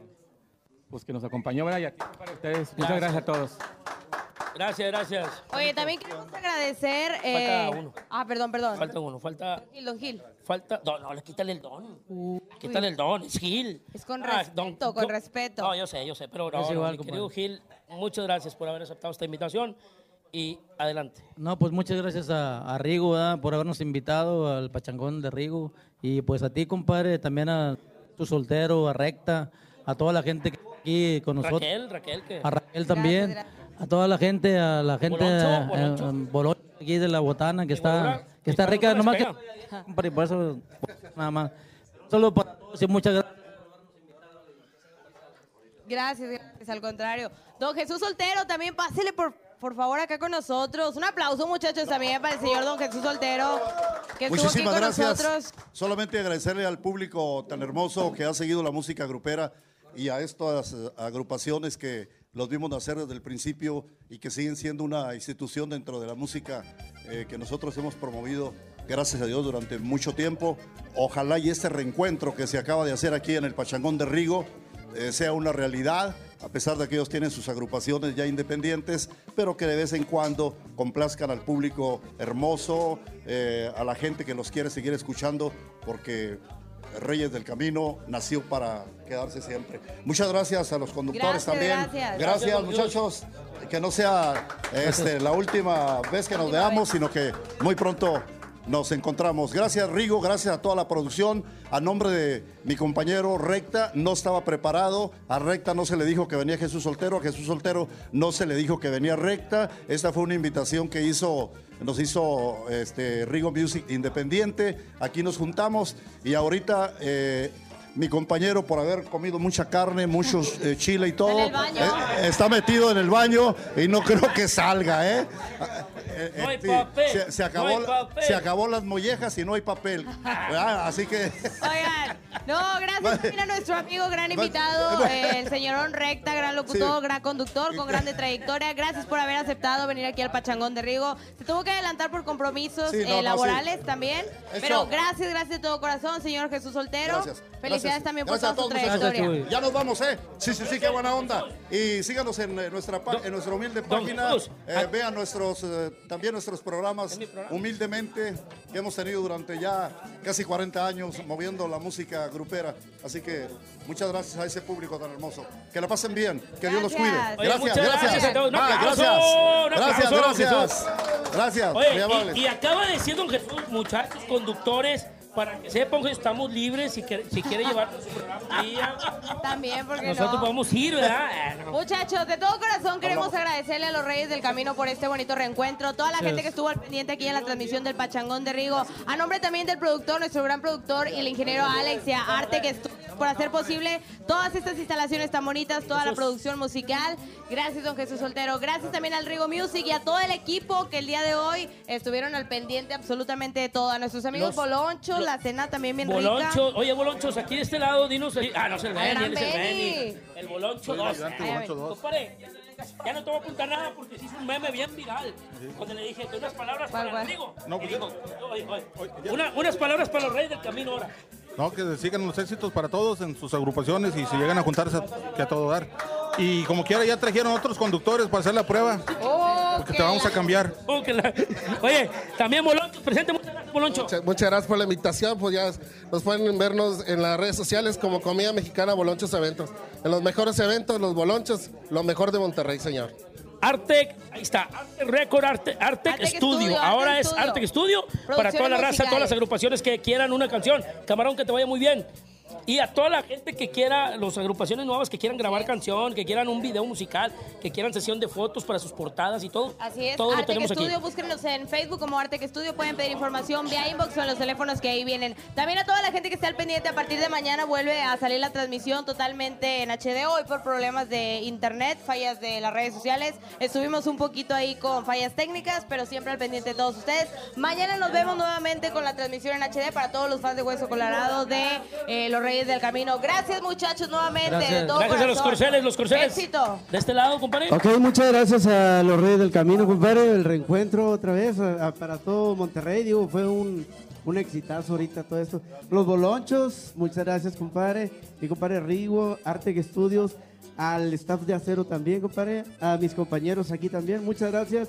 pues, que nos acompañó, ¿verdad? Y aquí para ustedes. Muchas Gracias. gracias a todos. Gracias, gracias. Oye, también queremos agradecer. eh, Falta uno. Ah, perdón, perdón. Falta uno, falta. Gil, don Gil. Falta. No, no, le quítale el don. Quítale el don, es Gil. Es con Ah, respeto, con respeto. No, yo sé, yo sé, pero no, igual, mi querido Gil, muchas gracias por haber aceptado esta invitación y adelante. No, pues muchas gracias a, a Rigo ¿verdad? por habernos invitado al Pachangón de Rigo. Y pues a ti, compadre, también a tu soltero, a Recta, a toda la gente que está aquí con nosotros. Raquel, Raquel, que. A Raquel también. A toda la gente, a la gente Boloncho, Boloncho. eh, Boloncho aquí de la botana que está, Bolora, que está rica. Nomás que, compadre, por eso, nada más. Solo para todos y muchas gracias. Gracias, gracias, al contrario. Don Jesús Soltero, también pásele por, por favor acá con nosotros. Un aplauso, muchachos, también para el señor Don Jesús Soltero, que estuvo aquí Muchísimas con gracias. nosotros. Solamente agradecerle al público tan hermoso que ha seguido la música grupera y a estas agrupaciones que los vimos nacer desde el principio y que siguen siendo una institución dentro de la música eh, que nosotros hemos promovido, gracias a Dios, durante mucho tiempo. Ojalá y este reencuentro que se acaba de hacer aquí en el Pachangón de Rigo eh, sea una realidad, a pesar de que ellos tienen sus agrupaciones ya independientes, pero que de vez en cuando complazcan al público hermoso, eh, a la gente que los quiere seguir escuchando, porque Reyes del Camino nació para quedarse siempre. Muchas gracias a los conductores Gracias, también. gracias. Gracias, Gracias, muchachos. Que no sea este, la última vez que nos veamos, sino que muy pronto nos encontramos. Gracias Rigo, gracias a toda la producción. A nombre de mi compañero Recta, no estaba preparado. A Recta no se le dijo que venía Jesús Soltero, a Jesús Soltero no se le dijo que venía Recta. Esta fue una invitación que hizo, nos hizo este, Rigo Music Independiente. Aquí nos juntamos y ahorita... eh, mi compañero, por haber comido mucha carne, muchos eh, chile y todo, En el baño. eh, está metido en el baño y no creo que salga, ¿eh? Eh, No hay papel, Se, se acabó, no hay papel. se acabó las mollejas y no hay papel. ¿verdad? Así que Oigan, no, gracias también a nuestro amigo, gran invitado, eh, el señorón Recta, gran locutor, Sí. gran conductor, con grande trayectoria. Gracias por haber aceptado venir aquí al Pachangón de Rigo. Se tuvo que adelantar por compromisos Sí, no, eh, no, laborales sí. también. Eso. Pero gracias, gracias de todo corazón, señor Jesús Soltero. Gracias. Felicidades gracias. también por Gracias a toda su todos, muchachos. Ya nos vamos, ¿eh? Sí, sí, sí, qué buena onda. Y síganos en, eh, nuestra, pa- en nuestra humilde página. Jesús, Eh, vean nuestros, eh, también nuestros programas humildemente que hemos tenido durante ya casi 40 años moviendo la música grupera. Así que muchas gracias a ese público tan hermoso. Que la pasen bien, que Dios los cuide. Oye, Gracias, muchas gracias. gracias a todos. Un Vale, aplauso, gracias. un Gracias, aplauso, gracias. Gracias, muy Oye, amables. y, y acaba de decir don Jesús, muchachos, conductores, para que sepan que estamos libres si, que- si quiere llevar su programa. También, porque Nosotros no. podemos ir, ¿verdad? Muchachos, de todo corazón queremos agradecerle a los Reyes del Camino por este bonito reencuentro. Toda la gente que estuvo al pendiente aquí en la transmisión del Pachangón de Rigo. A nombre también del productor, nuestro gran productor y el ingeniero Alex y a Arte que estuvo por hacer posible todas estas instalaciones tan bonitas, toda la producción musical. Gracias, don Jesús Soltero. Gracias también al Rigo Music y a todo el equipo que el día de hoy estuvieron al pendiente absolutamente de todo. A nuestros amigos Los- Boloncho, los- la cena también bien Boloncho, rica. oye, Bolonchos, aquí de este lado, dinos. el- Ah, no es el Benny, él es el Benny. El Boloncho Soy el 2. ayudante Boloncho dos. Compadre, ya no te voy a apuntar nada porque se hizo un meme bien viral. Cuando le dije que unas palabras para el amigo. No, pues digo, oye, oye, una- unas palabras para los reyes del camino ahora. No, que sigan los éxitos para todos en sus agrupaciones y si llegan a juntarse, a- que a todo dar. Y como quiera, ya trajeron otros conductores para hacer la prueba. Porque te vamos a cambiar. Oh, que la- Oye, también Boloncho, presente, muchas gracias, Boloncho. Muchas, muchas gracias por la invitación. Pues ya nos pueden vernos en las redes sociales como Comida Mexicana Bolonchos Eventos. En los mejores eventos, los bolonchos, lo mejor de Monterrey, señor. Artec, ahí está, Artec Record, Arte- Artec, Artec Studio. Studio, Ahora Artec es Studio. Artec Studio para toda la raza, musicales. todas las agrupaciones que quieran una canción. Camarón, que te vaya muy bien. Y a toda la gente que quiera, las agrupaciones nuevas que quieran grabar canción, que quieran un video musical, que quieran sesión de fotos para sus portadas y todo. Así es, Todo lo Artec tenemos aquí. Studio, búsquenos en Facebook como Artec Studio, pueden pedir información vía inbox o en los teléfonos que ahí vienen. También a toda la gente que esté al pendiente, a partir de mañana vuelve a salir la transmisión totalmente en HD, hoy por problemas de internet, fallas de las redes sociales, estuvimos un poquito ahí con fallas técnicas, pero siempre al pendiente de todos ustedes. Mañana nos vemos nuevamente con la transmisión en HD para todos los fans de Hueso Colorado de eh, Los Reyes del Camino. Gracias muchachos nuevamente, de todo Gracias a los corceles, los corceles. Éxito. De este lado, compadre. Ok, muchas gracias a los Reyes del Camino, compadre. El reencuentro otra vez a- a- para todo Monterrey. Digo, fue un, un exitazo ahorita todo esto. Los Bolonchos, muchas gracias, compadre. Mi compadre Rigo, Arte Estudios, al staff de Acero también, compadre. A mis compañeros aquí también, muchas gracias.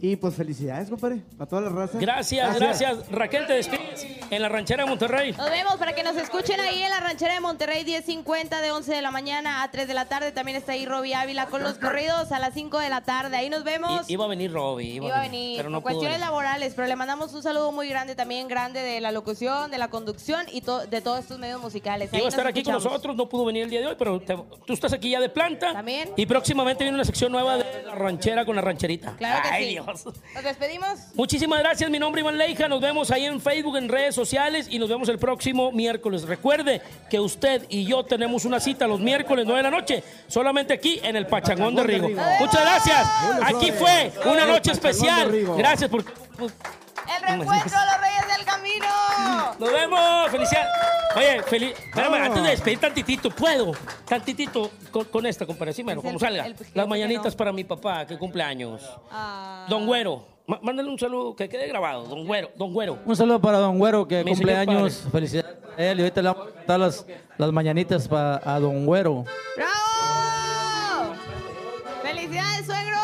Y pues felicidades, compadre, a toda la raza. Gracias, gracias. Raquel, te despides en la ranchera de Monterrey. Nos vemos para que nos escuchen ahí en la ranchera de Monterrey, 10.50 de 11 de la mañana a 3 de la tarde. También está ahí Robbie Ávila con los corridos a las 5 de la tarde. Ahí nos vemos. I- iba a venir Robbie. Iba, Iba a venir pero no cuestiones laborales, pero le mandamos un saludo muy grande también, grande de la locución, de la conducción y to- de todos estos medios musicales. Ahí Iba a estar aquí con nosotros, no pudo venir el día de hoy, pero te- tú estás aquí ya de planta. También. Y próximamente viene una sección nueva de la ranchera con la rancherita. Claro que Ay, sí. Dios. Nos despedimos. Muchísimas gracias, mi nombre es Iván Leija. Nos vemos ahí en Facebook, en redes sociales y nos vemos el próximo miércoles. Recuerde que usted y yo tenemos una cita los miércoles 9 de la noche, solamente aquí en el Pachangón de Rigo. Muchas gracias. Aquí fue una noche especial. Gracias por. El reencuentro de los Reyes del Camino. Nos vemos, felicidades. Oye, feliz. Espérame, antes de despedir tantitito, ¿puedo? Tantitito con, con esta, compadre. Sí, el- como salga. Las mañanitas no. para mi papá, que cumple años. Ah. Don Güero. má- Mándale un saludo que quede grabado. Don Güero, Don Güero. Un saludo para Don Güero que Mi cumple años. Felicidades a él. Y ahorita le vamos a cantar las, las mañanitas pa- a Don Güero. ¡Bravo! ¡Felicidades, suegro!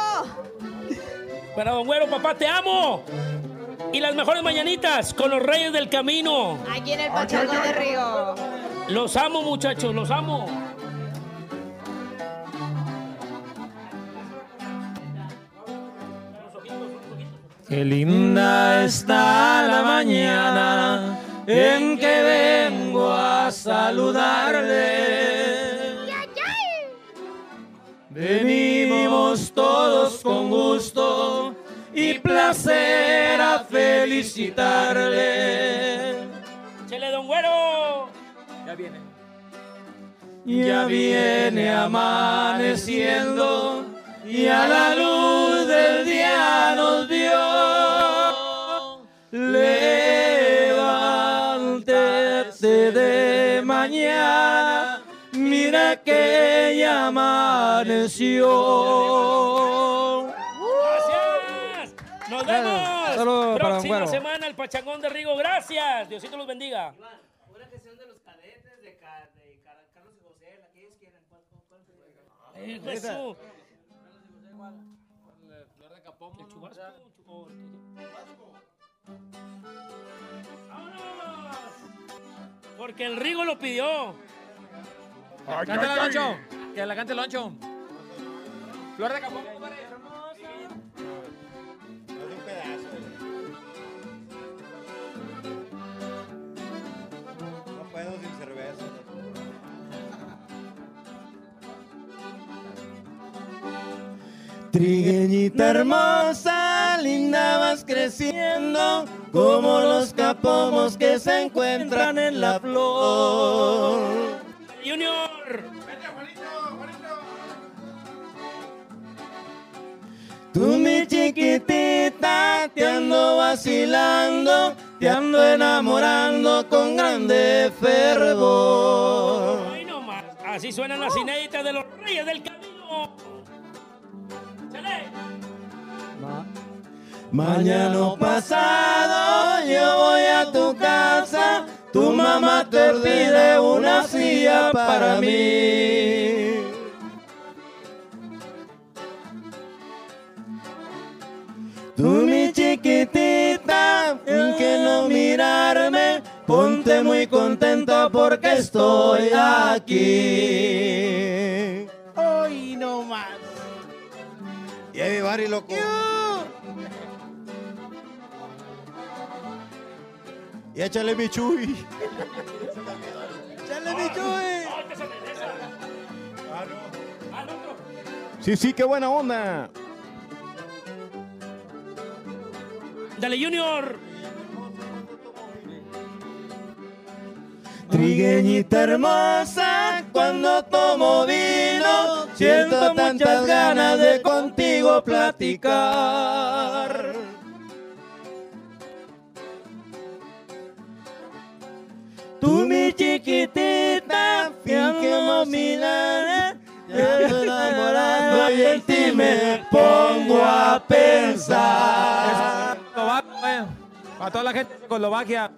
Para Don Güero, papá, te amo. Y las mejores mañanitas con los Reyes del Camino. Aquí en el Pachangón de Rigo. Los amo, muchachos, los amo. Qué linda está la mañana en que vengo a saludarle. Venimos todos con gusto y placer a felicitarle. ¡Chele, don Güero! Ya viene. Ya viene amaneciendo y a la luz del día nos dio. Levántate de mañana, mira que ya amaneció. ¡Gracias! ¡Nos vemos! Saludos para Próxima semana el Pachangón de Rigo. Gracias. Diosito los bendiga. Eh, Jesús. El chubasco, o- ¡Vámonos! Porque el Rigo lo pidió. Cántala, Loncho. Que la cante Loncho. Flor de Capón. Trigueñita hermosa, linda vas creciendo, como los capomos que se encuentran en la flor. Junior. Tú mi chiquitita, te ando vacilando, te ando enamorando con grande fervor. Ay, no más. Así suenan las inéditas de los Reyes del Mañana pasado yo voy a tu casa, tu mamá te pide una silla para mí. Tú mi chiquitita, en que no mirarme, ponte muy contenta porque estoy aquí. Hoy no más. Y ahí Bari, loco. Y échale mi chuy. échale mi chuy. Sí, sí, qué buena onda. Dale, Junior. Trigueñita hermosa, cuando tomo vino, siento tantas ganas de contigo platicar. Chiquitita, que no mirar, estoy enamorado y en ti me pongo a pensar. Para toda la gente de Eslovaquia.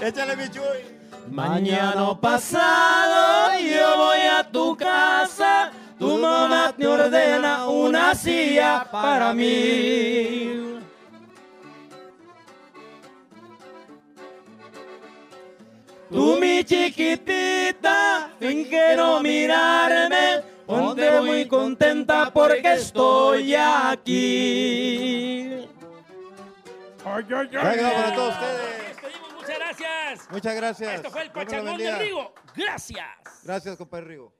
Échale mi chuy. Mañana pasado yo voy a tu casa, tu mamá te ordena una silla para mí. Tú mi chiquitita, sin que no mirarme, ponte muy contenta porque estoy aquí. Venga, para todos ustedes. Muchas gracias. Muchas gracias. Esto fue el Pachangón de. Rigo. Gracias. Gracias, compadre Rigo.